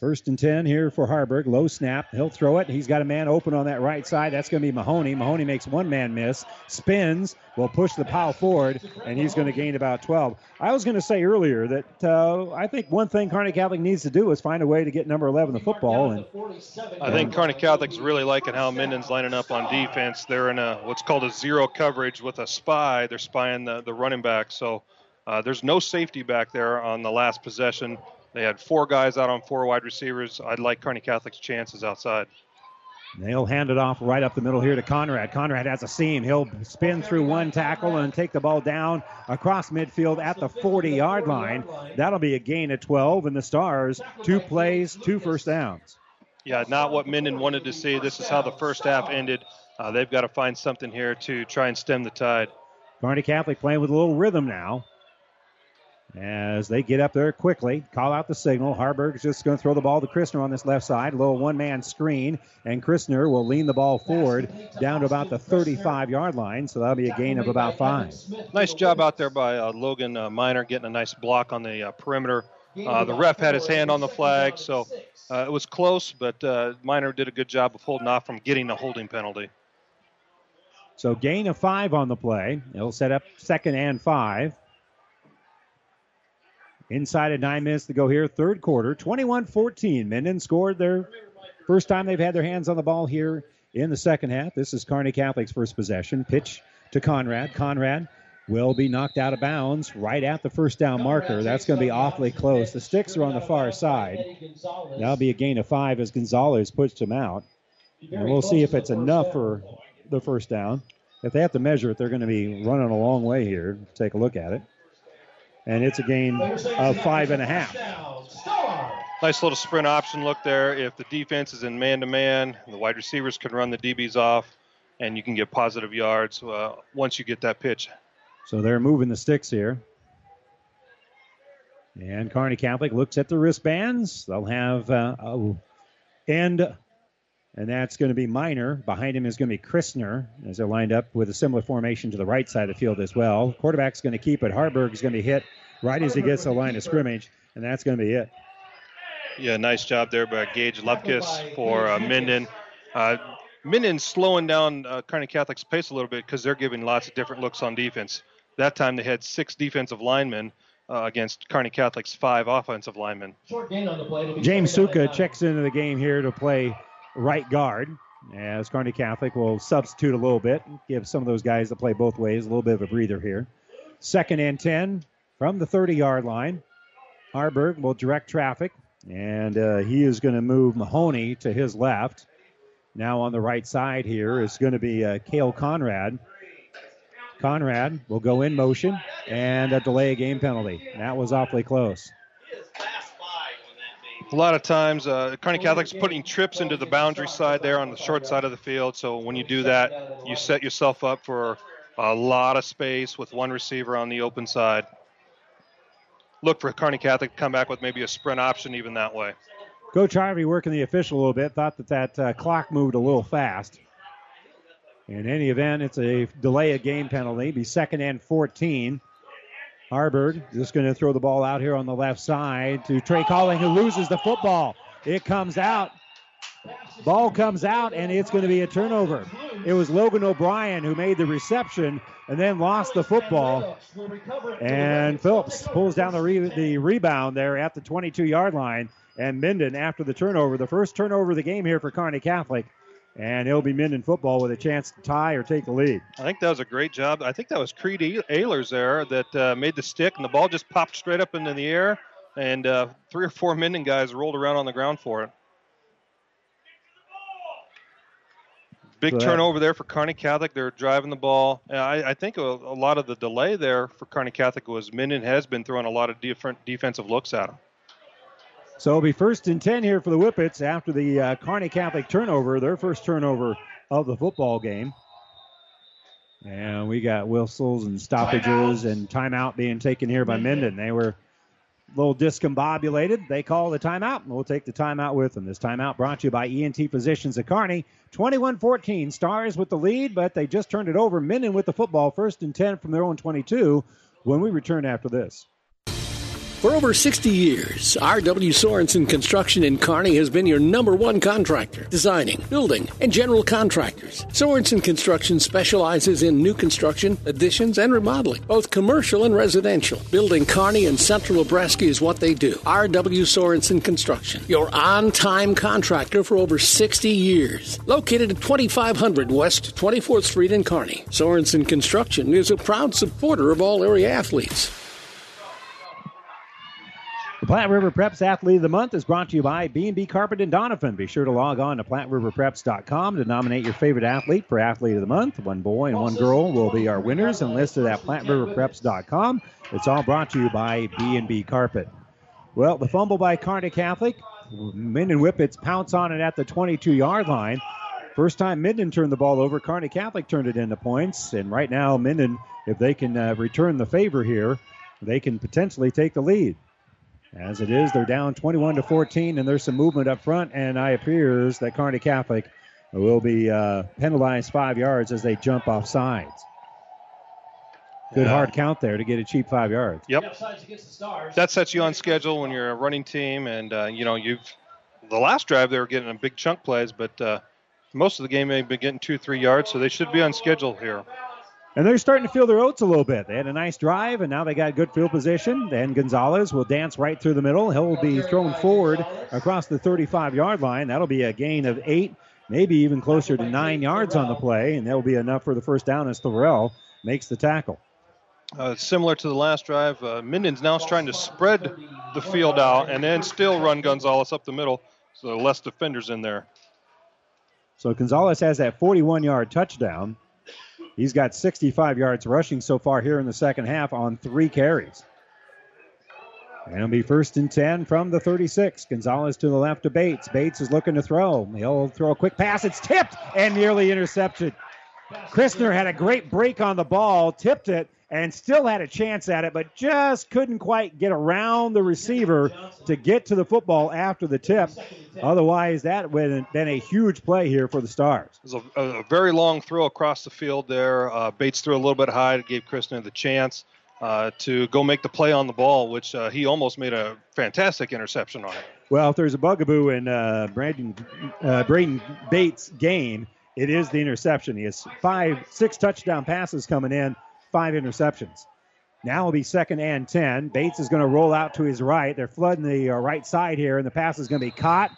First and 10 here for Haarberg. Low snap. He'll throw it. He's got a man open on that right side. That's going to be Mahoney. Mahoney makes one man miss, spins, will push the pile forward, and he's going to gain about 12. I was going to say earlier that uh, I think one thing Kearney Catholic needs to do is find a way to get number 11 the football. And I think Kearney Catholic's really liking how Minden's lining up on defense. They're in a what's called a zero coverage with a spy. They're spying the, the running back. So uh, there's no safety back there on the last possession. They had four guys out on four wide receivers. I'd like Kearney Catholic's chances outside. They'll hand it off right up the middle here to Conrad. Conrad has a seam. He'll spin through one tackle and take the ball down across midfield at the 40 yard line. That'll be a gain of 12, and the Stars, two plays, two first downs. Yeah, not what Minden wanted to see. This is how the first half ended. Uh, they've got to find something here to try and stem the tide. Kearney Catholic playing with a little rhythm now as they get up there quickly, call out the signal. Haarberg's just going to throw the ball to Christner on this left side. A little one man screen, and Christner will lean the ball forward down to about the 35 yard line, so that'll be a gain of about five. Nice job out there by uh, Logan uh, Miner getting a nice block on the uh, perimeter. Uh, the ref had his hand on the flag, so uh, it was close, but uh, Miner did a good job of holding off from getting a holding penalty. So gain of five on the play. It'll set up second and five. Inside of nine minutes to go here, third quarter, 21 14. Minden scored their first time they've had their hands on the ball here in the second half. This is Kearney Catholic's first possession. Pitch to Conrad. Conrad will be knocked out of bounds right at the first down marker. That's going to be awfully close. The sticks are on the far side. That'll be a gain of five as Gonzalez pushed him out. And we'll see if it's enough for the first down. If they have to measure it, they're going to be running a long way here. Take a look at it and it's a gain of five and a half. Nice little sprint option look there. If the defense is in man to man, the wide receivers can run the DBs off, and you can get positive yards uh, once you get that pitch. So they're moving the sticks here. And Kearney Catholic looks at the wristbands. They'll have uh, a end, and that's going to be Miner. Behind him is going to be Christner as they're lined up with a similar formation to the right side of the field as well. Quarterback's going to keep it. Haarberg is going to be hit right as he gets to the line of scrimmage, and that's going to be it. Yeah, nice job there by Gage Lupkis for uh, Minden. Uh, Minden's slowing down uh, Kearney Catholic's pace a little bit because they're giving lots of different looks on defense. That time they had six defensive linemen uh, against Kearney Catholic's five offensive linemen. James Suka checks into the game here to play right guard as Kearney Catholic will substitute a little bit, give some of those guys that play both ways a little bit of a breather here. Second and 10 from the 30 yard line. Haarberg will direct traffic, and uh, he is going to move Mahoney to his left. Now on the right side here is going to be uh, Conrad. Conrad will go in motion and a delay game penalty. That was awfully close. A lot of times, uh, Kearney Catholic's putting trips into the boundary side there on the short side of the field. So when you do that, you set yourself up for a lot of space with one receiver on the open side. Look for Kearney Catholic to come back with maybe a sprint option even that way. Coach Harvey working the official a little bit, thought that that uh, clock moved a little fast. In any event, it's a delay of game penalty. Be second and 14. Haarberg just going to throw the ball out here on the left side to Trey Calling, who loses the football. It comes out Ball comes out, and it's going to be a turnover. It was Logan O'Brien who made the reception and then lost the football. And Phillips pulls down the, re- the rebound there at the 22 yard line. And Minden, after the turnover, the first turnover of the game here for Kearney Catholic. And it'll be Minden football with a chance to tie or take the lead. I think that was a great job. I think that was Creed Ehlers there that uh, made the stick, and the ball just popped straight up into the air. And uh, three or four Minden guys rolled around on the ground for it. Big turnover there for Kearney Catholic. They're driving the ball. I, I, think a, a, lot of the delay there for Kearney Catholic was Minden has been throwing a lot of different defensive looks at them. So it'll be first and 10 here for the Whippets after the uh, Kearney Catholic turnover, their first turnover of the football game. And we got whistles and stoppages and timeout being taken here by Minden. They were a little discombobulated. They call the timeout, and we'll take the timeout with them. This timeout brought to you by ENT Physicians at Kearney. 21 14, Stars with the lead, but they just turned it over. Minden with the football, first and 10 from their own 22 when we return after this. For over 60 years, R.W. Sorensen Construction in Kearney has been your number one contractor, designing, building, and general contractors. Sorensen Construction specializes in new construction, additions, and remodeling, both commercial and residential. Building Kearney and central Nebraska is what they do. R.W. Sorensen Construction, your on time contractor for over 60 years. Located at 2500 West 24th Street in Kearney, Sorensen Construction is a proud supporter of all area athletes. Platte River Preps Athlete of the Month is brought to you by B&B Carpet and Donovan. Be sure to log on to PlatteRiverPreps.com to nominate your favorite athlete for Athlete of the Month. One boy and one girl will be our winners and listed at PlatteRiverPreps.com. It's all brought to you by B&B Carpet. Well, the fumble by Kearney Catholic. Minden Whippets pounce on it at the 22-yard line. First time Minden turned the ball over, Kearney Catholic turned it into points. And right now, Minden, if they can uh, return the favor here, they can potentially take the lead. As it is, they're down 21 to 14, and there's some movement up front, and it appears that Kearney Catholic will be uh, penalized five yards as they jump off sides. Good yeah. hard count there to get a cheap five yards. Yep. That sets you on schedule when you're a running team, and uh, you know you've the last drive they were getting a big chunk plays, but uh, most of the game they've been getting two, three yards, so they should be on schedule here. And they're starting to feel their oats a little bit. They had a nice drive, and now they got good field position. Then Gonzalez will dance right through the middle. He'll be thrown forward across the 35 yard line. That'll be a gain of eight, maybe even closer to nine yards on the play, and that'll be enough for the first down as Thorell makes the tackle. Uh, similar to the last drive, uh, Minden's now trying to spread the field out and then still run Gonzalez up the middle, so less defenders in there. So Gonzalez has that 41 yard touchdown. He's got 65 yards rushing so far here in the second half on three carries. And it'll be first and 10 from the 36. Gonzalez to the left of Bates. Bates is looking to throw. He'll throw a quick pass. It's tipped and nearly intercepted. Christner had a great break on the ball, tipped it, and still had a chance at it, but just couldn't quite get around the receiver to get to the football after the tip. Otherwise, that would have been a huge play here for the Stars. It was a, a very long throw across the field there. Uh, Bates threw a little bit high, gave Christner the chance. Uh, to go make the play on the ball, which uh, he almost made a fantastic interception on it. Well, if there's a bugaboo in uh, Brandon uh, Braden Bates' game, it is the interception. He has five, six touchdown passes coming in five interceptions. Now it will be second and 10. Bates is going to roll out to his right. They're flooding the uh, right side here, and the pass is going to be caught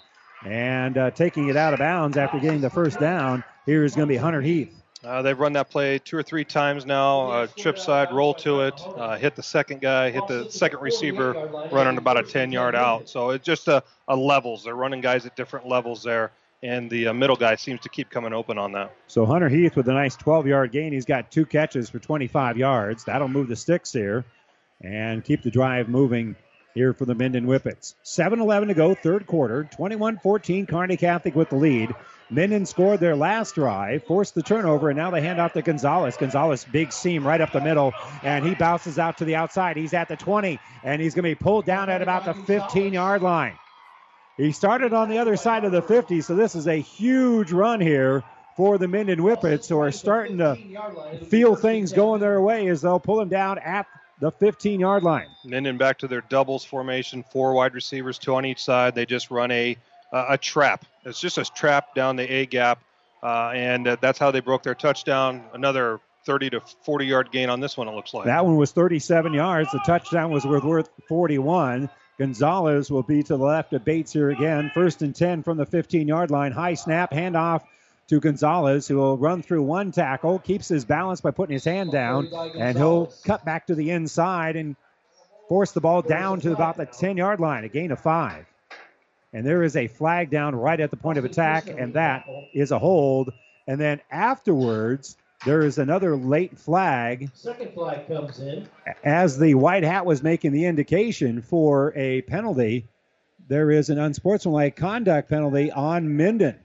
and uh, taking it out of bounds after getting the first down. Here is going to be Hunter Heath. Uh, they've run that play two or three times now. Uh, trip side, roll to it, uh, hit the second guy, hit the second receiver, running about a 10 yard out. So it's just a, a levels. They're running guys at different levels there and the uh, middle guy seems to keep coming open on that. So Hunter Heath with a nice 12 yard gain. He's got two catches for 25 yards. That'll move the sticks here and keep the drive moving here for the Minden Whippets. 7 11 to go, third quarter. 21 14, Kearney Catholic with the lead. Minden scored their last drive, forced the turnover, and now they hand off to Gonzalez. Gonzalez, big seam right up the middle, and he bounces out to the outside. He's at the 20, and he's going to be pulled down at about the 15 yard line. He started on the other side of the 50, so this is a huge run here for the Minden Whippets, who are starting to feel things going their way as they'll pull him down at the 15 yard line. Minden back to their doubles formation, four wide receivers, two on each side. They just run a uh, a trap. It's just a trap down the A gap, uh, and uh, that's how they broke their touchdown. Another 30 to 40 yard gain on this one. It looks like that one was 37 yards. The touchdown was worth worth 41. Gonzalez will be to the left of Bates here again. First and 10 from the 15 yard line. High snap, handoff to Gonzalez, who will run through one tackle, keeps his balance by putting his hand down, and he'll cut back to the inside and force the ball down to about the 10 yard line, a gain of five. And there is a flag down right at the point of attack, and that is a hold. And then afterwards, there is another late flag. Second flag comes in. As the white hat was making the indication for a penalty, there is an unsportsmanlike conduct penalty on Minden.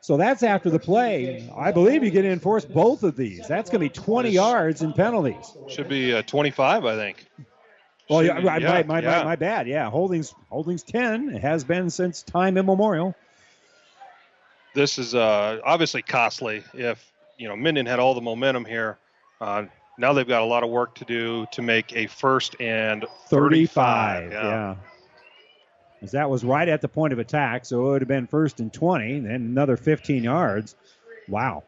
So that's after the play. I believe you get to enforce both of these. That's going to be 20 yards in penalties. Should be uh, 25, I think. Well, yeah, be- my, yeah, my, yeah. my, my bad. Yeah, holdings holdings 10. It has been since time immemorial. This is uh, obviously costly. If you know Minden had all the momentum here, uh, now they've got a lot of work to do to make a first and 35. 35. yeah. As that was right at the point of attack, so it would have been first and 20, then another 15 yards. Wow.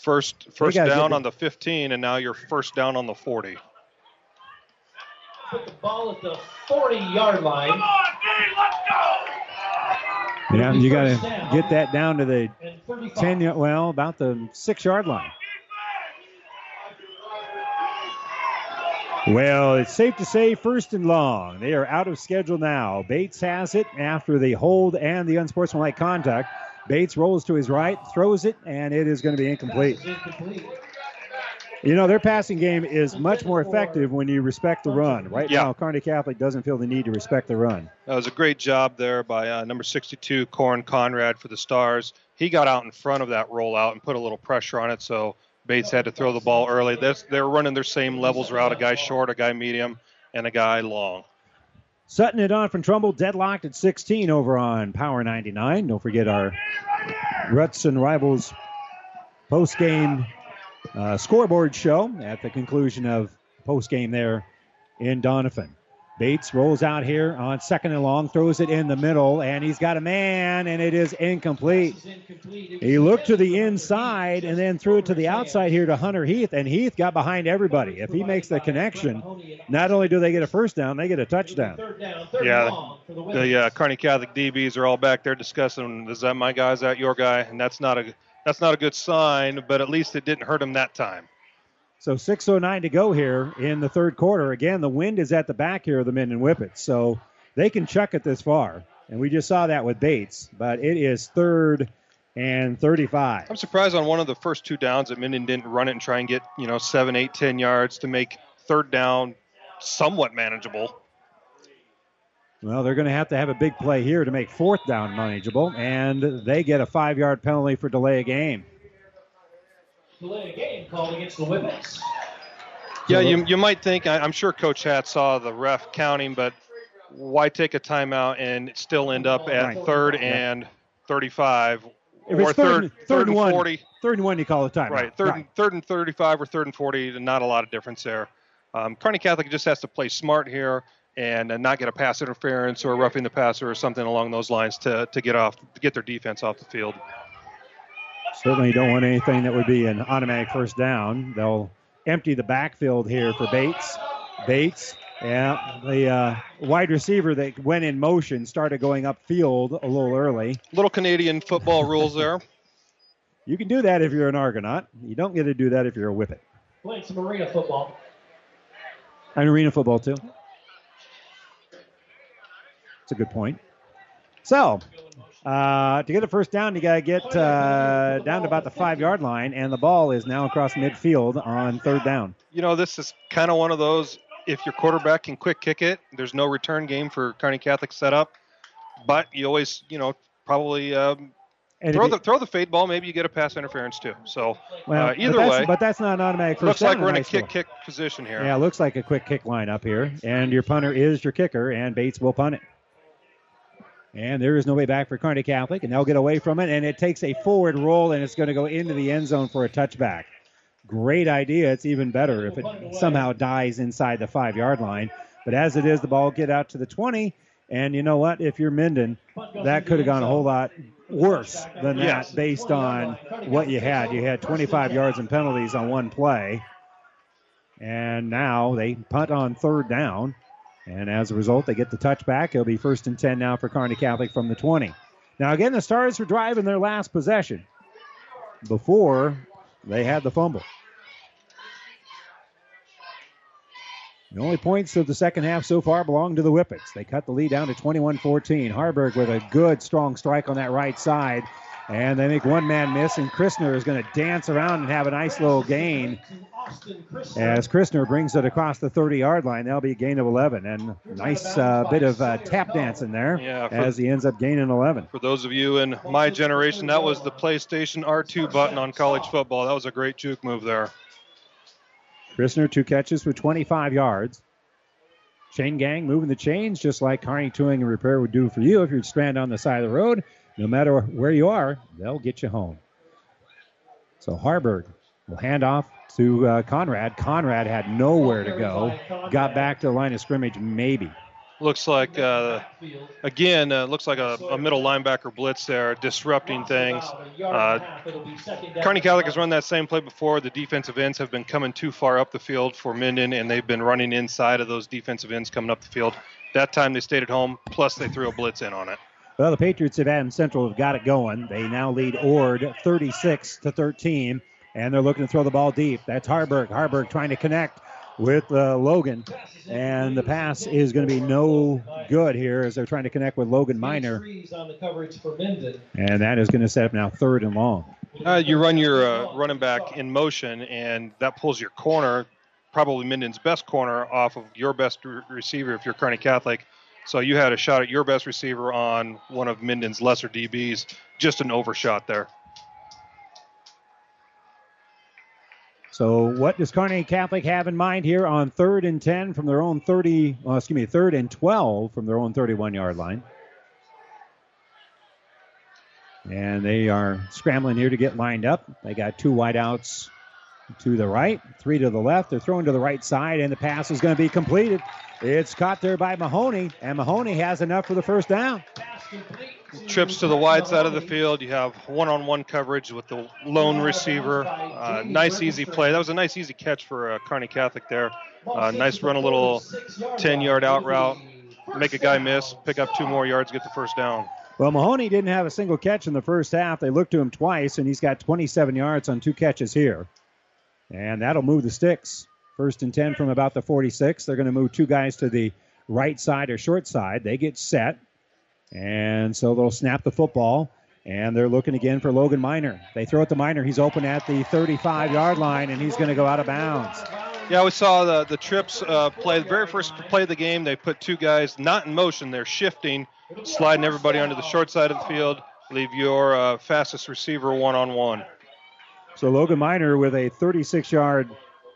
First first down the- on the 15, and now you're first down on the 40. Put the ball at the 40 yard line. Yeah, you got to get that down to the 10, y- well, about the six yard line. Well, it's safe to say first and long. They are out of schedule now. Bates has it after the hold and the unsportsmanlike contact. Bates rolls to his right, throws it, and it is going to be incomplete. You know, their passing game is much more effective when you respect the run. Right Yeah. now, Kearney Catholic doesn't feel the need to respect the run. That was a great job there by uh, number 62, Corin Conrad for the Stars. He got out in front of that rollout and put a little pressure on it, so Bates had to throw the ball early. That's, they're running their same levels route a guy short, a guy medium, and a guy long. Sutton it on from Trumbull, deadlocked at 16 over on Power 99. Don't forget our Ruts and Rivals post game uh, scoreboard show at the conclusion of post game there in Donovan. Bates rolls out here on second and long, throws it in the middle, and he's got a man, and it is incomplete. He looked to the inside and then threw it to the outside here to Hunter Heath, and Heath got behind everybody. If he makes the connection, not only do they get a first down, they get a touchdown. Yeah, the uh, Kearney Catholic DBs are all back there discussing, is that my guy, is that your guy? And that's not a that's not a good sign, but at least it didn't hurt him that time. So 6.09 to go here in the third quarter. Again, the wind is at the back here of the Minden Whippets, so they can chuck it this far. And we just saw that with Bates, but it is third and 35. I'm surprised on one of the first two downs that Minden didn't run it and try and get, you know, seven, eight, ten yards to make third down somewhat manageable. Well, they're going to have to have a big play here to make fourth down manageable, and they get a five yard penalty for delay of game. Delay a game called against the Whippets. Yeah, you, you might think, I, I'm sure Coach Hat saw the ref counting, but why take a timeout and still end up at Right. third Yeah. and 35 If or it's third, third, third, and and one, 40? third and one, you call a timeout. Right, third, And, third and 35 or third and 40, not a lot of difference there. Um, Kearney Catholic just has to play smart here and uh, not get a pass interference or roughing the passer or something along those lines to, to get off to get their defense off the field. Certainly you don't want anything that would be an automatic first down. They'll empty the backfield here for Bates. Bates, yeah, the uh, wide receiver that went in motion started going upfield a little early. Little Canadian football rules there. You can do that if you're an Argonaut. You don't get to do that if you're a Whippet. Playing some arena football. And arena football, too. That's a good point. So, uh, to get a first down, you got to get uh, down to about the five yard line, and the ball is now across midfield on third down. You know, this is kind of one of those. If your quarterback can quick kick it, there's no return game for Kearney Catholic setup. But you always, you know, probably um, throw the you- throw the fade ball. Maybe you get a pass interference too. So Well, uh, but either that's- way, but that's not an automatic first looks like we're in a kick kick position here. Yeah, it looks like a quick kick line up here. And your punter is your kicker, and Bates will punt it. And there is no way back for Kearney Catholic, and they'll get away from it. And it takes a forward roll, and it's going to go into the end zone for a touchback. Great idea. It's even better if it somehow dies inside the five yard line. But as it is, the ball get out to the 20, And you know what? If you're Minden, that could have gone a whole lot worse than that Yes. based on what you had. You had 25 yards and penalties on one play. And now they punt on third down. And as a result, they get the touchback. It'll be first and 10 now for Kearney Catholic from the 20. Now, again, the Stars were driving their last possession before they had the fumble. The only points of the second half so far belong to the Whippets. They cut the lead down to 21 14. Haarberg with a good, strong strike on that right side. And they make one man miss, and Christner is going to dance around and have a nice little gain as Christner brings it across the 30 yard line. That'll be a gain of 11. And nice uh, bit of uh, tap dancing there Yeah, for- as he ends up gaining 11. For those of you in my generation, that was the PlayStation R2 button on college football. That was a great juke move there. Christner, two catches for 25 yards. Chain gang moving the chains just like Kearney Towing and Repair would do for you if you're stranded on the side of the road. No matter where you are, they'll get you home. So Haarberg will hand off to uh, Conrad. Conrad had nowhere to go. Got back to the line of scrimmage, maybe. Looks like, uh, again, uh, looks like a, a middle linebacker blitz there, disrupting things. Uh, Kearney Catholic has run that same play before. The defensive ends have been coming too far up the field for Minden, and they've been running inside of those defensive ends coming up the field. That time they stayed at home, plus they threw a blitz in on it. Well, the Patriots of Adams Central have got it going. They now lead Ord 36 to 13, and they're looking to throw the ball deep. That's Haarberg. Haarberg trying to connect with uh, Logan, and the pass is going to be no good here as they're trying to connect with Logan Miner, Freeze on the coverage for Minden. and that is going to set up now third and long. Uh, you run your uh, running back in motion, and that pulls your corner, probably Minden's best corner, off of your best re- receiver if you're Kearney Catholic. So you had a shot at your best receiver on one of Minden's lesser DBs. Just an overshot there. So, what does Kearney Catholic have in mind here on third and 10 from their own 30, well, excuse me, third and 12 from their own 31 yard line? And they are scrambling here to get lined up. They got two wideouts to the right, three to the left. They're throwing to the right side, and the pass is going to be completed. It's caught there by Mahoney, and Mahoney has enough for the first down. Trips to the wide side of the field. You have one-on-one coverage with the lone receiver. Uh, nice, easy play. That was a nice, easy catch for uh, Kearney Catholic there. Uh, nice run, a little 10-yard out route. Make a guy miss, pick up two more yards, get the first down. Well, Mahoney didn't have a single catch in the first half. They looked to him twice, and he's got 27 yards on two catches here. And that'll move the sticks. First and 10 from about the 46. They're going to move two guys to the right side or short side. They get set. And so they'll snap the football. And they're looking again for Logan Miner. They throw it to Miner. He's open at the 35 yard line, and he's going to go out of bounds. Yeah, we saw the the trips uh, play. The very first play of the game, they put two guys not in motion. They're shifting, sliding everybody onto the short side of the field. Leave your uh, fastest receiver one on one. So Logan Miner with a 36 yard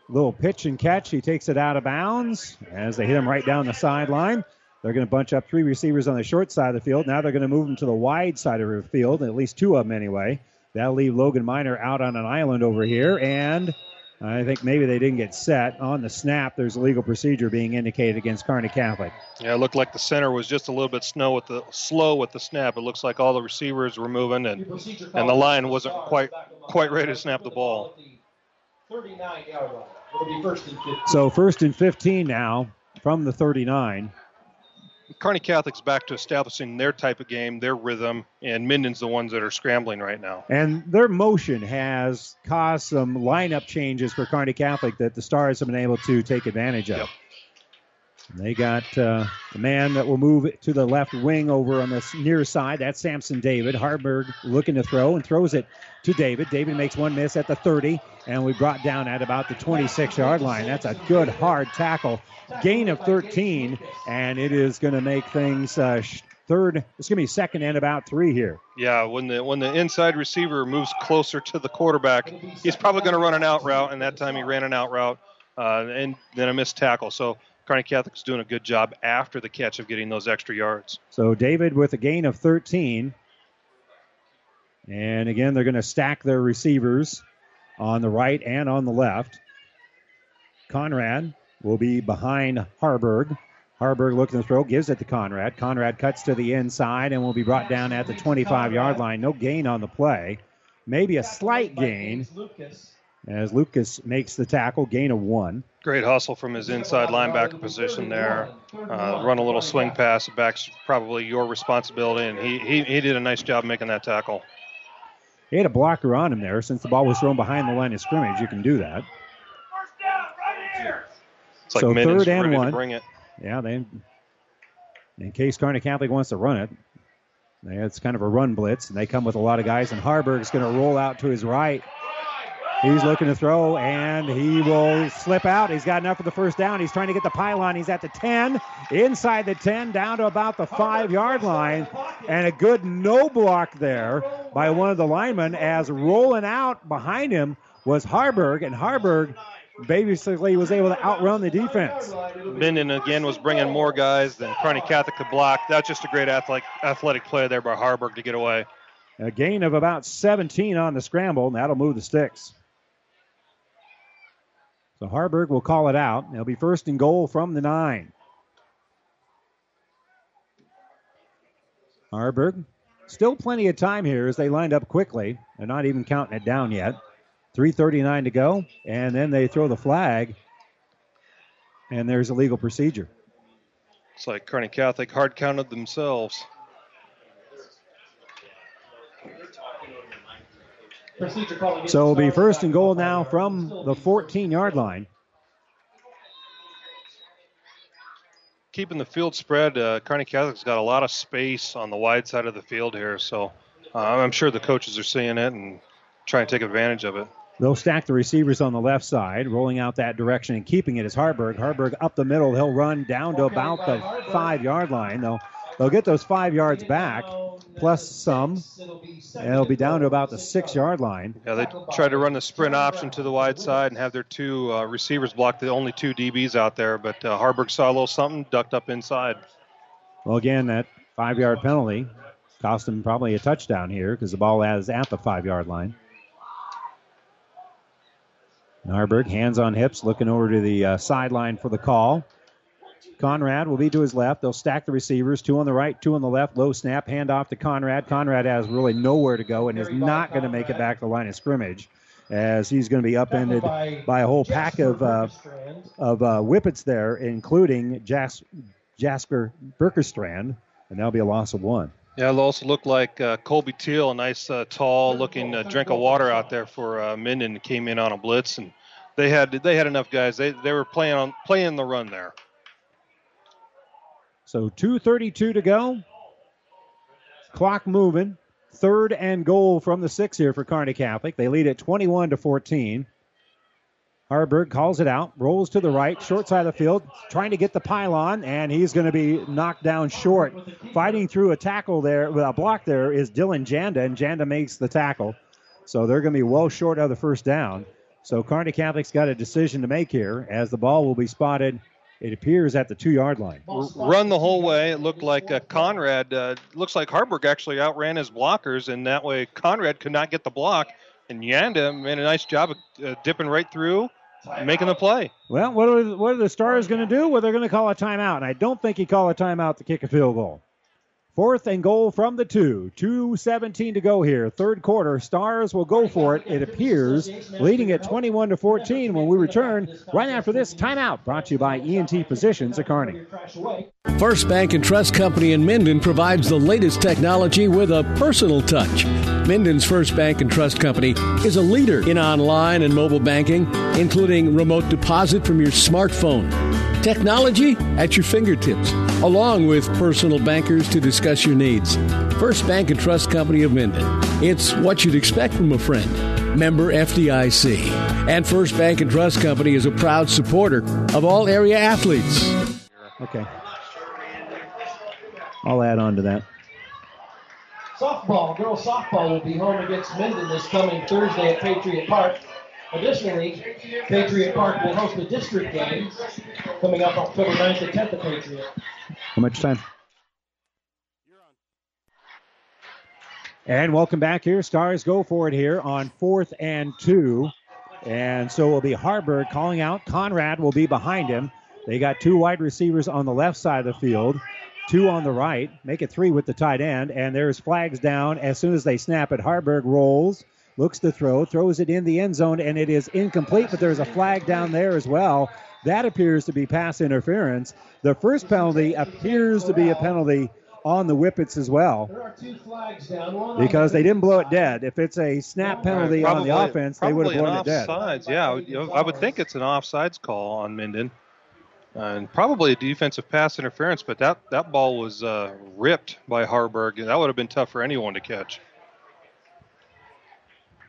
little pitch and catch. He takes it out of bounds as they hit him right down the sideline. They're going to bunch up three receivers on the short side of the field. Now they're going to move them to the wide side of the field, at least two of them anyway. That'll leave Logan Miner out on an island over here. And I think maybe they didn't get set. On the snap, there's a legal procedure being indicated against Kearney Catholic. Yeah, it looked like the center was just a little bit snow with the slow with the snap. It looks like all the receivers were moving and and the line wasn't quite quite ready to snap the ball. 39 yard line. It'll be first and 15. So first and 15 now from the 39. Kearney Catholic's back to establishing their type of game, their rhythm, and Minden's the ones that are scrambling right now. And their motion has caused some lineup changes for Kearney Catholic that the Stars have been able to take advantage of. They got uh, the man that will move to the left wing over on the near side. That's Samson David. Haarberg looking to throw and throws it to David. David makes one miss at the 30, and we brought down at about the 26 yard line. That's a good hard tackle. Gain of 13, and it is going to make things uh, sh- third. It's going to be second and about three here. Yeah, when the when the inside receiver moves closer to the quarterback, he's probably going to run an out route, and that time he ran an out route, uh, and then a missed tackle. So Kearney Catholic's doing a good job after the catch of getting those extra yards. So David with a gain of 13. And again, they're going to stack their receivers on the right and on the left. Conrad will be behind Haarberg. Haarberg looking to throw, gives it to Conrad. Conrad cuts to the inside and will be brought down at the 25 yard line. No gain on the play. Maybe a slight gain as Lucas makes the tackle, gain of one. Great hustle from his inside linebacker position there. Uh, run a little swing pass. Back's probably your responsibility, and he, he, he did a nice job making that tackle. He had a blocker on him there. Since the ball was thrown behind the line of scrimmage, you can do that. It's like so third and one. bring it. Yeah, they. In case Kearney Catholic wants to run it, it's kind of a run blitz, and they come with a lot of guys. And Haarberg's going to roll out to his right. He's looking to throw, and he will slip out. He's got enough for the first down. He's trying to get the pylon. He's at the 10, inside the 10, down to about the five yard line. And a good no block there by one of the linemen as rolling out behind him was Haarberg, and Haarberg basically was able to outrun the defense. Minden again was bringing more guys than Kearney Catholic could block. That's just a great athletic athletic play there by Haarberg to get away. A gain of about 17 on the scramble, and that'll move the sticks. So Haarberg will call it out. It'll be first and goal from the nine. Haarberg, still plenty of time here as they lined up quickly. They're not even counting it down yet. 3.39 to go, and then they throw the flag, and there's a legal procedure. It's like Kearney Catholic hard counted themselves. Procedure call against So it'll be first and goal now from the 14 yard line. Keeping the field spread, uh, Kearney Catholic's got a lot of space on the wide side of the field here, so uh, I'm sure the coaches are seeing it and trying to take advantage of it. They'll stack the receivers on the left side, rolling out that direction and keeping it is Haarberg. Haarberg up the middle. He'll run down to about the five yard line. They'll, they'll get those five yards back, plus some. And it'll be down to about the six yard line. Yeah, they tried to run the sprint option to the wide side and have their two uh, receivers block the only two DBs out there, but uh, Haarberg saw a little something, ducked up inside. Well, again, that five yard penalty cost them probably a touchdown here because the ball is at the five yard line. And Haarberg, hands on hips, looking over to the uh, sideline for the call. Conrad will be to his left. They'll stack the receivers, two on the right, two on the left. Low snap, hand off to Conrad. Conrad has really nowhere to go and is not going to make it back to the line of scrimmage, as he's going to be upended by a whole pack of uh, of uh, whippets there, including Jas- Jasper Berkerstrand, and that'll be a loss of one. Yeah, it'll also look like uh, Colby Teal, a nice, uh, tall-looking uh, drink of water out there for uh, Minden, came in on a blitz, and they had they had enough guys. They they were playing on playing the run there. So 2.32 to go. Clock moving. Third and goal from the six here for Kearney Catholic. They lead at 21 to 14. Haarberg calls it out, rolls to the right, short side of the field, trying to get the pylon, and he's going to be knocked down short. Fighting through a tackle there, with a block there, is Dylan Janda, and Janda makes the tackle. So they're going to be well short of the first down. So Kearney Catholic's got a decision to make here as the ball will be spotted, it appears, at the two yard line. Run the whole way. It looked like uh, Conrad. Uh, looks like Haarberg actually outran his blockers, and that way Conrad could not get the block. And Janda made a nice job of uh, dipping right through, making the play. Well, what are, what are the Stars going to do? Well, they're going to call a timeout, and I don't think he called a timeout to kick a field goal. Fourth and goal from the two. 2.17 to go here. Third quarter. Stars will go for it, it appears, leading at 21 to 14 when we return right after this timeout. Brought to you by ENT Physicians at Kearney. First Bank and Trust Company in Minden provides the latest technology with a personal touch. Minden's First Bank and Trust Company is a leader in online and mobile banking, including remote deposit from your smartphone. Technology at your fingertips, along with personal bankers to discuss your needs. First Bank and Trust Company of Minden. It's what you'd expect from a friend. Member FDIC. And First Bank and Trust Company is a proud supporter of all area athletes. Okay. I'll add on to that. Softball, girls softball will be home against Minden this coming Thursday at Patriot Park. Additionally, Patriot Park will host a district game coming up October 9th and 10th at Patriot. How much time? And welcome back here. Stars go for it here on fourth and two. And so will be Haarberg calling out. Conrad will be behind him. They got two wide receivers on the left side of the field, two on the right, make it three with the tight end, and there's flags down as soon as they snap it. Haarberg rolls, looks to throw, throws it in the end zone, and it is incomplete, but there's a flag down there as well. That appears to be pass interference. The first penalty appears to be a penalty on the Whippets as well because they didn't blow it dead. If it's a snap penalty on the offense, they would have blown it dead. Offsides, yeah. I would, I would think it's an offsides call on Minden. And probably a defensive pass interference, but that, that ball was uh, ripped by Haarberg. That would have been tough for anyone to catch.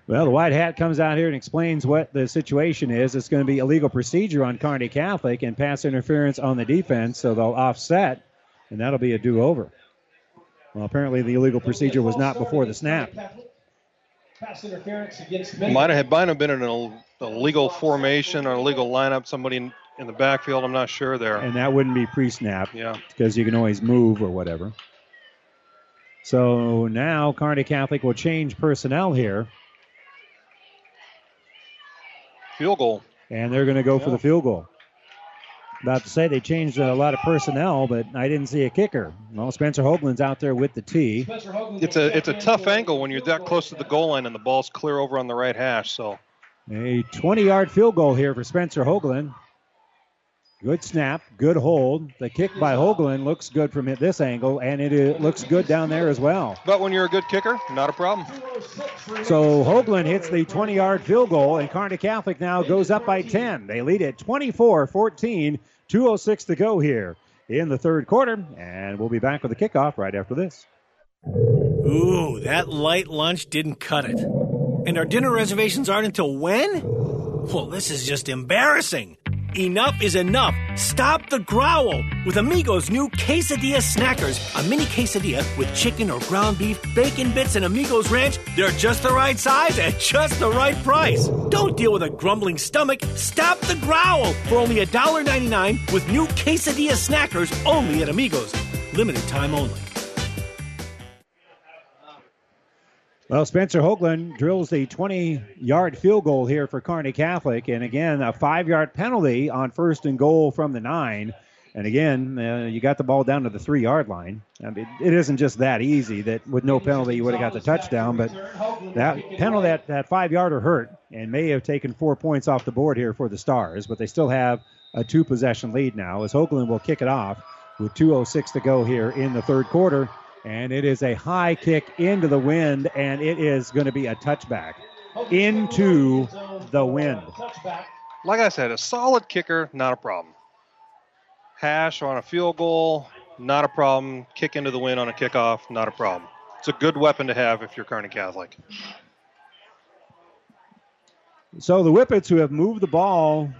Well, the white hat comes out here and explains what the situation is. It's going to be illegal procedure on Kearney Catholic and pass interference on the defense, so they'll offset, and that'll be a do-over. Well, apparently the illegal procedure was not before the snap. Pass interference against Might have, might have been an illegal formation or illegal lineup. Somebody in, in the backfield. I'm not sure there. And that wouldn't be pre-snap. Yeah. Because you can always move or whatever. So now Kearney Catholic will change personnel here. Field goal. And they're going to go yeah. for the field goal. About to say they changed a lot of personnel, but I didn't see a kicker. Well, Spencer Hoagland's out there with the tee. It's a it's a tough angle when you're that close to the goal line and the ball's clear over on the right hash. So a 20-yard field goal here for Spencer Hoagland. Good snap, good hold. The kick by Hoagland looks good from this angle, and it looks good down there as well. But when you're a good kicker, not a problem. So Hoagland hits the 20 yard field goal, and Kearney Catholic now goes up by 10. They lead at 24 14, 2.06 to go here in the third quarter, and we'll be back with the kickoff right after this. Ooh, that light lunch didn't cut it. And our dinner reservations aren't until when? Well, this is just embarrassing. Enough is enough. Stop the growl with Amigos' new Quesadilla Snackers. A mini quesadilla with chicken or ground beef, bacon bits, and Amigos Ranch. They're just the right size at just the right price. Don't deal with a grumbling stomach. Stop the growl for only $1.99 with new Quesadilla Snackers only at Amigos. Limited time only. Well, Spencer Hoagland drills the 20 yard field goal here for Kearney Catholic. And again, a five yard penalty on first and goal from the nine. And again, uh, you got the ball down to the three yard line. I mean, it isn't just that easy that with no penalty you would have got the touchdown, but that penalty, that, that five yarder hurt and may have taken four points off the board here for the Stars, but they still have a two possession lead now as Hoagland will kick it off with 2.06 to go here in the third quarter. And it is a high kick into the wind, and it is going to be a touchback into the wind. Like I said, a solid kicker, not a problem. Hash on a field goal, not a problem. Kick into the wind on a kickoff, not a problem. It's a good weapon to have if you're Kearney Catholic. So the Whippets, who have moved the ball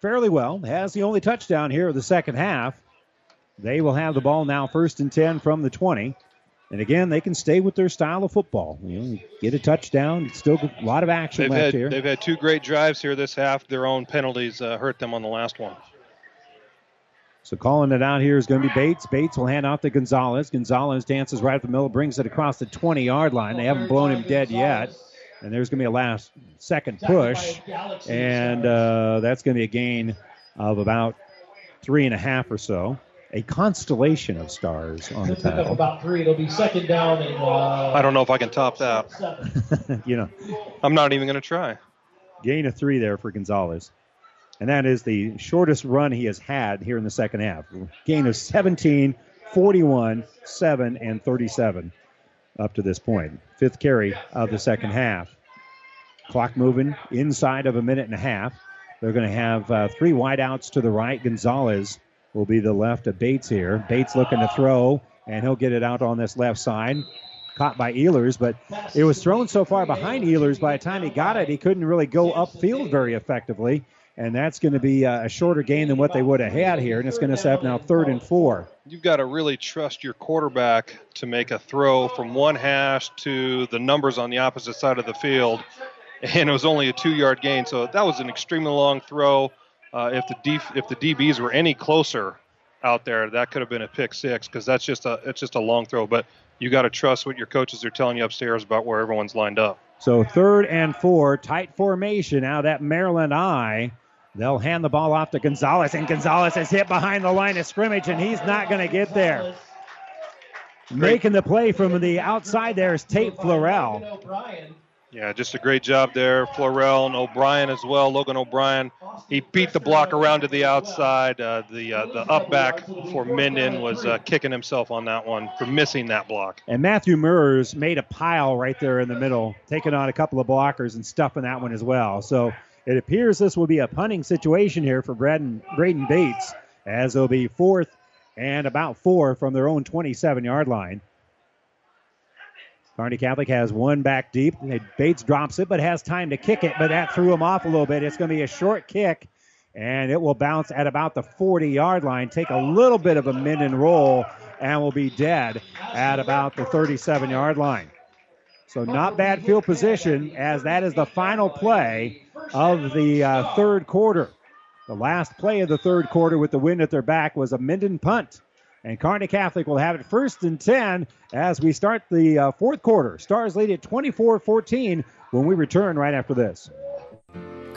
fairly well, has the only touchdown here of the second half. They will have the ball now first and 10 from the 20. And again, they can stay with their style of football. You know, get a touchdown. Still a lot of action they've left had, here. They've had two great drives here this half. Their own penalties uh, hurt them on the last one. So calling it out here is going to be Bates. Bates will hand off to Gonzalez. Gonzalez dances right up the middle, brings it across the 20 yard line. They haven't blown him dead yet. And there's going to be a last second push. And uh, that's going to be a gain of about three and a half or so a constellation of stars on the title. About three. It'll be second down and. Uh, I don't know if I can top that. you know, I'm not even going to try. Gain of three there for Gonzalez. And that is the shortest run he has had here in the second half. Gain of 17, 41, 7, and 37 up to this point. Fifth carry of the second half. Clock moving inside of a minute and a half. They're going to have uh, three wideouts to the right. Gonzalez will be the left of Bates here. Bates looking to throw, and he'll get it out on this left side. Caught by Ehlers, but it was thrown so far behind Ehlers by the time he got it, he couldn't really go upfield very effectively. And that's going to be uh, a shorter gain than what they would have had here. And it's going to set up now third and four. You've got to really trust your quarterback to make a throw from one hash to the numbers on the opposite side of the field. And it was only a two yard gain. So that was an extremely long throw. Uh, if the D, if the DBs were any closer out there, that could have been a pick six because that's just a it's just a long throw. But you got to trust what your coaches are telling you upstairs about where everyone's lined up. So third and four, tight formation. Now that Maryland I They'll hand the ball off to Gonzalez, and Gonzalez is hit behind the line of scrimmage, and he's not going to get there. Making the play from the outside there is Tate Florell. Yeah, just a great job there. Florell and O'Brien as well. Logan O'Brien, he beat the block around to the outside. Uh, the uh, the up back for Minden was uh, kicking himself on that one for missing that block. And Matthew Murs made a pile right there in the middle, taking on a couple of blockers and stuffing that one as well. So it appears this will be a punting situation here for Braden, Braden Bates, as it'll be fourth and about four from their own 27 yard line. Kearney Catholic has one back deep. Bates drops it, but has time to kick it, but that threw him off a little bit. It's going to be a short kick, and it will bounce at about the 40 yard line, take a little bit of a min and roll, and will be dead at about the 37 yard line. So, not bad field position, as that is the final play of the uh, third quarter. The last play of the third quarter with the wind at their back was a Minden punt. And Kearney Catholic will have it first and 10 as we start the uh, fourth quarter. Stars lead at 24 14 when we return right after this.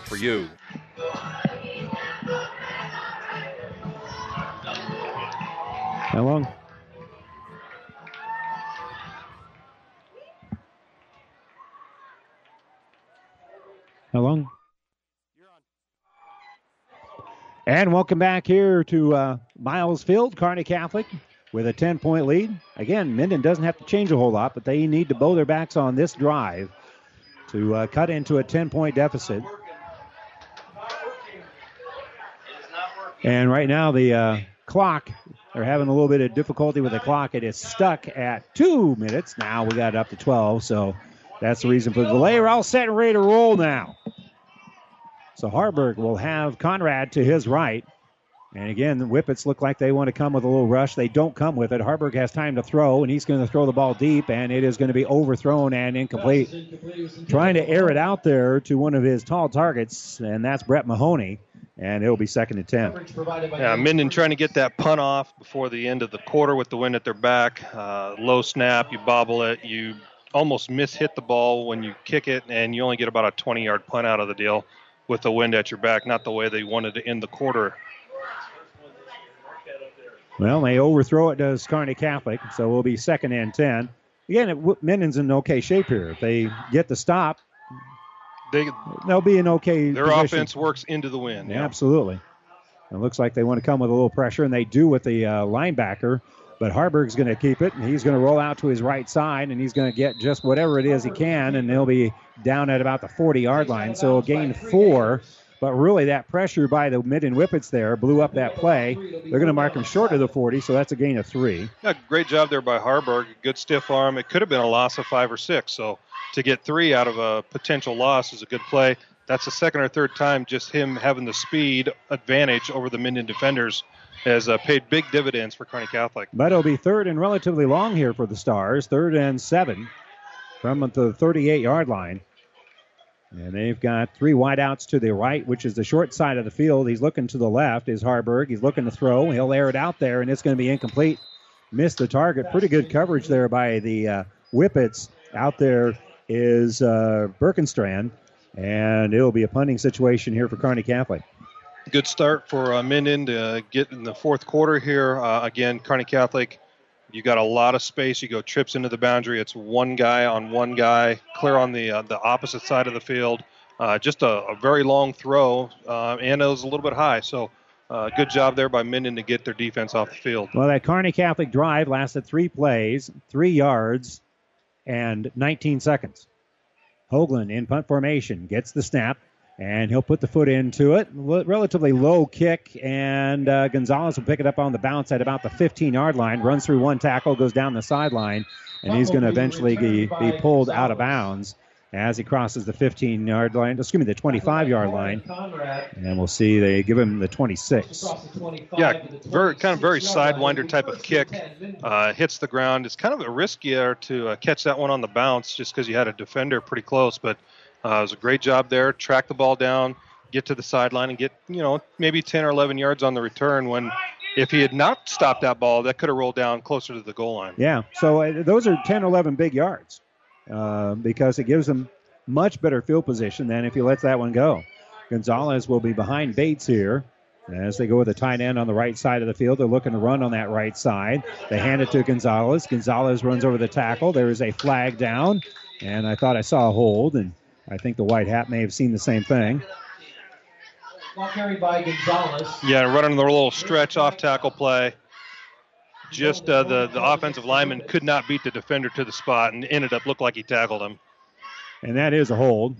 for you. How long? How long? And welcome back here to uh, Miles Field, Kearney Catholic, with a 10 point lead. Again, Minden doesn't have to change a whole lot, but they need to bow their backs on this drive to uh, cut into a 10 point deficit. And right now, the uh, clock, they're having a little bit of difficulty with the clock. It is stuck at two minutes. Now we got it up to 12, so that's the reason for the delay. We're all set and ready to roll now. So Haarberg will have Conrad to his right. And again, the Whippets look like they want to come with a little rush. They don't come with it. Haarberg has time to throw, and he's going to throw the ball deep, and it is going to be overthrown and incomplete. Trying to air it out there to one of his tall targets, and that's Brett Mahoney and it'll be second and 10. Yeah, Minden trying to get that punt off before the end of the quarter with the wind at their back. Uh, low snap, you bobble it, you almost miss hit the ball when you kick it, and you only get about a 20 yard punt out of the deal with the wind at your back, not the way they wanted to end the quarter. Well, they overthrow it, does Kearney Catholic, so we'll be second and 10. Again, it, Minden's in okay shape here. If they get the stop, they they'll be an okay. Their position. offense works into the wind. Yeah, absolutely. It looks like they want to come with a little pressure, and they do with the uh, linebacker. But Haarberg's going to keep it, and he's going to roll out to his right side, and he's going to get just whatever it is he can, and they'll be down at about the 40-yard line. So a gain four. But really, that pressure by the Minden Whippets there blew up that play. They're going to mark him short of the 40, so that's a gain of three. Yeah, great job there by Haarberg. Good stiff arm. It could have been a loss of five or six. So to get three out of a potential loss is a good play. That's the second or third time just him having the speed advantage over the Minden defenders has uh, paid big dividends for Kearney Catholic. But it'll be third and relatively long here for the Stars. Third and seven from the 38 yard line. And they've got three wideouts to the right, which is the short side of the field. He's looking to the left, is Haarberg. He's looking to throw. He'll air it out there, and it's going to be incomplete. Missed the target. Pretty good coverage there by the uh, Whippets. Out there is uh, Birkenstrand, and it'll be a punting situation here for Kearney Catholic. Good start for uh, Minden to get in the fourth quarter here. Uh, again, Kearney Catholic, you got a lot of space. You go trips into the boundary. It's one guy on one guy, clear on the uh, the opposite side of the field. uh, just a, a, very long throw, uh, and it was a little bit high. So, uh, good job there by Minden to get their defense off the field. Well, that Kearney Catholic drive lasted three plays, three yards, and 19 seconds. Hoagland in punt formation gets the snap, and he'll put the foot into it. Relatively low kick, and uh, Gonzalez will pick it up on the bounce at about the 15 yard line, runs through one tackle, goes down the sideline, and he's going to eventually be, be pulled out of bounds as he crosses the 15 yard line, excuse me, the 25 yard line. And we'll see they give him the 26. Yeah, very kind of very sidewinder type of kick. Uh, hits the ground. It's kind of a riskier to uh, catch that one on the bounce just because you had a defender pretty close. But uh, it was a great job there. Track the ball down, get to the sideline, and get, you know, maybe 10 or 11 yards on the return when if he had not stopped that ball, that could have rolled down closer to the goal line. Yeah, so uh, those are 10 11 big yards uh, because it gives them much better field position than if he lets that one go. Gonzalez will be behind Bates here. As they go with a tight end on the right side of the field, they're looking to run on that right side. They hand it to Gonzalez. Gonzalez runs over the tackle. There is a flag down, and I thought I saw a hold, and I think the white hat may have seen the same thing. Ball carried by Gonzalez. Yeah, running the little stretch off tackle play. Just uh, the the offensive lineman could not beat the defender to the spot, and ended up look like he tackled him. And that is a hold,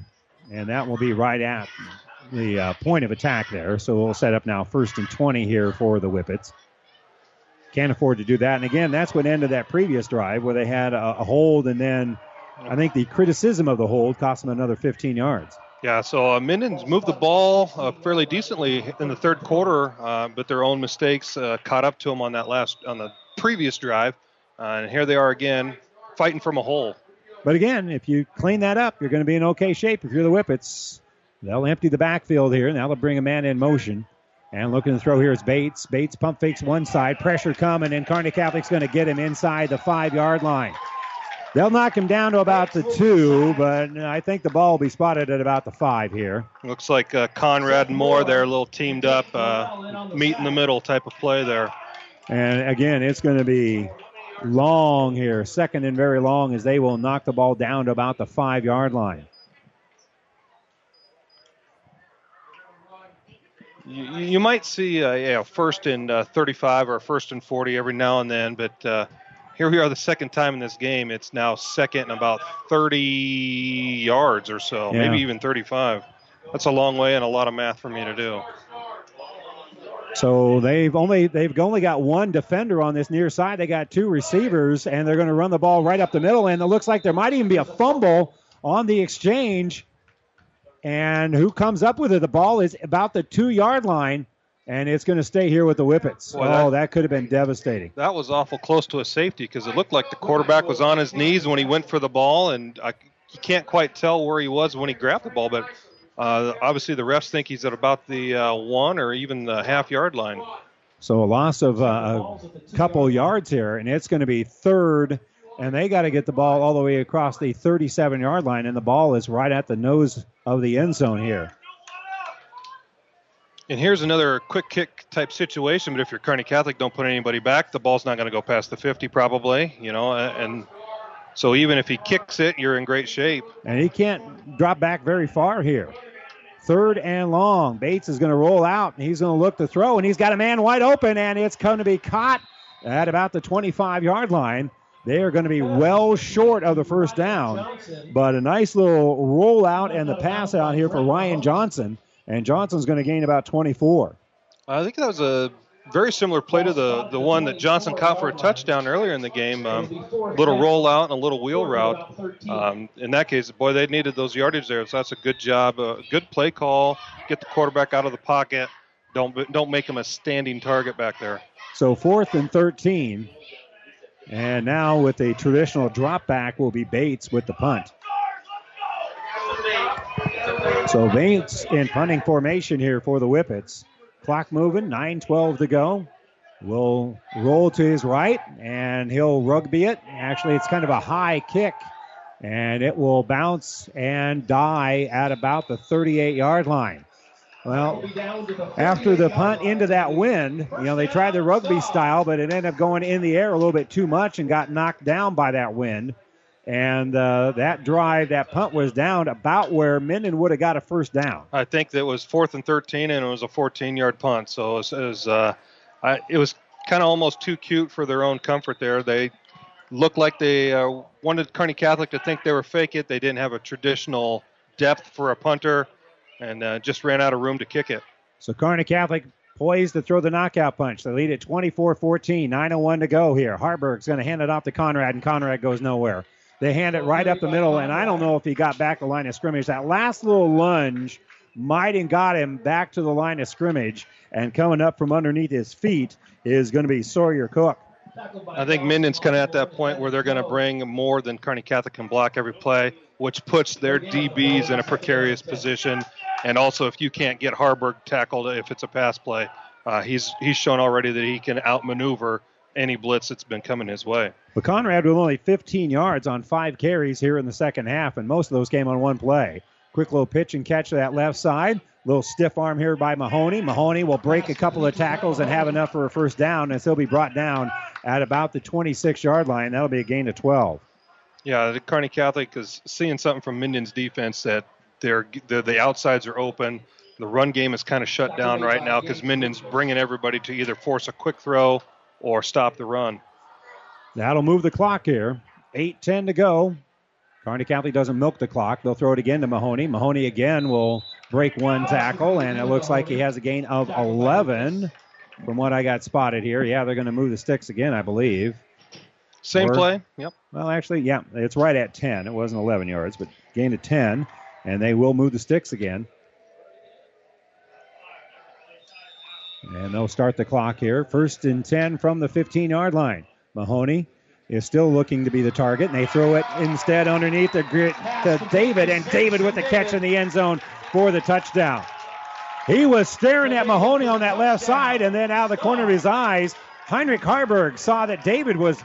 and that will be right at the uh, point of attack there. So we'll set up now first and 20 here for the Whippets. Can't afford to do that. And again, that's what ended that previous drive where they had a, a hold, and then I think the criticism of the hold cost them another 15 yards. Yeah, so uh, Minden's moved the ball uh, fairly decently in the third quarter, uh, but their own mistakes uh, caught up to them on that last on the previous drive, uh, and here they are again fighting from a hole. But again, if you clean that up, you're going to be in okay shape. If you're the Whippets, they'll empty the backfield here. Now they'll bring a man in motion. And looking to throw here is Bates. Bates pump fakes one side, pressure coming, and Kearney Catholic's going to get him inside the five yard line. They'll knock him down to about the two, but I think the ball will be spotted at about the five here. Looks like uh, Conrad and Moore, they're a little teamed up, uh, meet in the middle type of play there. And again, it's going to be long here, second and very long, as they will knock the ball down to about the five yard line. You, you might see a you know, first and uh, 35 or first and 40 every now and then, but uh, here we are the second time in this game. It's now second and about 30 yards or so, Yeah. maybe even 35. That's a long way and a lot of math for me to do. So they've only they've only got one defender on this near side. They got two receivers, and they're going to run the ball right up the middle. And it looks like there might even be a fumble on the exchange. And who comes up with it? The ball is about the two yard line, and it's going to stay here with the Whippets. Boy, oh, that- that could have been devastating. That was awful close to a safety because it looked like the quarterback was on his knees when he went for the ball, and I, you can't quite tell where he was when he grabbed the ball. But uh, obviously, the refs think he's at about the uh, one or even the half yard line. So a loss of uh, a couple yards here, and it's going to be third. And they got to get the ball all the way across the 37 yard line, and the ball is right at the nose of the end zone here. And here's another quick kick type situation. But if you're Kearney Catholic, don't put anybody back. The ball's not going to go past the 50 probably, you know. And so even if he kicks it, you're in great shape. And he can't drop back very far here. Third and long. Bates is going to roll out, and he's going to look to throw, and he's got a man wide open, and it's going to be caught at about the 25 yard line. They are going to be well short of the first down, but a nice little rollout and the pass out here for Ryan Johnson, and Johnson's going to gain about 24. I think that was a very similar play to the, the one that Johnson caught for a touchdown earlier in the game. Um, little rollout and a little wheel route. Um, in that case, boy, they needed those yardage there. So that's a good job, a good play call. Get the quarterback out of the pocket. Don't don't make him a standing target back there. So fourth and 13. And now with a traditional drop back will be Bates with the punt. So Bates in punting formation here for the Whippets. Clock moving, 9-12 to go. Will roll to his right and he'll rugby it. Actually, it's kind of a high kick. And it will bounce and die at about the 38 yard line. Well, after the punt into that wind, you know, they tried the rugby style, but it ended up going in the air a little bit too much and got knocked down by that wind. And uh, that drive, that punt was down about where Minden would have got a first down. I think that was fourth and 13, and it was a 14-yard punt. So it was, it was, uh, I, it was kind of almost too cute for their own comfort there. They looked like they uh, wanted Kearney Catholic to think they were fake it. They didn't have a traditional depth for a punter, and uh, just ran out of room to kick it. So Kearney Catholic poised to throw the knockout punch. They lead at 24-14, 9:01 to go here. Haarberg's going to hand it off to Conrad, and Conrad goes nowhere. They hand it right up the middle, and I don't know if he got back the line of scrimmage. That last little lunge might have got him back to the line of scrimmage, and coming up from underneath his feet is going to be Sawyer Cook. I think Minden's kind of at that point where they're going to bring more than Kearney Catholic can block every play, which puts their DBs in a precarious position. And also, if you can't get Haarberg tackled if it's a pass play, uh, he's he's shown already that he can outmaneuver any blitz that's been coming his way. But Conrad with only 15 yards on five carries here in the second half, and most of those came on one play. Quick little pitch and catch to that left side. Little stiff arm here by Mahoney. Mahoney will break a couple of tackles and have enough for a first down, and he'll be brought down at about the 26 yard line. That'll be a gain of 12. Yeah, the Kearney Catholic is seeing something from Minden's defense that they're, they're the outsides are open. The run game is kind of shut down right now because Minden's bringing everybody to either force a quick throw or stop the run. That'll move the clock here. 8 10 to go. Kearney Catholic doesn't milk the clock. They'll throw it again to Mahoney. Mahoney again will break one tackle, and it looks like he has a gain of 11 from what I got spotted here. Yeah, they're going to move the sticks again, I believe. Same Or- play. Yep. Well, actually, yeah, it's right at 10. It wasn't 11 yards, but gain of 10, and they will move the sticks again. And they'll start the clock here. First and 10 from the 15 yard line. Mahoney is still looking to be the target, and they throw it instead underneath the grit to David, and David with the catch in the end zone for the touchdown. He was staring at Mahoney on that left side, and then out of the corner of his eyes, Heinrich Haarberg saw that David was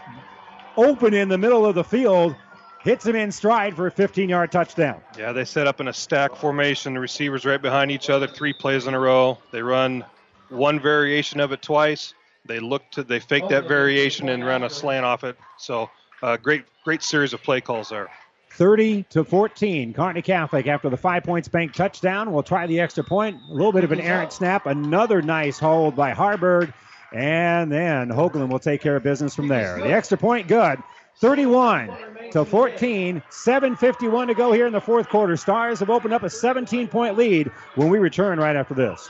open in the middle of the field, hits him in stride for a 15 yard touchdown. Yeah, they set up in a stack formation. The receivers right behind each other, three plays in a row. They run one variation of it twice. They looked to, they fake that variation and ran a slant off it. So, uh, great, great series of play calls there. 30 to 14. Kearney Catholic after the five points bank touchdown will try the extra point. A little bit of an errant snap. Another nice hold by Haarberg. And then Hoagland will take care of business from there. The extra point good. 31 to 14. 7.51 to go here in the fourth quarter. Stars have opened up a 17 point lead when we return right after this.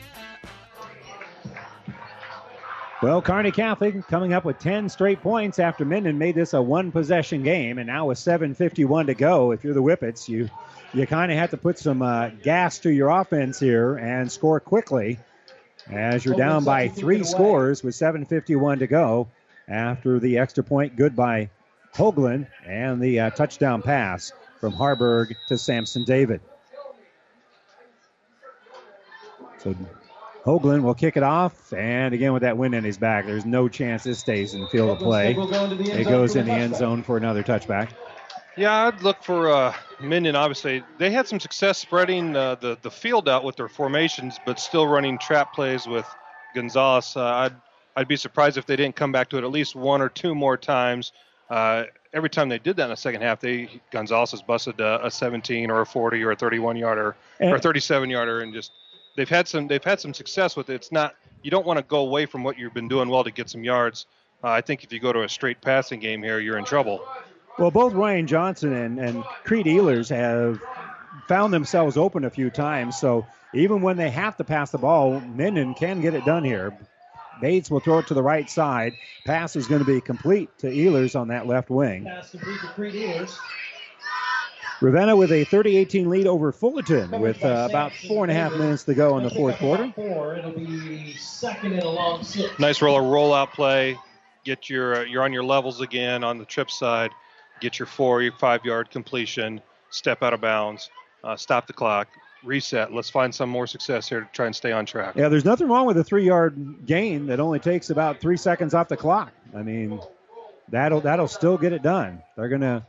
Well, Kearney Catholic coming up with 10 straight points after Minden made this a one possession game, and now with 7.51 to go, if you're the Whippets, you you kind of have to put some uh, gas to your offense here and score quickly as you're down by three scores with 7.51 to go after the extra point good by Hoagland and the uh, touchdown pass from Haarberg to Samson David. So Hoagland will kick it off, and again with that wind in his back, there's no chance this stays in the field of play. It goes in the end zone for another touchback. Yeah, I'd look for uh, Minden. Obviously, they had some success spreading uh, the the field out with their formations, but still running trap plays with Gonzalez. Uh, I'd I'd be surprised if they didn't come back to it at least one or two more times. Uh, every time they did that in the second half, they Gonzalez has busted a, a 17 or a 40 or a 31 yarder or a 37 yarder, and just they've had some they've had some success with it. It's not you don't want to go away from what you've been doing well to get some yards. Uh, I think if you go to a straight passing game here, you're in trouble. Well, both Ryan Johnson and, and Creed Ehlers have found themselves open a few times. So even when they have to pass the ball, Minden can get it done here. Bates will throw it to the right side. Pass is going to be complete to Ehlers on that left wing. Pass complete to Creed Ehlers. Ravenna with a 30-18 lead over Fullerton with uh, about four and a half minutes to go in the fourth quarter. Four. It'll be second and a long six. Nice roller rollout play. Get your uh, you're on your levels again on the trip side. get your four, your five yard completion, step out of bounds, uh, stop the clock, reset. Let's find some more success here to try and stay on track. Yeah, there's nothing wrong with a three yard gain that only takes about three seconds off the clock. I mean, that'll that'll still get it done. They're gonna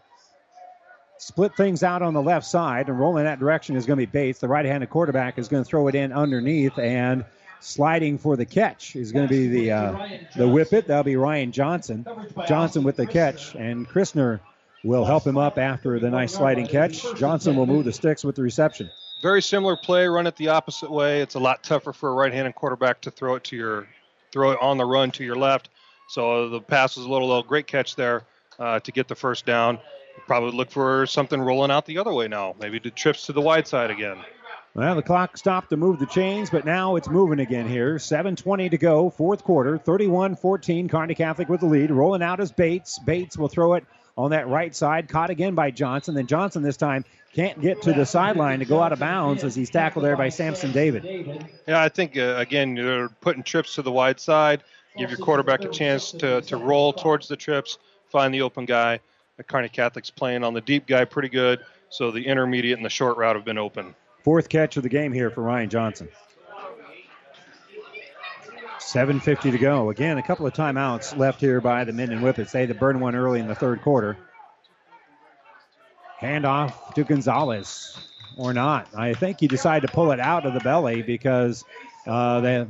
split things out on the left side, and rolling that direction is going to be Bates. The right-handed quarterback is going to throw it in underneath, and sliding for the catch is going to be the uh, the whippet. That'll be Ryan Johnson. Johnson with the catch, and Christner will help him up after the nice sliding catch. Johnson will move the sticks with the reception. Very similar play, run it the opposite way. It's a lot tougher for a right-handed quarterback to throw it to your throw it on the run to your left. So the pass was a little low. Great catch there uh, to get the first down. Probably look for something rolling out the other way now. Maybe the trips to the wide side again. Well, the clock stopped to move the chains, but now it's moving again here. 7.20 to go, fourth quarter, 31 14. Kearney Catholic with the lead. Rolling out is Bates. Bates will throw it on that right side, caught again by Johnson. Then Johnson this time can't get to the sideline to go out of bounds as he's tackled there by Samson David. Yeah, I think, uh, again, you're putting trips to the wide side, give your quarterback a chance to, to roll towards the trips, find the open guy. The Kearney Catholic's playing on the deep guy pretty good, so the intermediate and the short route have been open. Fourth catch of the game here for Ryan Johnson. 7.50 to go. Again, a couple of timeouts left here by the men Minden Whippets. They had to burn one early in the third quarter. Handoff to Gonzalez, or not. I think he decided to pull it out of the belly because uh, the,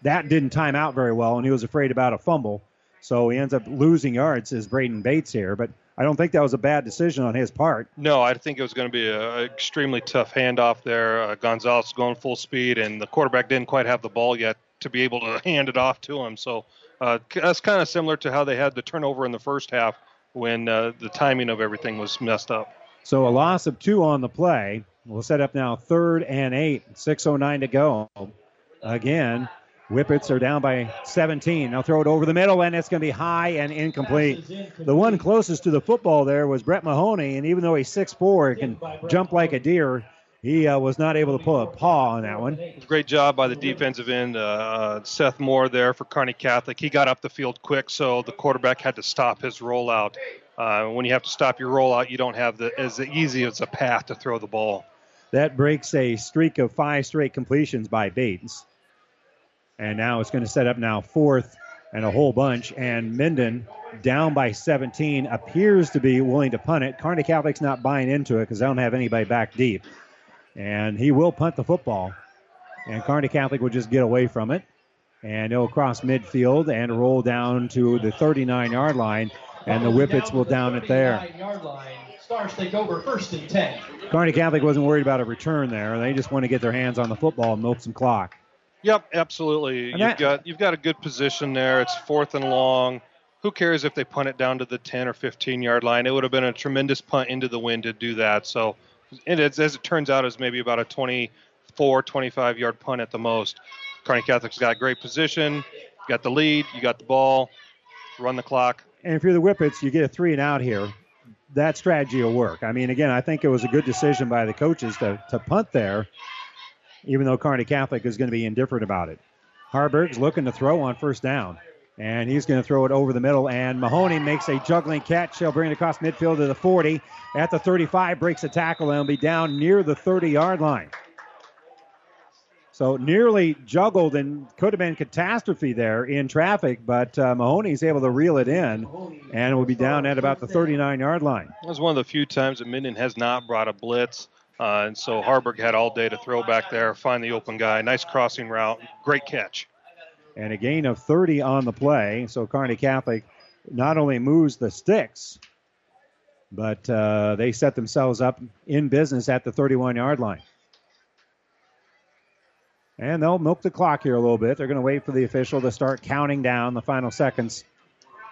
that didn't time out very well, and he was afraid about a fumble. So he ends up losing yards as Braden Bates here. But I don't think that was a bad decision on his part. No, I think it was going to be an extremely tough handoff there. Uh, Gonzalez going full speed, and the quarterback didn't quite have the ball yet to be able to hand it off to him. So uh, that's kind of similar to how they had the turnover in the first half when uh, the timing of everything was messed up. So a loss of two on the play. We'll set up now third and eight. 6.09 to go. Again, Whippets are down by 17. They'll throw it over the middle, and it's going to be high and incomplete. The one closest to the football there was Brett Mahoney, and even though he's 6'4 and can jump like a deer, he uh, was not able to pull a paw on that one. Great job by the defensive end, uh, uh, Seth Moore there for Kearney Catholic. He got up the field quick, so the quarterback had to stop his rollout. Uh, when you have to stop your rollout, you don't have the, as easy as a path to throw the ball. That breaks a streak of five straight completions by Bates. And now it's going to set up now fourth and a whole bunch. And Minden, down by 17, appears to be willing to punt it. Kearney Catholic's not buying into it because they don't have anybody back deep. And he will punt the football. And Kearney Catholic will just get away from it. And it'll cross midfield and roll down to the 39 yard line. And the Whippets will down it there. Stars take over first and 10. Kearney Catholic wasn't worried about a return there. They just want to get their hands on the football and milk some clock. Yep, absolutely. you've that- got you've got a good position there. It's fourth and long. Who cares if they punt it down to the 10 or 15 yard line? It would have been a tremendous punt into the wind to do that. So, is, as it turns out, is maybe about a 24, 25 yard punt at the most. Kearney Catholic's got great position. You got the lead. You got the ball. Run the clock. And if you're the Whippets, you get a three and out here. That strategy will work. I mean, again, I think it was a good decision by the coaches to, to punt there, even though Kearney Catholic is going to be indifferent about it. Haarberg's looking to throw on first down, and he's going to throw it over the middle. And Mahoney makes a juggling catch. He'll bring it across midfield to the 40. At the 35, breaks a tackle, and will be down near the 30 yard line. So nearly juggled and could have been catastrophe there in traffic, but uh, Mahoney's able to reel it in and will be down at about the 39 yard line. That was one of the few times that Minden has not brought a blitz. Uh, and so Haarberg had all day to throw back there, find the open guy. Nice crossing route. Great catch. And a gain of 30 on the play. So Kearney Catholic not only moves the sticks, but uh, they set themselves up in business at the 31 yard line. And they'll milk the clock here a little bit. They're going to wait for the official to start counting down the final seconds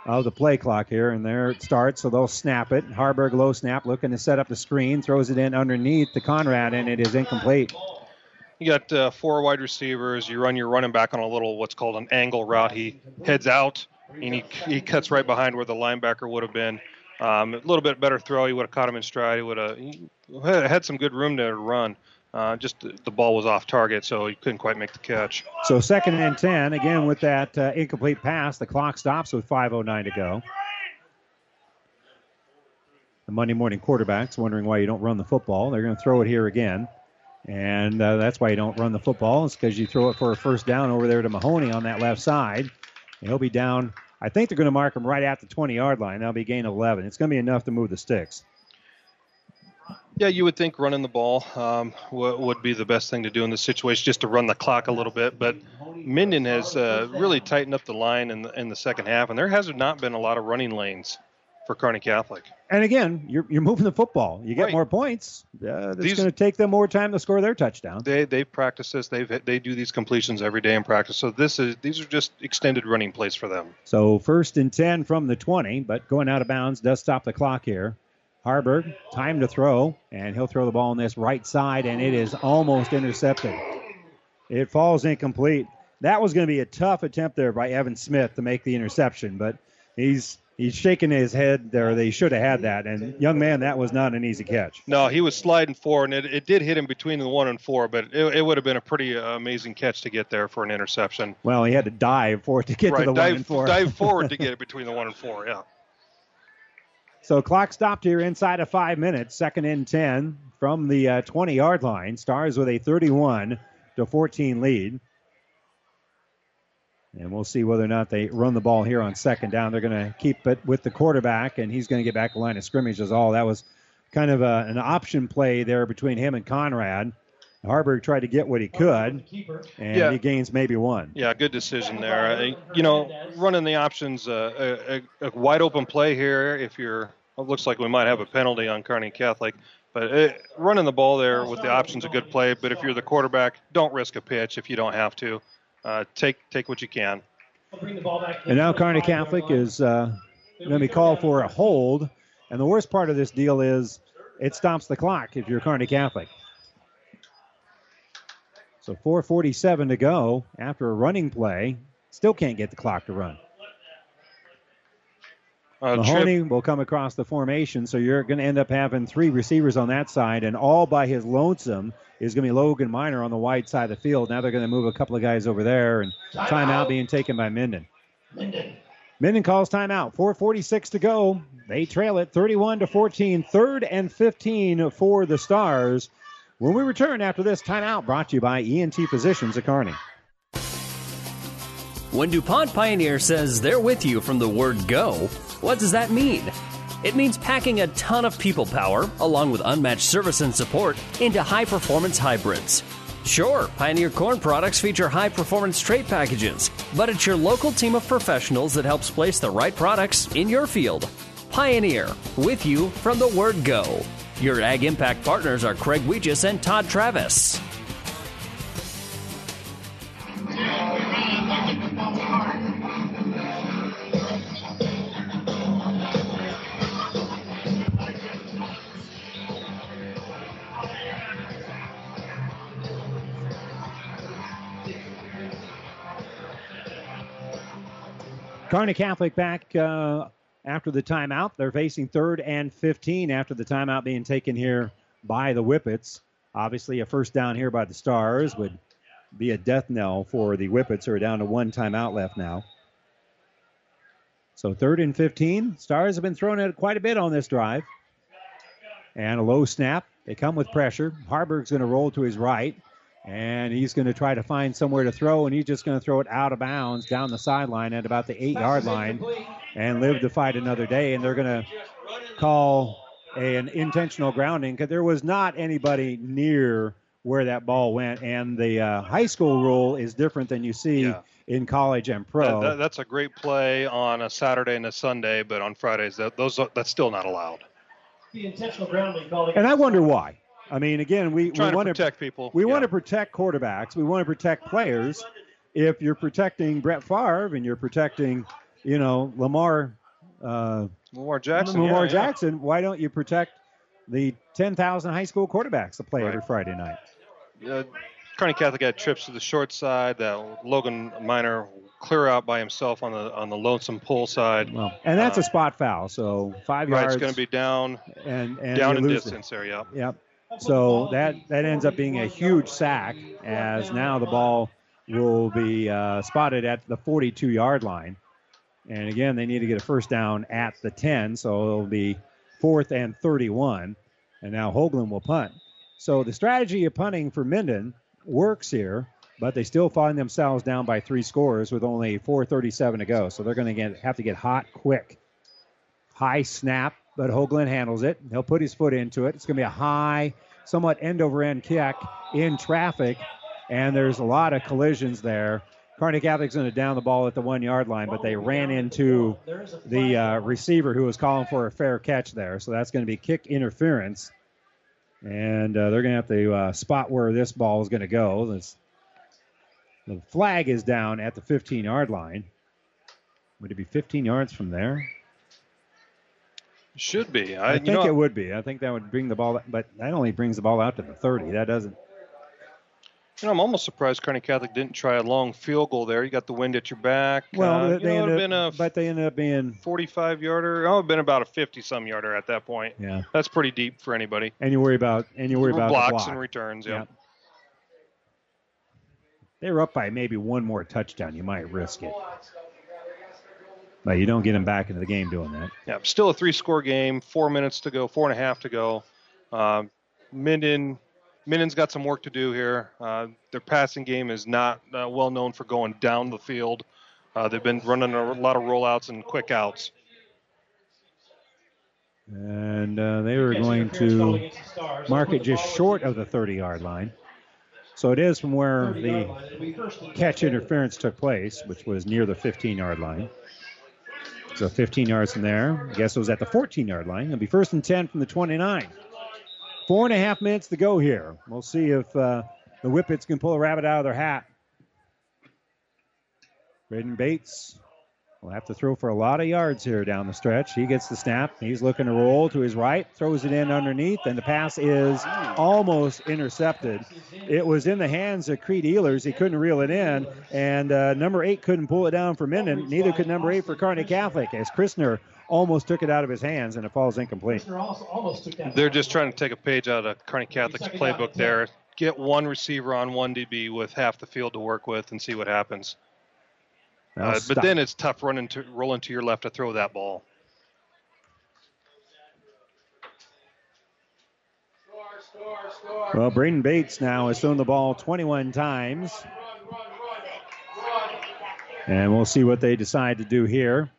of the play clock here. And there it starts, so they'll snap it. Haarberg low snap, looking to set up the screen, throws it in underneath to Conrad, and it is incomplete. You got uh, four wide receivers. You run your running back on a little what's called an angle route. He heads out and he, he cuts right behind where the linebacker would have been. Um, a little bit better throw. He would have caught him in stride. He would have had some good room to run. Uh, just the ball was off target, so he couldn't quite make the catch. So second and 10, again with that uh, incomplete pass. The clock stops with 5.09 to go. the Monday morning quarterbacks wondering why you don't run the football. They're going to throw it here again. And uh, that's why you don't run the football. It's because you throw it for a first down over there to Mahoney on that left side. And he'll be down. I think they're going to mark him right at the 20 yard line. That'll be gain 11. It's going to be enough to move the sticks. Yeah, you would think running the ball um, w- would be the best thing to do in this situation, just to run the clock a little bit. But Minden has uh, really tightened up the line in the, in the second half, and there has not been a lot of running lanes for Kearney Catholic. And again, you're, you're moving the football. You get Right. more points. Uh, it's going to take them more time to score their touchdown. They they practice this. They they do these completions every day in practice. So this is these are just extended running plays for them. So first and 10 from the 20, but going out of bounds does stop the clock here. Haarberg, time to throw, and he'll throw the ball on this right side, and it is almost intercepted. It falls incomplete. That was going to be a tough attempt there by Evan Smith to make the interception, but he's he's shaking his head there. They should have had that, and young man, that was not an easy catch. No, he was sliding forward, and it, it did hit him between the one and four, but it, it would have been a pretty uh, amazing catch to get there for an interception. Well, he had to dive for it to get right, to the dive, one and four. dive forward to get it between the one and four. Yeah. So clock stopped here inside of five minutes. Second and ten from the uh, 20 yard line. Stars with a 31 to 14 lead. And we'll see whether or not they run the ball here on second down. They're going to keep it with the quarterback, and he's going to get back the line of scrimmage. As all that was kind of a, an option play there between him and Conrad. Haarberg tried to get what he could, and Yeah. he gains maybe one. Yeah, good decision there. Uh, you know, running the options, uh, a, a, a wide open play here. If you're, it looks like we might have a penalty on Kearney Catholic, but uh running the ball there with the options a good play. But if you're the quarterback, don't risk a pitch if you don't have to. Uh, take take what you can. Bring the ball back. And now Kearney Catholic is uh, going to be called for a hold. And the worst part of this deal is it stops the clock if you're Kearney Catholic. So 4:47 to go after a running play. Still can't get the clock to run. Uh, Mahoney will come across the formation, so you're going to end up having three receivers on that side, and all by his lonesome is going to be Logan Miner on the wide side of the field. Now they're going to move a couple of guys over there, and timeout being taken by Minden. Minden calls timeout. 4:46 to go. They trail it 31 to 14. Third and 15 for the Stars. When we return after this timeout, brought to you by ENT Physicians at Kearney. When DuPont Pioneer says they're with you from the word go, what does that mean? It means packing a ton of people power, along with unmatched service and support, into high performance hybrids. Sure, Pioneer Corn products feature high performance trait packages, but it's your local team of professionals that helps place the right products in your field. Pioneer, with you from the word go. Your Ag Impact partners are Craig Weegis and Todd Travis. Kearney Catholic back uh, after the timeout. They're facing third and 15 after the timeout being taken here by the Whippets. Obviously, a first down here by the Stars would be a death knell for the Whippets, who are down to one timeout left now. So third and 15. Stars have been throwing it quite a bit on this drive. And a low snap. They come with pressure. Haarberg's going to roll to his right. And he's going to try to find somewhere to throw, and he's just going to throw it out of bounds down the sideline at about the eight yard line and live to fight another day. And they're going to call an intentional grounding because there was not anybody near where that ball went. And the uh, high school rule is different than you see Yeah. in college and pro. That- that- that's a great play on a Saturday and a Sunday, but on Fridays, that, those are- that's still not allowed. The intentional grounding called And I wonder why. I mean, again, we, we to want protect people. We want to protect quarterbacks. We want to protect players. If you're protecting Brett Favre and you're protecting, you know, Lamar, uh, Lamar Jackson. Lamar yeah, yeah. Jackson, why don't you protect the 10,000 high school quarterbacks that play every Friday night? uh, Kearney Catholic had trips to the short side. That Logan Miner clear out by himself on the on the lonesome pull side. Well, and that's Uh, a spot foul, so five right. yards. It's going to be down and, and down in it. distance there. Yeah. Yep. So that that ends up being a huge sack, as now the ball will be uh, spotted at the 42 yard line. And again, they need to get a first down at the 10, so it'll be fourth and 31. And now Hoagland will punt. So the strategy of punting for Minden works here, but they still find themselves down by three scores with only 4:37 to go. So they're going to have to get hot quick. High snap, but Hoagland handles it. He'll put his foot into it. It's going to be a high, somewhat end over end kick in traffic, and there's a lot of collisions there. Kearney Catholic's going to down the ball at the one yard line, but they ran into the uh, receiver who was calling for a fair catch there. So that's going to be kick interference. And uh, they're going to have to uh, spot where this ball is going to go. This, the flag is down at the 15 yard line. Would it be 15 yards from there? Should be. I, I, think know, it would be. I think that would bring the ball, but that only brings the ball out to the 30. That doesn't. You know, I'm almost surprised Kearney Catholic didn't try a long field goal there. You got the wind at your back. Well, uh, they you know, ended would have been a but they ended up being 45 yarder. Oh, it would have been about a 50 some yarder at that point. Yeah. That's pretty deep for anybody. And you worry about and you worry about blocks block. and returns. Yeah. Yeah. They were up by maybe one more touchdown. You might risk it, but you don't get them back into the game doing that. Yeah. Still a three score game. Four minutes to go. Four and a half to go. Um, Minden. Minden's got some work to do here. Uh, their passing game is not uh, well known for going down the field. Uh, they've been running a lot of rollouts and quick outs. And uh, they were going to mark it just short of the 30 yard line. So it is from where the catch interference took place, which was near the 15 yard line. So 15 yards from there. I guess it was at the 14 yard line. It'll be first and 10 from the 29. Four and a half minutes to go here. We'll see if uh, the Whippets can pull a rabbit out of their hat. Braden Bates will have to throw for a lot of yards here down the stretch. He gets the snap. He's looking to roll to his right, throws it in underneath, and the pass is almost intercepted. It was in the hands of Creed Ehlers. He couldn't reel it in, and uh, number eight couldn't pull it down for Minden. Neither could number eight for Kearney Catholic, as Christner almost took it out of his hands, and it falls incomplete. They're just trying to take a page out of Kearney Catholic's playbook there. Get one receiver on one DB with half the field to work with and see what happens. Uh, but stop. then it's tough running to rolling to your left to throw that ball. Well, Braden Bates now has thrown the ball 21 times. And we'll see what they decide to do here.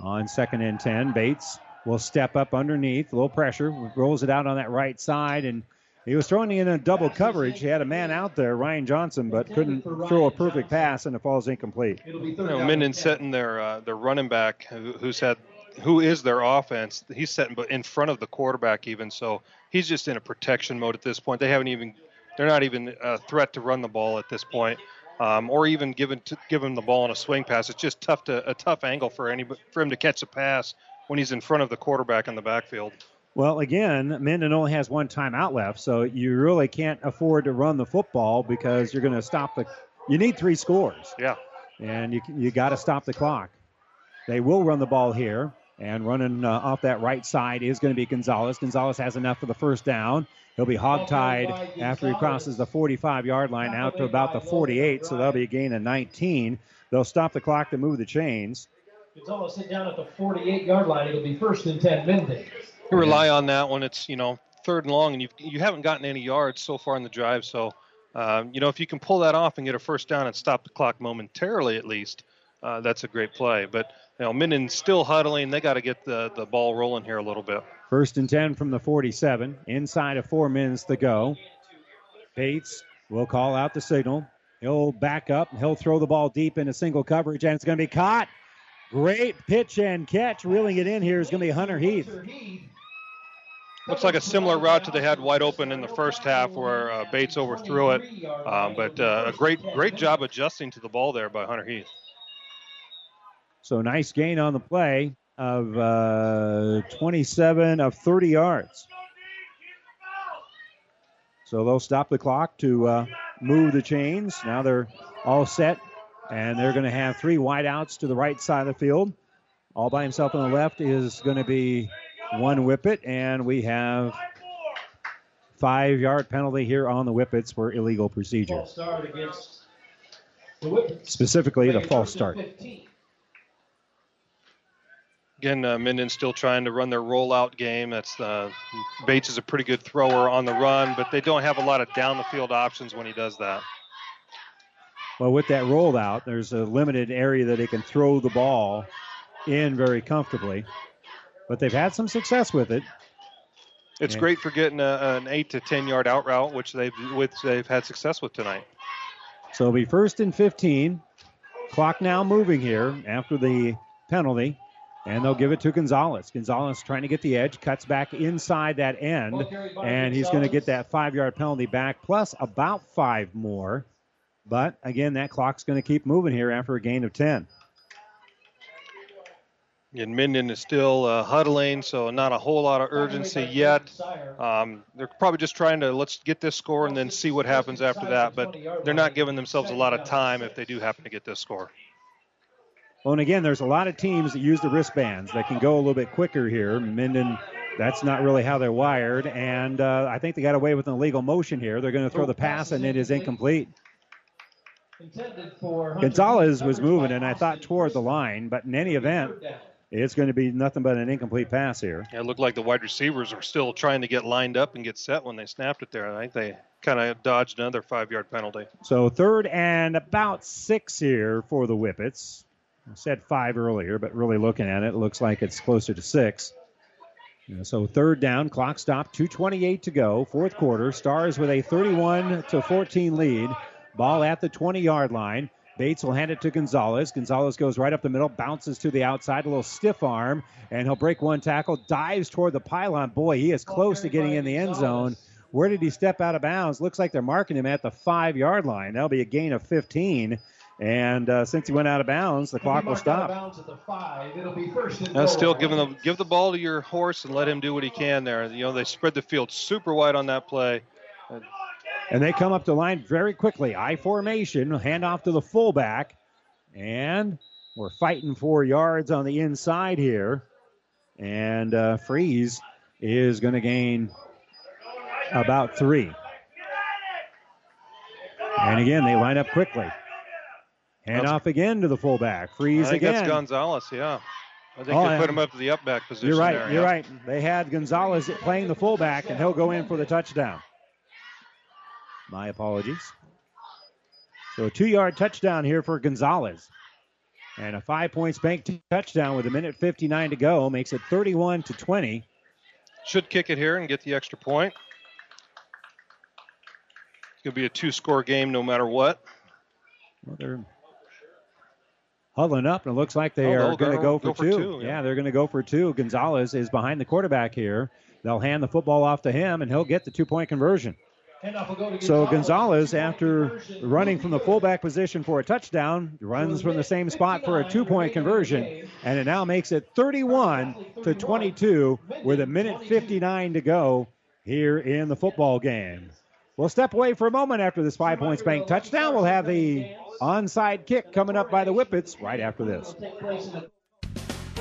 On second and 10, Bates will step up underneath, a little pressure, rolls it out on that right side, and he was throwing in a double coverage. He had a man out there, Ryan Johnson, but couldn't throw a perfect pass, and it falls incomplete. You know, Minden setting their uh, their running back, who, who's had, who is their offense. He's setting but in front of the quarterback even, so he's just in a protection mode at this point. They haven't even, they're not even a threat to run the ball at this point, um, or even given to give him the ball on a swing pass. It's just tough to a tough angle for any for him to catch a pass when he's in front of the quarterback in the backfield. Well, again, Minden only has one timeout left, so you really can't afford to run the football because you're going to stop the. You need three scores. Yeah. And you you got to stop the clock. They will run the ball here, and running uh, off that right side is going to be Gonzalez. Gonzalez has enough for the first down. He'll be hogtied after he crosses the 45 yard line out to about the 48, so that'll be a gain of 19. They'll stop the clock to move the chains. Gonzalez hit down at the 48 yard line. It'll be first and 10 Minden. You rely on that when it's you know third and long, and you you haven't gotten any yards so far in the drive. So, um, you know if you can pull that off and get a first down and stop the clock momentarily at least, uh, that's a great play. But you know Minden's still huddling. They got to get the the ball rolling here a little bit. First and 10 from the 47. Inside of four minutes to go. Bates will call out the signal. He'll back up. He'll throw the ball deep into single coverage, and it's going to be caught. Great pitch and catch. Reeling it in here is going to be Hunter Heath. Looks like a similar route to they had wide open in the first half, where uh, Bates overthrew it. Um, but uh, a great great job adjusting to the ball there by Hunter Heath. So nice gain on the play of uh, 27 of 30 yards. So they'll stop the clock to uh, move the chains. Now they're all set, and they're going to have three wideouts to the right side of the field. All by himself on the left is going to be one Whippet, and we have five yard penalty here on the Whippets for illegal procedure. False start against the Whippets. Specifically, the false start. Again, uh, Minden's still trying to run their rollout game. That's uh, Bates is a pretty good thrower on the run, but they don't have a lot of down the field options when he does that. Well, with that rollout, there's a limited area that he can throw the ball in very comfortably. But they've had some success with it. It's Yeah. great for getting a, an eight to ten yard out route, which they've which they've had success with tonight. So it'll be first and 15. Clock now moving here after the penalty. And they'll give it to Gonzalez. Gonzalez trying to get the edge, cuts back inside that end, and he's going to get that five yard penalty back, plus about five more. But again, that clock's going to keep moving here after a gain of 10. And Minden is still uh, huddling, so not a whole lot of urgency yet. Um, they're probably just trying to let's get this score and then see what happens after that. But they're not giving themselves a lot of time if they do happen to get this score. Well, and again, there's a lot of teams that use the wristbands that can go a little bit quicker here. Minden, that's not really how they're wired, and uh, I think they got away with an illegal motion here. They're going to throw the pass, and it is incomplete. Intended for Gonzalez was moving, and I thought toward the line, but in any event, it's going to be nothing but an incomplete pass here. Yeah, it looked like the wide receivers were still trying to get lined up and get set when they snapped it there. I think they kind of dodged another five yard penalty. So third and about six here for the Whippets. I said five earlier, but really looking at it, it looks like it's closer to six. So third down, clock stop, 2:28 to go, fourth quarter. Stars with a 31 to 14 lead. Ball at the 20-yard line. Bates will hand it to Gonzalez. Gonzalez goes right up the middle, bounces to the outside, a little stiff arm, and he'll break one tackle, dives toward the pylon. Boy, he is close to getting in the end zone. Where did he step out of bounds? Looks like they're marking him at the five-yard line. That'll be a gain of 15. And uh, since he went out of bounds, the clock will Marked out of stop. bounds at the five. It'll be first and goal. still giving them give the ball to your horse and let him do what he can there. You know they spread the field super wide on that play. And they come up the line very quickly. I formation, hand off to the fullback. And we're fighting for yards on the inside here. And uh, Freeze is going to gain about three. And again, they line up quickly. Hand That's- off again to the fullback. Freeze again. that's Gonzalez. Yeah, I think Oh, they put him up to the up back position. You're right. there, You're yeah. right. They had Gonzalez playing the fullback, and he'll go in for the touchdown. My apologies. So a two-yard touchdown here for Gonzalez, and a Five Points Bank t- touchdown with a minute 59 to go makes it 31 to 20. Should kick it here and get the extra point. It's gonna be a two-score game no matter what. Well, they're huddling up, and it looks like they Oh, are going to go- for go for two. two, yeah. yeah, they're going to go for two. Gonzalez is behind the quarterback here. They'll hand the football off to him, and he'll get the two-point conversion. Handoff will go to So Gonzalez, after running from the fullback position for a touchdown, runs from the same spot for a two-point conversion, and it now makes it 31 to 22 with a minute 59 to go here in the football game. We'll step away for a moment after this Five Points Bank touchdown. We'll have the onside kick coming up by the Whippets right after this.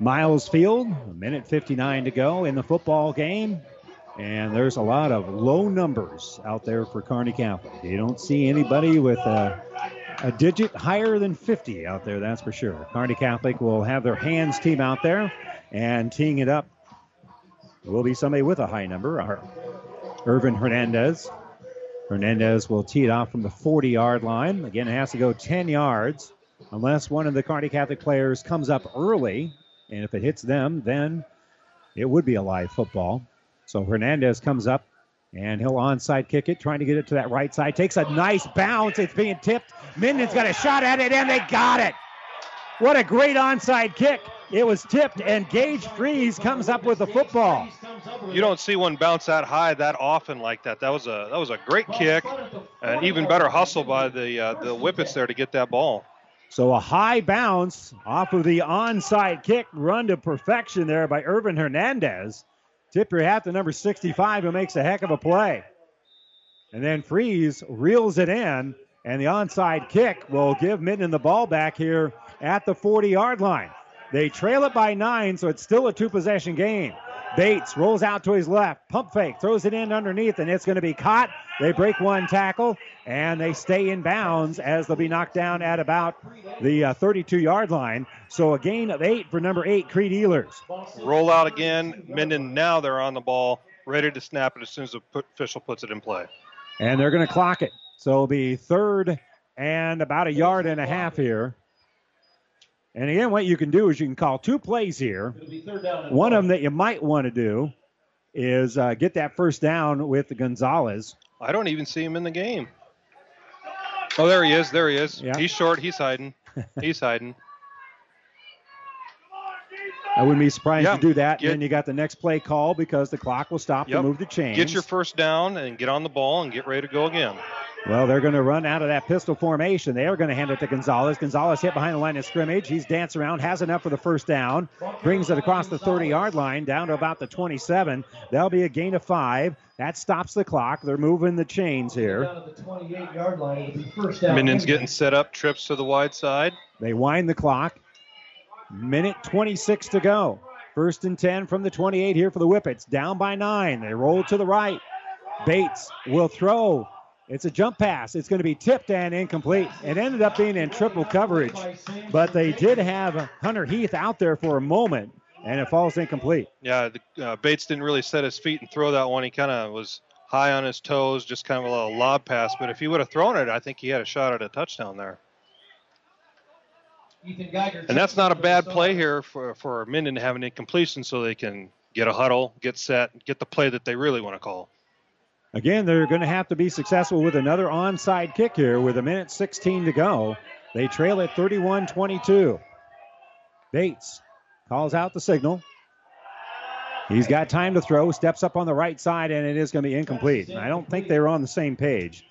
Miles Field, a minute 59 to go in the football game. And there's a lot of low numbers out there for Kearney Catholic. You don't see anybody with a, a digit higher than 50 out there, that's for sure. Kearney Catholic will have their hands team out there and teeing it up will be somebody with a high number, our Irvin Hernandez. Hernandez will tee it off from the 40 yard line. Again, it has to go 10 yards unless one of the Kearney Catholic players comes up early. And if it hits them, then it would be a live football. So Hernandez comes up and he'll onside kick it, trying to get it to that right side. Takes a nice bounce. It's being tipped. Minden's got a shot at it, and they got it. What a great onside kick. It was tipped, and Gage Freeze comes up with the football. You don't see one bounce that high that often like that. That was a that was a great kick, and even better hustle by the uh, the Whippets there to get that ball. So a high bounce off of the onside kick, run to perfection there by Irvin Hernandez. Tip your hat to number 65 who makes a heck of a play. And then Freeze reels it in, and the onside kick will give Minden the ball back here at the 40 yard line. They trail it by nine, so it's still a two possession game. Bates rolls out to his left, pump fake, throws it in underneath, and it's going to be caught. They break one tackle, and they stay in bounds as they'll be knocked down at about the 32 uh, yard line. So a gain of eight for number eight, Creed Ehlers. Roll out again. Minden now they're on the ball, ready to snap it as soon as the official puts it in play. And they're going to clock it. So it'll be third and about a yard and a half here. And again, what you can do is you can call two plays here. One of them that you might want to do is uh, get that first down with Gonzalez. I don't even see him in the game. Oh, there he is. There he is. Yeah. He's short. He's hiding. He's hiding. I wouldn't be surprised yep. to do that. Get, then you got the next play call because the clock will stop yep. to move the chains. Get your first down and get on the ball and get ready to go again. Well, they're going to run out of that pistol formation. They are going to hand it to Gonzalez. Gonzalez hit behind the line of scrimmage. He's dancing around, has enough for the first down, brings it across the 30 yard line down to about the 27. That'll be a gain of five. That stops the clock. They're moving the chains here. The Minden's getting set up, trips to the wide side. They wind the clock. Minute 26 to go. First and 10 from the 28 here for the Whippets. Down by nine. They roll to the right. Bates will throw. It's a jump pass. It's going to be tipped and incomplete. It ended up being in triple coverage, but they did have Hunter Heath out there for a moment, and it falls incomplete. Yeah, the, uh, Bates didn't really set his feet and throw that one. He kind of was high on his toes, just kind of a little lob pass. But if he would have thrown it, I think he had a shot at a touchdown there. And that's not a bad play here for, for Minden to have an incompletion so they can get a huddle, get set, get the play that they really want to call. Again, they're going to have to be successful with another onside kick here with a minute 16 to go. They trail at 31 22. Bates calls out the signal. He's got time to throw, steps up on the right side, and it is going to be incomplete. I don't think they were on the same page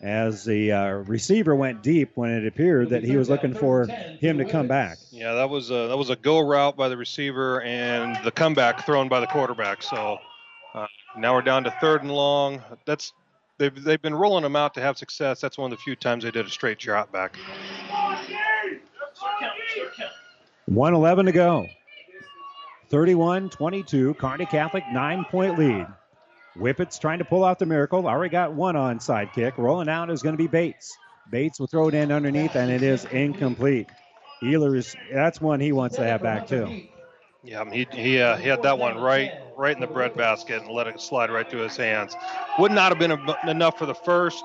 as the uh, receiver went deep when it appeared that he was looking for him to come back. Yeah, that was a, that was a go route by the receiver and the comeback thrown by the quarterback. So now we're down to third and long. That's they've they've been rolling them out to have success. That's one of the few times they did a straight drop back. 111 to go. 31 22. Kearney Catholic nine point lead. Whippets trying to pull out the miracle. Already got one onside kick. Rolling out is going to be Bates. Bates will throw it in underneath, and it is incomplete. Ehlers, that's one he wants to have back too. Yeah, he he, uh, he had that one right right in the breadbasket and let it slide right through his hands. Would not have been a, enough for the first,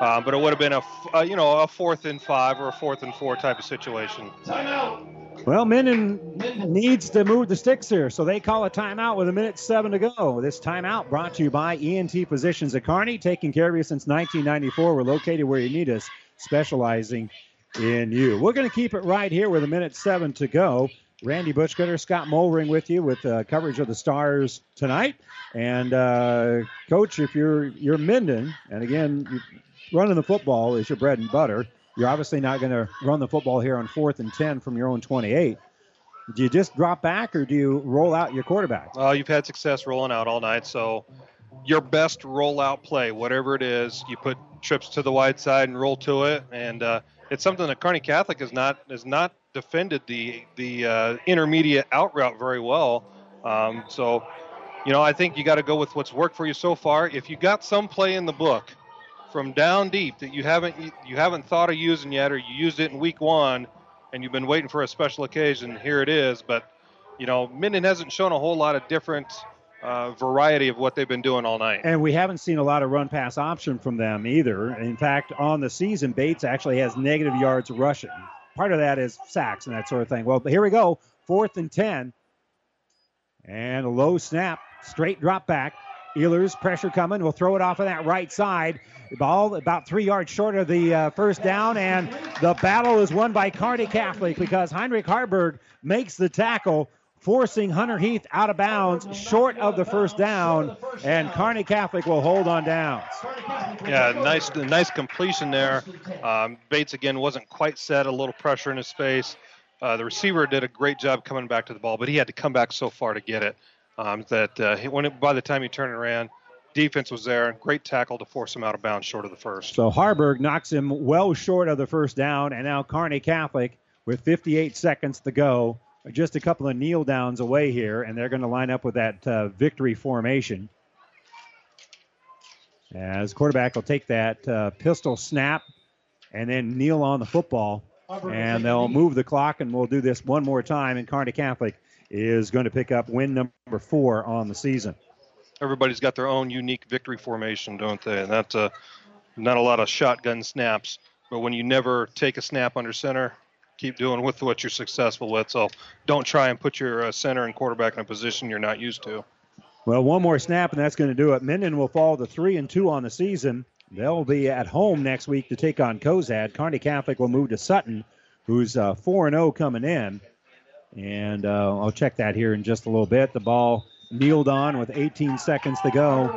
uh, but it would have been a, a, you know a fourth and five or a fourth and four type of situation. Timeout. Well, Minden needs to move the sticks here, so they call a timeout with a minute seven to go. This timeout brought to you by ENT Physicians at Kearney, taking care of you since 1994. We're located where you need us, specializing in you. We're going to keep it right here with a minute seven to go. Randy Bushcutter, Scott Mulring with you with uh, coverage of the Stars tonight. And uh, coach, if you're you're Minden, and again, running the football is your bread and butter. You're obviously not going to run the football here on fourth and ten from your own 28. Do you just drop back, or do you roll out your quarterback? Uh, you've had success rolling out all night, so your best rollout play, whatever it is, you put trips to the wide side and roll to it, and uh, it's something that Kearney Catholic has not has not defended the the uh, intermediate out route very well. Um, so, you know, I think you got to go with what's worked for you so far. If you got some play in the book from down deep that you haven't you haven't thought of using yet, or you used it in week one, and you've been waiting for a special occasion, here it is. But you know, Minden hasn't shown a whole lot of different uh, variety of what they've been doing all night. And we haven't seen a lot of run pass option from them either. In fact, on the season, Bates actually has negative yards rushing part of that is sacks and that sort of thing. Well, here we go. Fourth and 10. And a low snap, straight drop back. Ehlers pressure coming. We'll throw it off of that right side. Ball about three yards short of the uh, first down, and the battle is won by Kearney Catholic because Heinrich Haarberg makes the tackle forcing Hunter Heath out of bounds, short of the first down, and Kearney Catholic will hold on downs. Yeah, nice, nice completion there. Um, Bates again wasn't quite set, a little pressure in his face. Uh, the receiver did a great job coming back to the ball, but he had to come back so far to get it um, that uh, when it, by the time he turned around, defense was there. Great tackle to force him out of bounds short of the first. So Haarberg knocks him well short of the first down, and now Kearney Catholic with 58 seconds to go, just a couple of kneel downs away here, and they're going to line up with that uh, victory formation. As quarterback will take that uh, pistol snap and then kneel on the football and they'll move the clock, and we'll do this one more time. And Kearney Catholic is going to pick up win number four on the season. Everybody's got their own unique victory formation, don't they? And that's uh, not a lot of shotgun snaps. But when you never take a snap under center, keep doing with what you're successful with. So don't try and put your uh, center and quarterback in a position you're not used to. Well, one more snap, and that's going to do it. Minden will fall to three and two on the season. They'll be at home next week to take on Cozad. Kearney Catholic will move to Sutton, who's uh, 4 uh, 0 coming in. And uh, I'll check that here in just a little bit. The ball kneeled on with 18 seconds to go.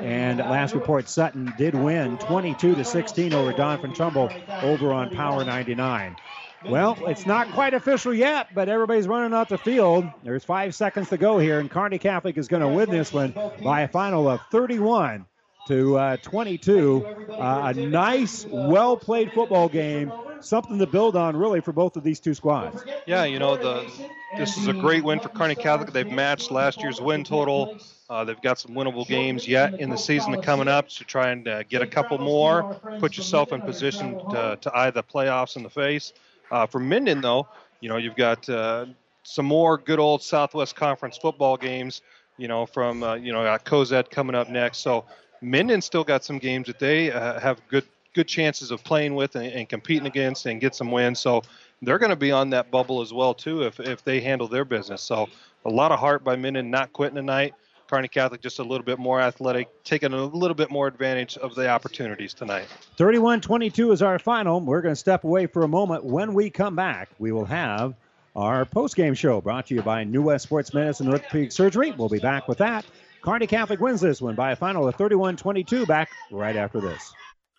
And last report, Sutton did win 22 to 16 over Doniphan Trumbull over on Power 99. Well, it's not quite official yet, but everybody's running out the field. There's five seconds to go here, and Kearney Catholic is going to win this one by a final of 31 to uh, 22. Uh, a nice, well played football game. Something to build on, really, for both of these two squads. Yeah, you know, the this is a great win for Kearney Catholic. They've matched last year's win total. Uh, they've got some winnable games yet in the season coming up to try and uh, get a couple more, put yourself in position to, to eye the playoffs in the face. Uh, for Minden, though, you know, you've got uh, some more good old Southwest Conference football games, you know, from, you know, got Cozad coming up next. So Minden still got some games that they uh, have good good chances of playing with and, and, competing against and get some wins. So they're going to be on that bubble as well too if if they handle their business. So a lot of heart by Minden not quitting tonight. Kearney Catholic just a little bit more athletic, taking a little bit more advantage of the opportunities tonight. 31 22 is our final. We're going to step away for a moment. When we come back, we will have our post-game show brought to you by New West Sports Medicine and Orthopedic Surgery. We'll be back with that. Kearney Catholic wins this one by a final of 31 22. Back right after this.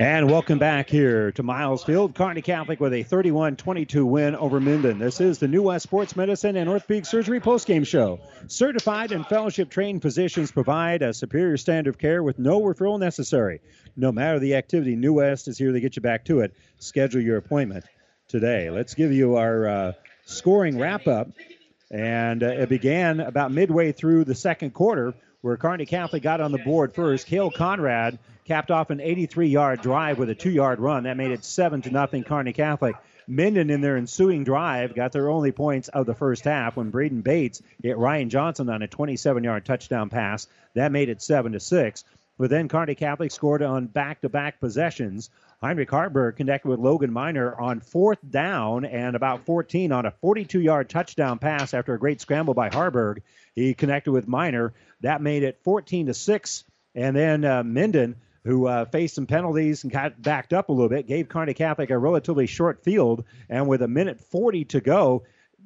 And welcome back here to Miles Field. Kearney Catholic with a 31 22 win over Minden. This is the New West Sports Medicine and Orthopedic Surgery postgame show. Certified and fellowship trained physicians provide a superior standard of care with no referral necessary. No matter the activity, New West is here to get you back to it. Schedule your appointment today. Let's give you our uh, scoring wrap up. And uh, it began about midway through the second quarter where Kearney Catholic got on the board first. Kale Conrad capped off an 83 yard drive with a two yard run. That made it 7 to nothing Kearney Catholic. Minden in their ensuing drive got their only points of the first half when Braden Bates hit Ryan Johnson on a 27 yard touchdown pass. That made it 7 to 6. But then Kearney Catholic scored on back to back possessions. Heinrich Haarberg connected with Logan Miner on fourth down and about 14 on a 42 yard touchdown pass after a great scramble by Haarberg. He connected with Miner. That made it 14 to 6. And then uh, Minden, who uh, faced some penalties and got backed up a little bit, gave Kearney Catholic a relatively short field. And with a minute 40 to go,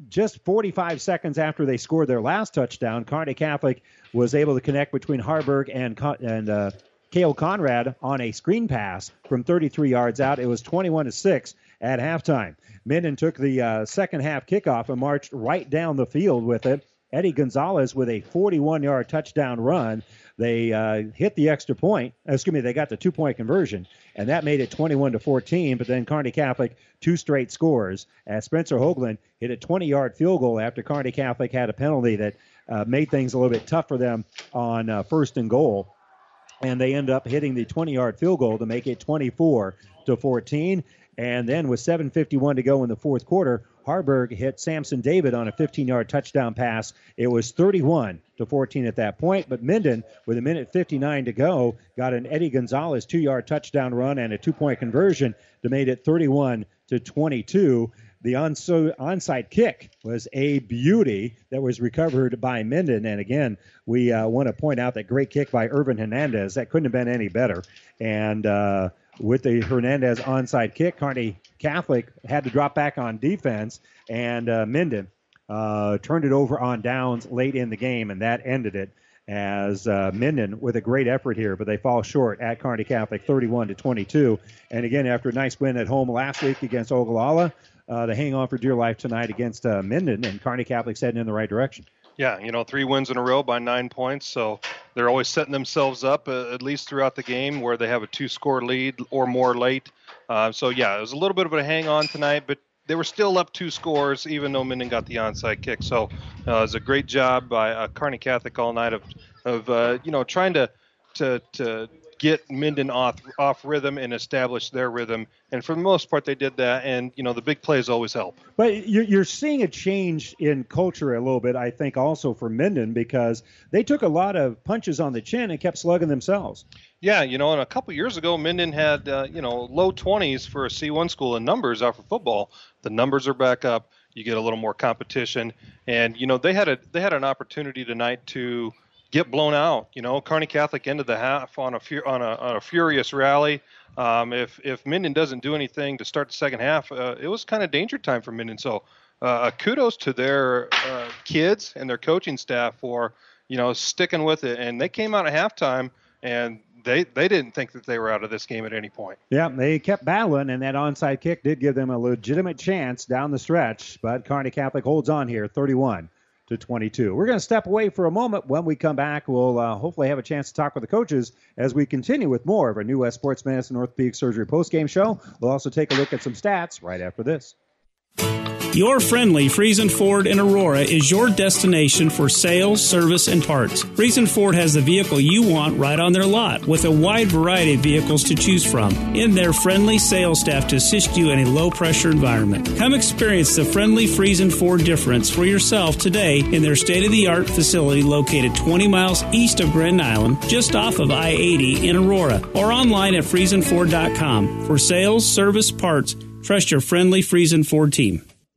just 45 seconds after they scored their last touchdown, Kearney Catholic was able to connect between Haarberg and and uh, Kale Conrad on a screen pass from 33 yards out. It was 21 to six at halftime. Minden took the uh, second half kickoff and marched right down the field with it. Eddie Gonzalez with a 41 yard touchdown run. They uh, hit the extra point. Excuse me, they got the two point conversion, and that made it 21 to 14. But then Kearney Catholic two straight scores as Spencer Hoagland hit a 20 yard field goal after Kearney Catholic had a penalty that uh, made things a little bit tough for them on uh, first and goal and they end up hitting the 20 yard field goal to make it 24 to 14. And then with 7:51 to go in the fourth quarter, Haarberg hit Samson David on a 15-yard touchdown pass. It was 31 to 14 at that point, but Minden, with a minute 59 to go, got an Eddie Gonzalez two-yard touchdown run and a two-point conversion to make it 31 to 22. The onside kick was a beauty that was recovered by Minden. And again, we uh, want to point out that great kick by Irvin Hernandez. That couldn't have been any better. And uh, with the Hernandez onside kick, Kearney Catholic had to drop back on defense, and uh, Minden uh, turned it over on downs late in the game, and that ended it as uh, Minden with a great effort here, but they fall short at Kearney Catholic 31 to 22. And again, after a nice win at home last week against Ogallala, uh, they hang on for dear life tonight against uh, Minden, and Kearney Catholic's heading in the right direction. Yeah, you know, three wins in a row by nine points. So they're always setting themselves up, uh, at least throughout the game, where they have a two score lead or more late. Uh, so, yeah, it was a little bit of a hang on tonight, but they were still up two scores, even though Minden got the onside kick. So uh, it was a great job by uh, Kearney Catholic all night of, of uh, you know, trying to, to, to get Minden off off rhythm and establish their rhythm. And for the most part, they did that. And you know, the big plays always help. But you're, you're seeing a change in culture a little bit, I think, also for Minden because they took a lot of punches on the chin and kept slugging themselves. Yeah, you know, and a couple years ago, Minden had uh, you know low 20s for a C1 school in numbers out for football. The numbers are back up. You get a little more competition, and you know they had a they had an opportunity tonight to get blown out. You know, Kearney Catholic ended the half on a on a, on a furious rally. Um, if if Minden doesn't do anything to start the second half, uh, it was kind of danger time for Minden. So, uh, kudos to their uh, kids and their coaching staff for you know sticking with it. And they came out at halftime and they they didn't think that they were out of this game at any point. Yeah, they kept battling, and that onside kick did give them a legitimate chance down the stretch. But Kearney Catholic holds on here, 31 to 22. We're going to step away for a moment. When we come back, we'll uh, hopefully have a chance to talk with the coaches as we continue with more of our New West Sports Medicine Orthopedic Surgery postgame show. We'll also take a look at some stats right after this. Your friendly Friesen Ford in Aurora is your destination for sales, service, and parts. Friesen Ford has the vehicle you want right on their lot with a wide variety of vehicles to choose from in their friendly sales staff to assist you in a low pressure environment. Come experience the friendly Friesen Ford difference for yourself today in their state of the art facility located 20 miles east of Grand Island, just off of I 80 in Aurora, or online at FriesenFord.com. For sales, service, parts, trust your friendly Friesen Ford team.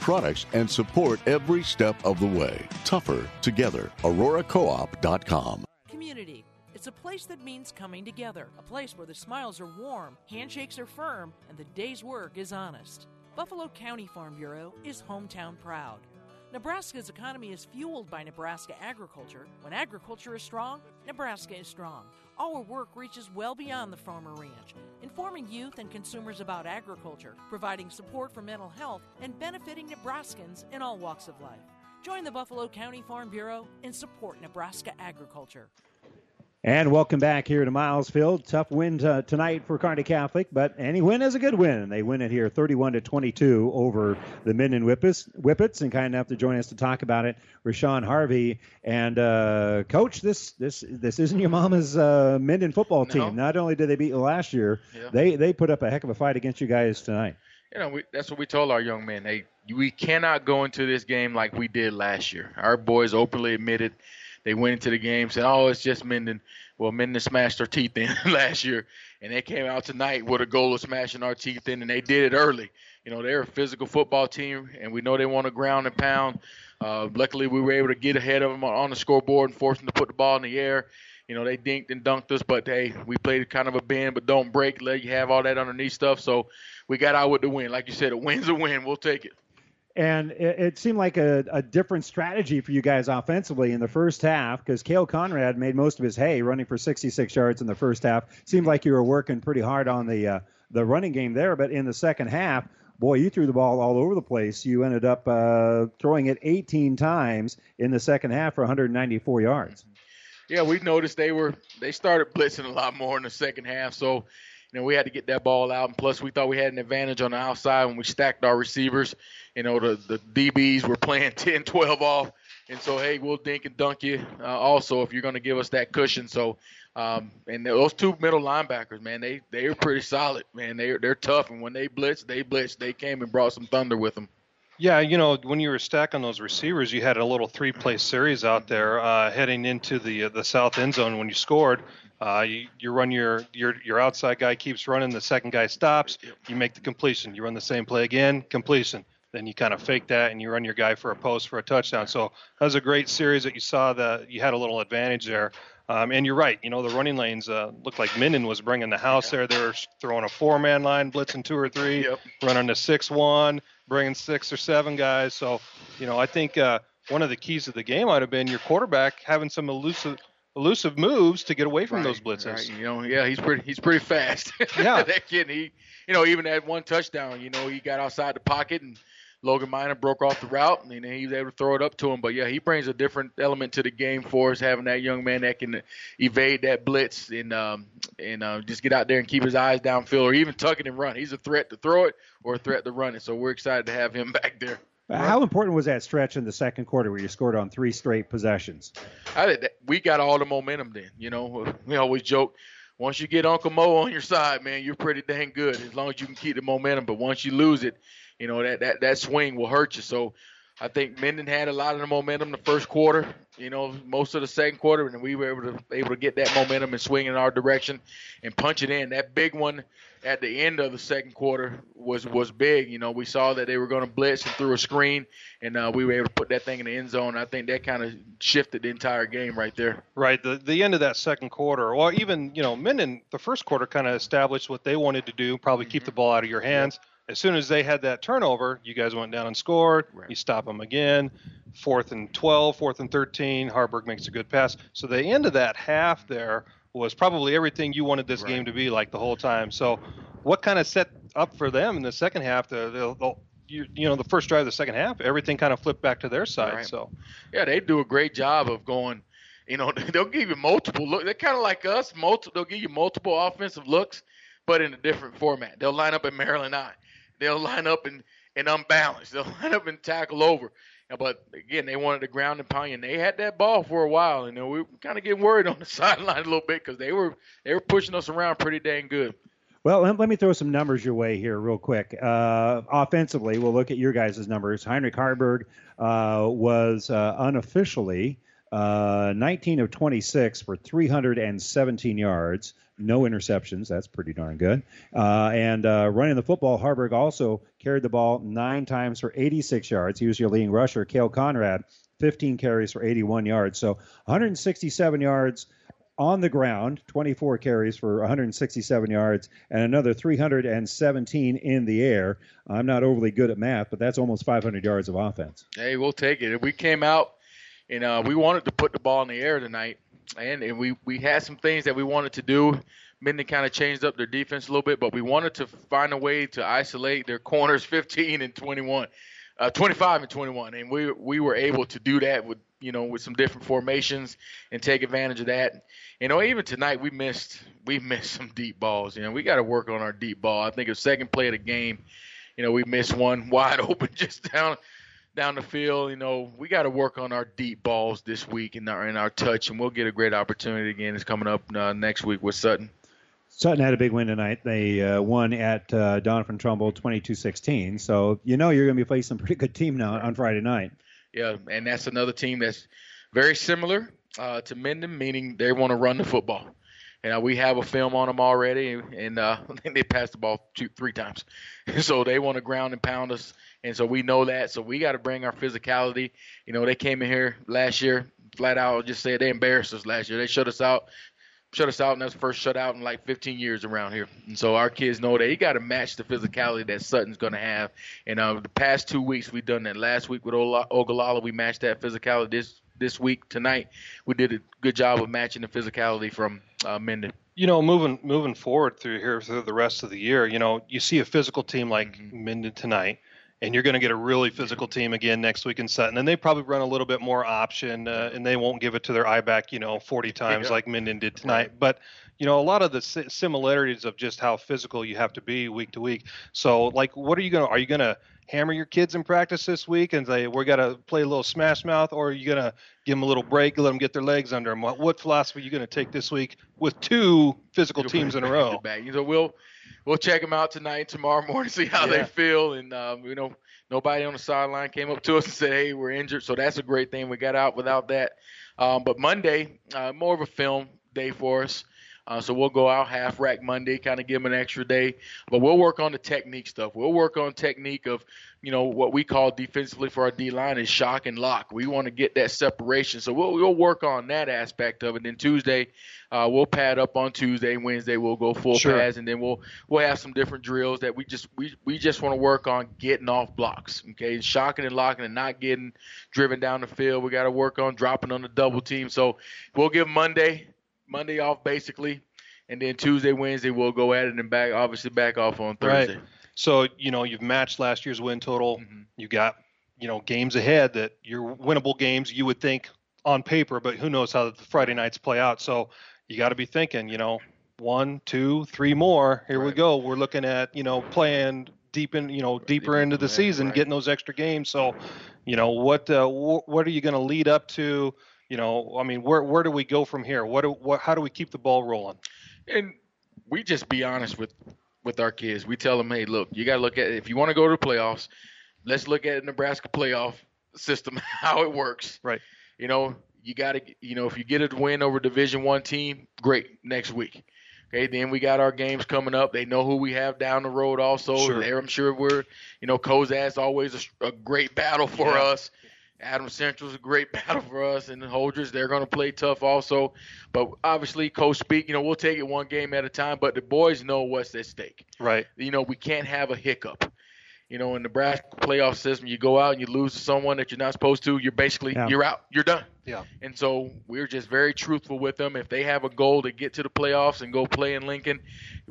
products, and support every step of the way. Tougher together. Aurora Cooperative coop.com. Community. It's a place that means coming together, a place where the smiles are warm, handshakes are firm, and the day's work is honest. Buffalo County Farm Bureau is hometown proud. Nebraska's economy is fueled by Nebraska agriculture. When agriculture is strong, Nebraska is strong. Our work reaches well beyond the farmer ranch, informing youth and consumers about agriculture, providing support for mental health, and benefiting Nebraskans in all walks of life. Join the Buffalo County Farm Bureau and support Nebraska agriculture. And welcome back here to Miles Field. Tough win tonight for Kearney Catholic, but any win is a good win. They win it here 31 to 22 over the Minden Whippets. Whippets, and kind enough to join us to talk about it, Rashawn Harvey. And uh, coach, this this this isn't your mama's uh, Minden football team. No. Not only did they beat you last year, Yeah. they they put up a heck of a fight against you guys tonight. You know, we, that's what we told our young men. Hey, we cannot go into this game like we did last year. Our boys openly admitted they went into the game saying, "Oh, it's just Minden." Well, Minden smashed their teeth in last year, and they came out tonight with a goal of smashing our teeth in, and they did it early. You know, they're a physical football team, and we know they want to ground and pound. Uh, luckily, we were able to get ahead of them on the scoreboard and force them to put the ball in the air. You know, they dinked and dunked us, but hey, we played kind of a bend, but don't break. Let you have all that underneath stuff. So we got out with the win. Like you said, a win's a win. We'll take it. And it, it seemed like a, a different strategy for you guys offensively in the first half because Kale Conrad made most of his hay running for 66 yards in the first half. Seemed like you were working pretty hard on the uh, the running game there, but in the second half, boy, you threw the ball all over the place. You ended up uh, throwing it 18 times in the second half for 194 yards. Yeah, we noticed they were they started blitzing a lot more in the second half. So, you know, we had to get that ball out. And plus, we thought we had an advantage on the outside when we stacked our receivers. You know, the the DBs were playing 10, 12 off. And so, hey, we'll dink and dunk you uh, also if you're going to give us that cushion. So, um, and those two middle linebackers, man, they they are pretty solid, man. They they're tough, and when they blitz, they blitz. They came and brought some thunder with them. Yeah, you know, when you were stacking those receivers, you had a little three-play series out there uh, heading into the uh, the south end zone when you scored. Uh, you, you run your, your your outside guy keeps running, the second guy stops, you make the completion. You run the same play again, completion. Then you kind of fake that and you run your guy for a post for a touchdown. So that was a great series that you saw that you had a little advantage there. Um, and you're right, you know the running lanes uh, looked like Minden was bringing the house there. They were throwing a four-man line, blitzing two or three, running a six-one, bringing six or seven guys. So, you know, I think uh, one of the keys of the game might have been your quarterback having some elusive, elusive moves to get away from those blitzes. Right, you know, yeah, he's pretty he's pretty fast. Yeah. that kid, he, you know, even at one touchdown, you know, he got outside the pocket and Logan Miner broke off the route and then he was able to throw it up to him. But yeah, he brings a different element to the game for us, having that young man that can evade that blitz and um, and uh, just get out there and keep his eyes downfield or even tuck it and run. He's a threat to throw it or a threat to run it. So we're excited to have him back there. How important was that stretch in the second quarter where you scored on three straight possessions? I think that we got all the momentum then. You know, we always joke. Once you get Uncle Mo on your side, man, you're pretty dang good as long as you can keep the momentum. But once you lose it, you know that that that swing will hurt you. So I think Minden had a lot of the momentum the first quarter. You know, most of the second quarter, and we were able to able to get that momentum and swing in our direction and punch it in. That big one at the end of the second quarter was was big. You know, we saw that they were going to blitz and threw a screen, and uh, we were able to put that thing in the end zone. I think that kind of shifted the entire game right there. Right. The the end of that second quarter, or even you know, Minden, the first quarter kind of established what they wanted to do. Probably keep the ball out of your hands. As soon as they had that turnover, you guys went down and scored. You stop them again. Fourth and 12, fourth and 13. Haarberg makes a good pass. So the end of that half there was probably everything you wanted this game to be like the whole time. So what kind of set up for them in the second half? The, the, the you, you know the first drive of the second half, everything kind of flipped back to their side. Right. So Yeah, they do a great job of going. You know, they'll give you multiple look. They're kind of like us. Multi, they'll give you multiple offensive looks, but in a different format. They'll line up in Maryland I. They'll line up and, in unbalanced. They'll line up and tackle over. But again, they wanted to ground and pound, and they had that ball for a while. And we were kind of getting worried on the sideline a little bit because they were they were pushing us around pretty dang good. Well, let, let me throw some numbers your way here, real quick. Uh, offensively, we'll look at your guys' numbers. Heinrich Haarberg uh, was uh, unofficially uh, 19 of 26 for 317 yards, no interceptions. That's pretty darn good. Uh, and uh, running the football, Haarberg also carried the ball nine times for 86 yards. He was your leading rusher. Kale Conrad, 15 carries for 81 yards. So 167 yards on the ground, 24 carries for 167 yards, and another 317 in the air. I'm not overly good at math, but that's almost 500 yards of offense. Hey, we'll take it. If We came out and uh, we wanted to put the ball in the air tonight, and, and we we had some things that we wanted to do. Minden kind of changed up their defense a little bit, but we wanted to find a way to isolate their corners 15 and 21, uh, 25 and 21, and we we were able to do that with you know with some different formations and take advantage of that. You know, even tonight we missed we missed some deep balls. You know, we got to work on our deep ball. I think the second play of the game, you know, we missed one wide open just down down the field. You know, we got to work on our deep balls this week and our and our touch, and we'll get a great opportunity again. It's coming up uh, next week with Sutton. Sutton had a big win tonight. They uh, won at uh, Doniphan Trumbull 22-16. So you know you're going to be facing a pretty good team now on Friday night. Yeah, and that's another team that's very similar uh, to Minden, meaning they want to run the football. And uh, we have a film on them already, and uh, they passed the ball two, three times. so they want to ground and pound us, and so we know that. So we got to bring our physicality. You know, they came in here last year, flat out, just said they embarrassed us last year. They shut us out, shut us out, and that's the first shutout in like 15 years around here. And so our kids know that you got to match the physicality that Sutton's going to have. And uh, the past two weeks we've done that. Last week with Ola- Ogallala, we matched that physicality. This this week tonight, we did a good job of matching the physicality from uh, Minden. You know, moving moving forward through here through the rest of the year, you know, you see a physical team like Mm-hmm. Minden tonight, and you're going to get a really physical team again next week in Sutton, and they probably run a little bit more option, uh, and they won't give it to their eye back, you know, 40 times Yeah. like Minden did tonight. But you know, a lot of the similarities of just how physical you have to be week to week. So, like, what are you going to? Are you going to hammer your kids in practice this week and say we're gonna play a little smash mouth, or are you gonna give them a little break, let them get their legs under them? What, what philosophy are you gonna take this week with two physical teams in a row? You know, we'll we'll check them out tonight, tomorrow morning, see how Yeah. they feel. And um, you know, nobody on the sideline came up to us and said, "Hey, we're injured." So that's a great thing. We got out without that. Um, but Monday, uh, more of a film day for us. Uh, so we'll go out half rack Monday, kind of give them an extra day. But we'll work on the technique stuff. We'll work on technique of, you know, what we call defensively for our D line is shock and lock. We want to get that separation. So we'll we'll work on that aspect of it. Then Tuesday, uh, we'll pad up on Tuesday. Wednesday we'll go full Sure. pads, and then we'll we'll have some different drills that we just we we just want to work on getting off blocks. Okay, shocking and locking and not getting driven down the field. We got to work on dropping on the double team. So we'll give Monday Monday off basically, and then Tuesday Wednesday we'll go at it and back obviously back off on Thursday. Right. So you know you've matched last year's win total. Mm-hmm. You got you know games ahead that you're winnable games. You would think on paper, but who knows how the Friday nights play out. So you got to be thinking, you know, one, two, three more. Here we go. We're looking at you know playing deep in you know deeper into the season, getting those extra games. So you know what uh, wh- what are you going to lead up to? You know, I mean, where where do we go from here? What do what how do we keep the ball rolling? and we just be honest with with our kids. We tell them, hey, look, you got to look at if you want to go to the playoffs, let's look at the Nebraska playoff system, how it works. Right. You know, you got to, you know, if you get a win over Division One team, great. Next week. Okay, then we got our games coming up. They know who we have down the road. Also, Sure. There, I'm sure we're, you know, Cozad always a, a great battle for Yeah. us. Adams Central's a great battle for us, and the Holders they're going to play tough also. But obviously, Coach Speak, you know, we'll take it one game at a time. But the boys know what's at stake. Right. You know, we can't have a hiccup. You know, in the Nebraska playoff system, you go out and you lose to someone that you're not supposed to. You're basically Yeah. you're out. You're done. Yeah. And so we're just very truthful with them. If they have a goal to get to the playoffs and go play in Lincoln,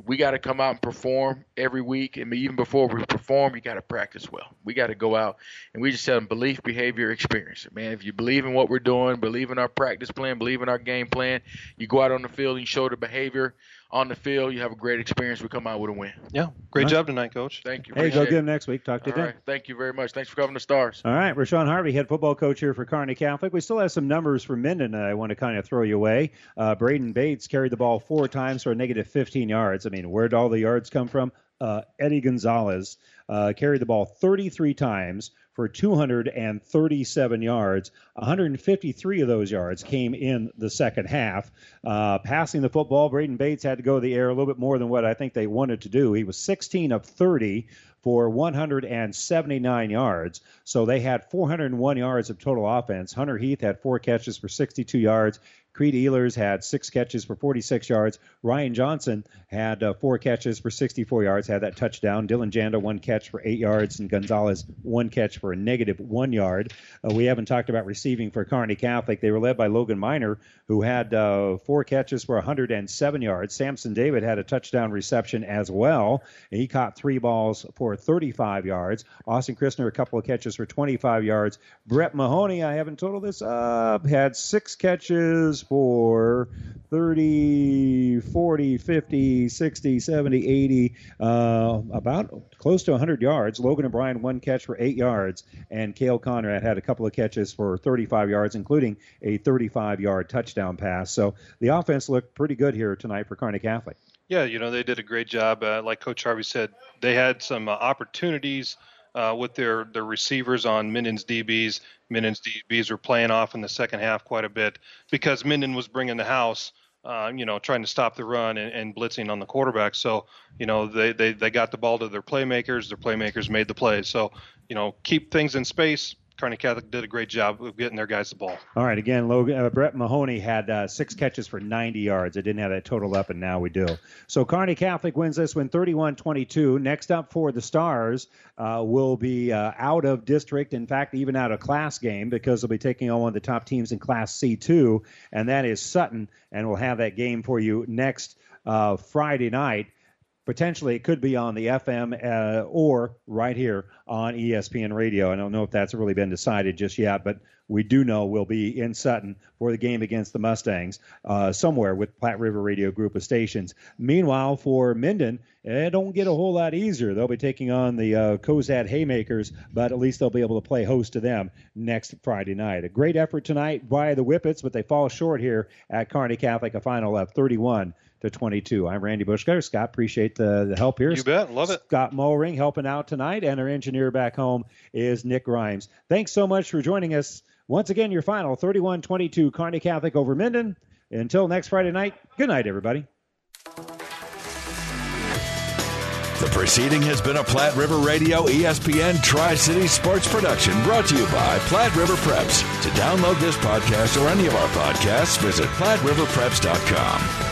we got to come out and perform every week. And even before we perform, you got to practice well. We got to go out and we just tell them belief, behavior, experience. Man, if you believe in what we're doing, believe in our practice plan, believe in our game plan, you go out on the field and show the behavior on the field, you have a great experience. We come out with a win. Yeah. Great All right. job tonight, Coach. Thank you. Hey, go get it. him next week. Talk to you All then. right. Thank you very much. Thanks for covering the stars. All right, Rashawn Harvey, head football coach here for Kearney Catholic. We still have some numbers for Minden I want to kind of throw you away. Uh, Braden Bates carried the ball four times for a negative 15 yards. I mean, where'd all the yards come from? Uh, Eddie Gonzalez uh, carried the ball 33 times for 237 yards. 153 of those yards came in the second half. Uh, passing the football, Braden Bates had to go to the air a little bit more than what I think they wanted to do. He was 16 of 30 for 179 yards. So they had 401 yards of total offense. Hunter Heath had four catches for 62 yards. Creed Ehlers had six catches for 46 yards. Ryan Johnson had uh, four catches for 64 yards, had that touchdown. Dylan Janda, one catch for eight yards, and Gonzalez, one catch for a negative one yard. Uh, we haven't talked about receiving for Kearney Catholic. They were led by Logan Miner, who had uh, four catches for 107 yards. Samson David had a touchdown reception as well. He caught three balls for 35 yards. Austin Christner, a couple of catches for 25 yards. Brett Mahoney, I haven't totaled this up, had six catches for 30, 40, 50, 60, 70, 80, uh, about close to 100 yards. Logan O'Brien, one catch for eight yards. And Kale Conrad had a couple of catches for 35 yards, including a 35 yard touchdown pass. So the offense looked pretty good here tonight for Kearney Catholic. Yeah, you know, they did a great job. Uh, like Coach Harvey said, they had some uh, opportunities uh, with their, their receivers on Minden's DBs. Minden's DBs were playing off in the second half quite a bit because Minden was bringing the house. Uh, you know, trying to stop the run and, and blitzing on the quarterback. So, you know, they, they, they got the ball to their playmakers. Their playmakers made the plays. So, you know, keep things in space, Kearney Catholic did a great job of getting their guys the ball. All right, again, Logan, uh, Brett Mahoney had uh, six catches for 90 yards. I didn't have that total up, and now we do. So Kearney Catholic wins this one 31 22. Next up for the Stars uh, will be uh, out of district, in fact, even out of class game because they'll be taking on one of the top teams in Class C2, and that is Sutton, and we'll have that game for you next uh, Friday night potentially it could be on the FM uh, or right here on ESPN Radio. I don't know if that's really been decided just yet, but we do know we'll be in Sutton for the game against the Mustangs uh, somewhere with Platte River Radio Group of stations. Meanwhile, for Minden, it don't get a whole lot easier. They'll be taking on the uh, Cozad Haymakers, but at least they'll be able to play host to them next Friday night. A great effort tonight by the Whippets, but they fall short here at Kearney Catholic, a final of 31 to 22. I'm Randy Bushcutter. Scott, appreciate the, the help here. You bet. Love it. Scott Mulring helping out tonight, and our engineer back home is Nick Grimes. Thanks so much for joining us. Once again, your final 31 22 Kearney Catholic over Minden. Until next Friday night, good night, everybody. The proceeding has been a Platte River Radio ESPN Tri City Sports production brought to you by Platte River Preps. To download this podcast or any of our podcasts, visit PlatteRiverPreps.com.